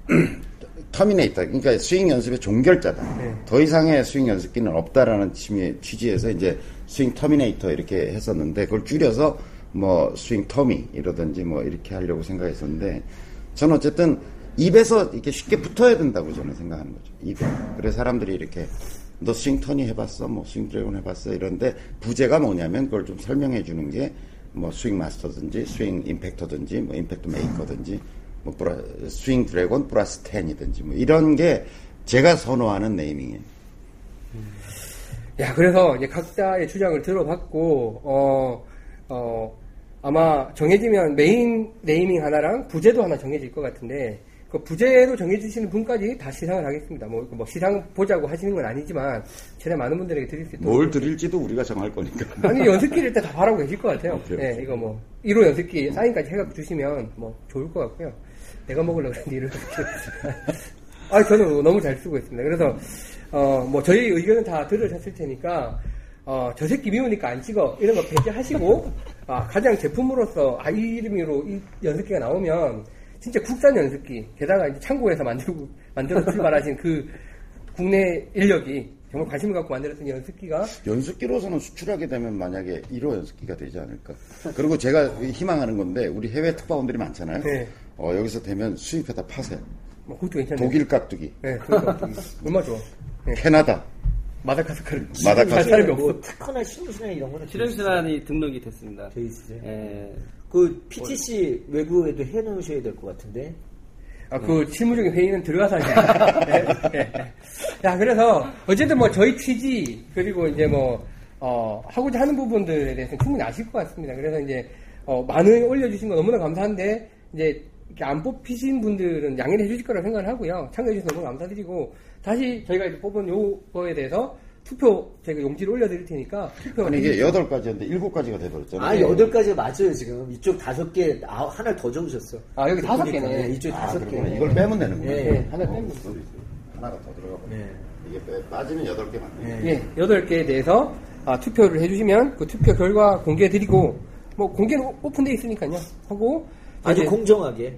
터미네이터 그러니까 스윙 연습의 종결자다. 네. 더 이상의 스윙 연습기는 없다라는 취지에서 이제 스윙 터미네이터 이렇게 했었는데 그걸 줄여서 뭐 스윙 터미 이러든지 뭐 이렇게 하려고 생각했었는데 저는 어쨌든 입에서 이렇게 쉽게 붙어야 된다고 저는 생각하는 거죠. 입에. 그래서 사람들이 이렇게 너 스윙 터니 해봤어? 뭐 스윙 dragon 해봤어? 이런데 부제가 뭐냐면 그걸 좀 설명해 주는 게 뭐 스윙 마스터든지 스윙 impactor든지 뭐 임팩트 메이커든지 뭐 플라- 스윙 dragon 플러스 10이든지 뭐 이런 게 제가 선호하는 naming이에요. 야, 그래서 이제 각자의 주장을 들어봤고, 어, 어, 아마 정해지면 메인 네이밍 하나랑 부제도 하나 정해질 것 같은데, 그 부제로 정해주시는 분까지 다 시상을 하겠습니다. 뭐, 뭐 시상 보자고 하시는 건 아니지만, 최대한 많은 분들에게 드릴 수 있도록. 뭘 드릴지도 우리가 정할 거니까. 아니, 연습기를 일단 다 바라고 계실 것 같아요. 오케이, 예, 오케이. 이거 뭐, 1호 연습기 사인까지 해갖고 주시면 뭐, 좋을 것 같고요. 내가 먹으려고 그랬는데 1호 연습기. 아, 저는 너무 잘 쓰고 있습니다. 그래서, 어, 뭐, 저희 의견은 다 들으셨을 테니까, 어, 저 새끼 미우니까 안 찍어. 이런 거 배제하시고, 아, 가장 제품으로서, 아, 이 이름으로 이 연습기가 나오면, 진짜 국산 연습기, 게다가 이제 창고에서 만들고, 만들어 출발하신 그 국내 인력이 정말 관심을 갖고 만들었던 연습기가 연습기로서는 수출하게 되면 만약에 1호 연습기가 되지 않을까. 그리고 제가 희망하는 건데 우리 해외 특파원들이 많잖아요. 네. 어, 여기서 되면 수입해다 파세요. 뭐 그것도 괜찮네요. 독일 깍두기, 네, 얼마 좋아. 네, 캐나다, 사람이 없어. 뭐 특허나 실무실이나 이런 거는 실험실안이 등록이 됐습니다. 돼 있으세요? 예. 그 PTC 외부에도 해놓으셔야 될 것 같은데. 아, 그 실무적인 회의는 들어가서 하죠. 네, 네. 야, 그래서 어쨌든 뭐 저희 취지 그리고 이제 뭐 어, 하고자 하는 부분들에 대해서 충분히 아실 것 같습니다. 그래서 이제 어, 많은 올려주신 거 너무나 감사한데 이제 안 뽑히신 분들은 양해를 해주실 거라고 생각을 하고요. 참가해 주셔서 너무 감사드리고 다시 저희가 이제 뽑은 요거에 대해서 투표 제가 용지를 올려드릴 테니까 투표 아니 이게 여덟 가지였는데 일곱 가지가 돼버렸잖아요. 아, 여덟 가지 맞아요, 지금. 이쪽 다섯 개, 아, 하나 더 적으셨어. 아, 여기 다섯 보니까, 개네. 네, 이쪽 아, 다섯 개. 이걸 빼면 되는구나. 예, 예, 하나 빼면 소리. 하나가 더 들어가 버려. 네. 이게 빼, 빠지면 여덟 개 맞네. 예, 여덟 개에 대해서 아, 투표를 해주시면 그 투표 결과 공개해드리고 뭐 공개는 오- 오픈돼 있으니까요. 하고 아주 이제- 공정하게.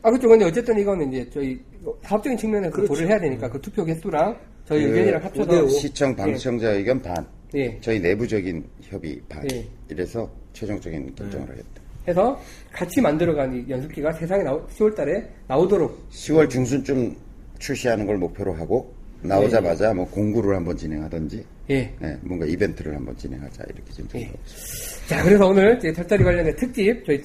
아 그렇죠. 근데 어쨌든 이거는 이제 저희 뭐 사업적인 측면에서 그렇죠. 고려를 해야 되니까 그 투표 개수랑 저희 그 의견이랑 합쳐서. 시청 방청자 의견 반, 예. 저희 내부적인 협의 반. 예. 이래서 최종적인 결정을 하겠다. 해서 같이 만들어간 이 연습기가 세상에 나오, 10월달에 나오도록 10월 중순쯤 출시하는 걸 목표로 하고 나오자마자 뭐 공구를 한번 진행하든지 예. 네, 뭔가 이벤트를 한번 진행하자 이렇게 지금 예. 자, 그래서 오늘 이제 털다리 관련된 특집 저희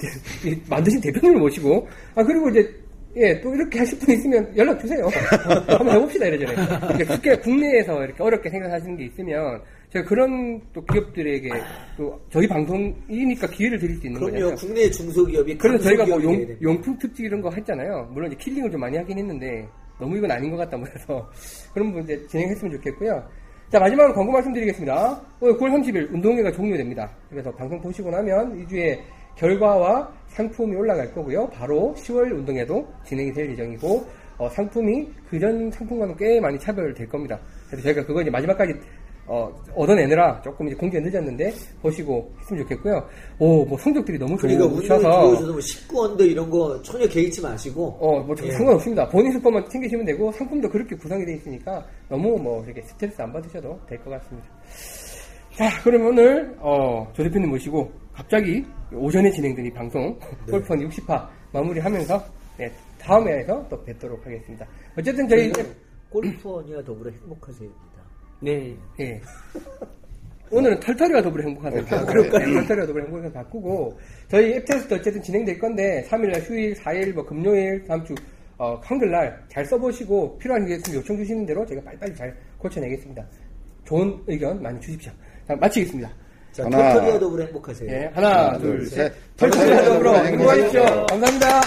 만드신 대표님을 모시고 아 그리고 이제 예, 또 이렇게 하실 분 있으면 연락 주세요. 한번 해봅시다, 이래저래. 이렇게 쉽게 국내에서 이렇게 어렵게 생각하시는 게 있으면, 제가 그런 또 기업들에게 또 저희 방송이니까 기회를 드릴 수 있는 그럼요, 거잖아요. 국내 중소기업이 그래서 저희가 뭐 용, 용품 특집 이런 거 했잖아요. 물론 이제 킬링을 좀 많이 하긴 했는데 너무 이건 아닌 것 같다 뭐 해서 그런 분 이제 진행했으면 좋겠고요. 자 마지막으로 광고 말씀드리겠습니다. 오늘 9월 30일 운동회가 종료됩니다. 그래서 방송 보시고 나면 2주에 결과와 상품이 올라갈 거고요. 바로 10월 운동회도 진행이 될 예정이고 어, 상품이 그전 상품과는 꽤 많이 차별될 겁니다. 그래서 저희가 그거 이제 마지막까지 어, 얻어내느라 조금 이제 공지가 늦었는데 보시고 했으면 좋겠고요. 오, 뭐 성적들이 너무 그러니까 좋으셔서 들어오셔서 뭐 19원도 이런 거 전혀 개의치 마시고 어, 뭐 예. 상관없습니다. 본인 스포만 챙기시면 되고 상품도 그렇게 구성이 되어 있으니까 너무 뭐 이렇게 스트레스 안 받으셔도 될 것 같습니다. 자, 그럼 오늘, 어, 조 대표님 모시고, 갑자기 오전에 진행된 이 방송, 골프원 60화 마무리하면서, 네, 다음 회에서 또 뵙도록 하겠습니다. 어쨌든 저희, 골프원이와 더불어 행복하세요입니다. 네. 예. 오늘은 털털이와 더불어 행복하세요. 아, 그럴까요? 네, 털털이와 더불어 행복하세요 바꾸고, 저희 앱 테스트 어쨌든 진행될 건데, 3일날 휴일, 4일, 뭐 금요일, 다음 주, 어, 한글날 잘 써보시고, 필요한 게 있으면 요청 주시는 대로 저희가 빨리빨리 잘 고쳐내겠습니다. 좋은 의견 많이 주십시오. 자, 마치겠습니다. 자, 하나. 토토리와 더불어 행복하세요. 예, 하나, 둘, 둘, 셋. 셋. 털털이와 더불어. 행복하십시오. 감사합니다.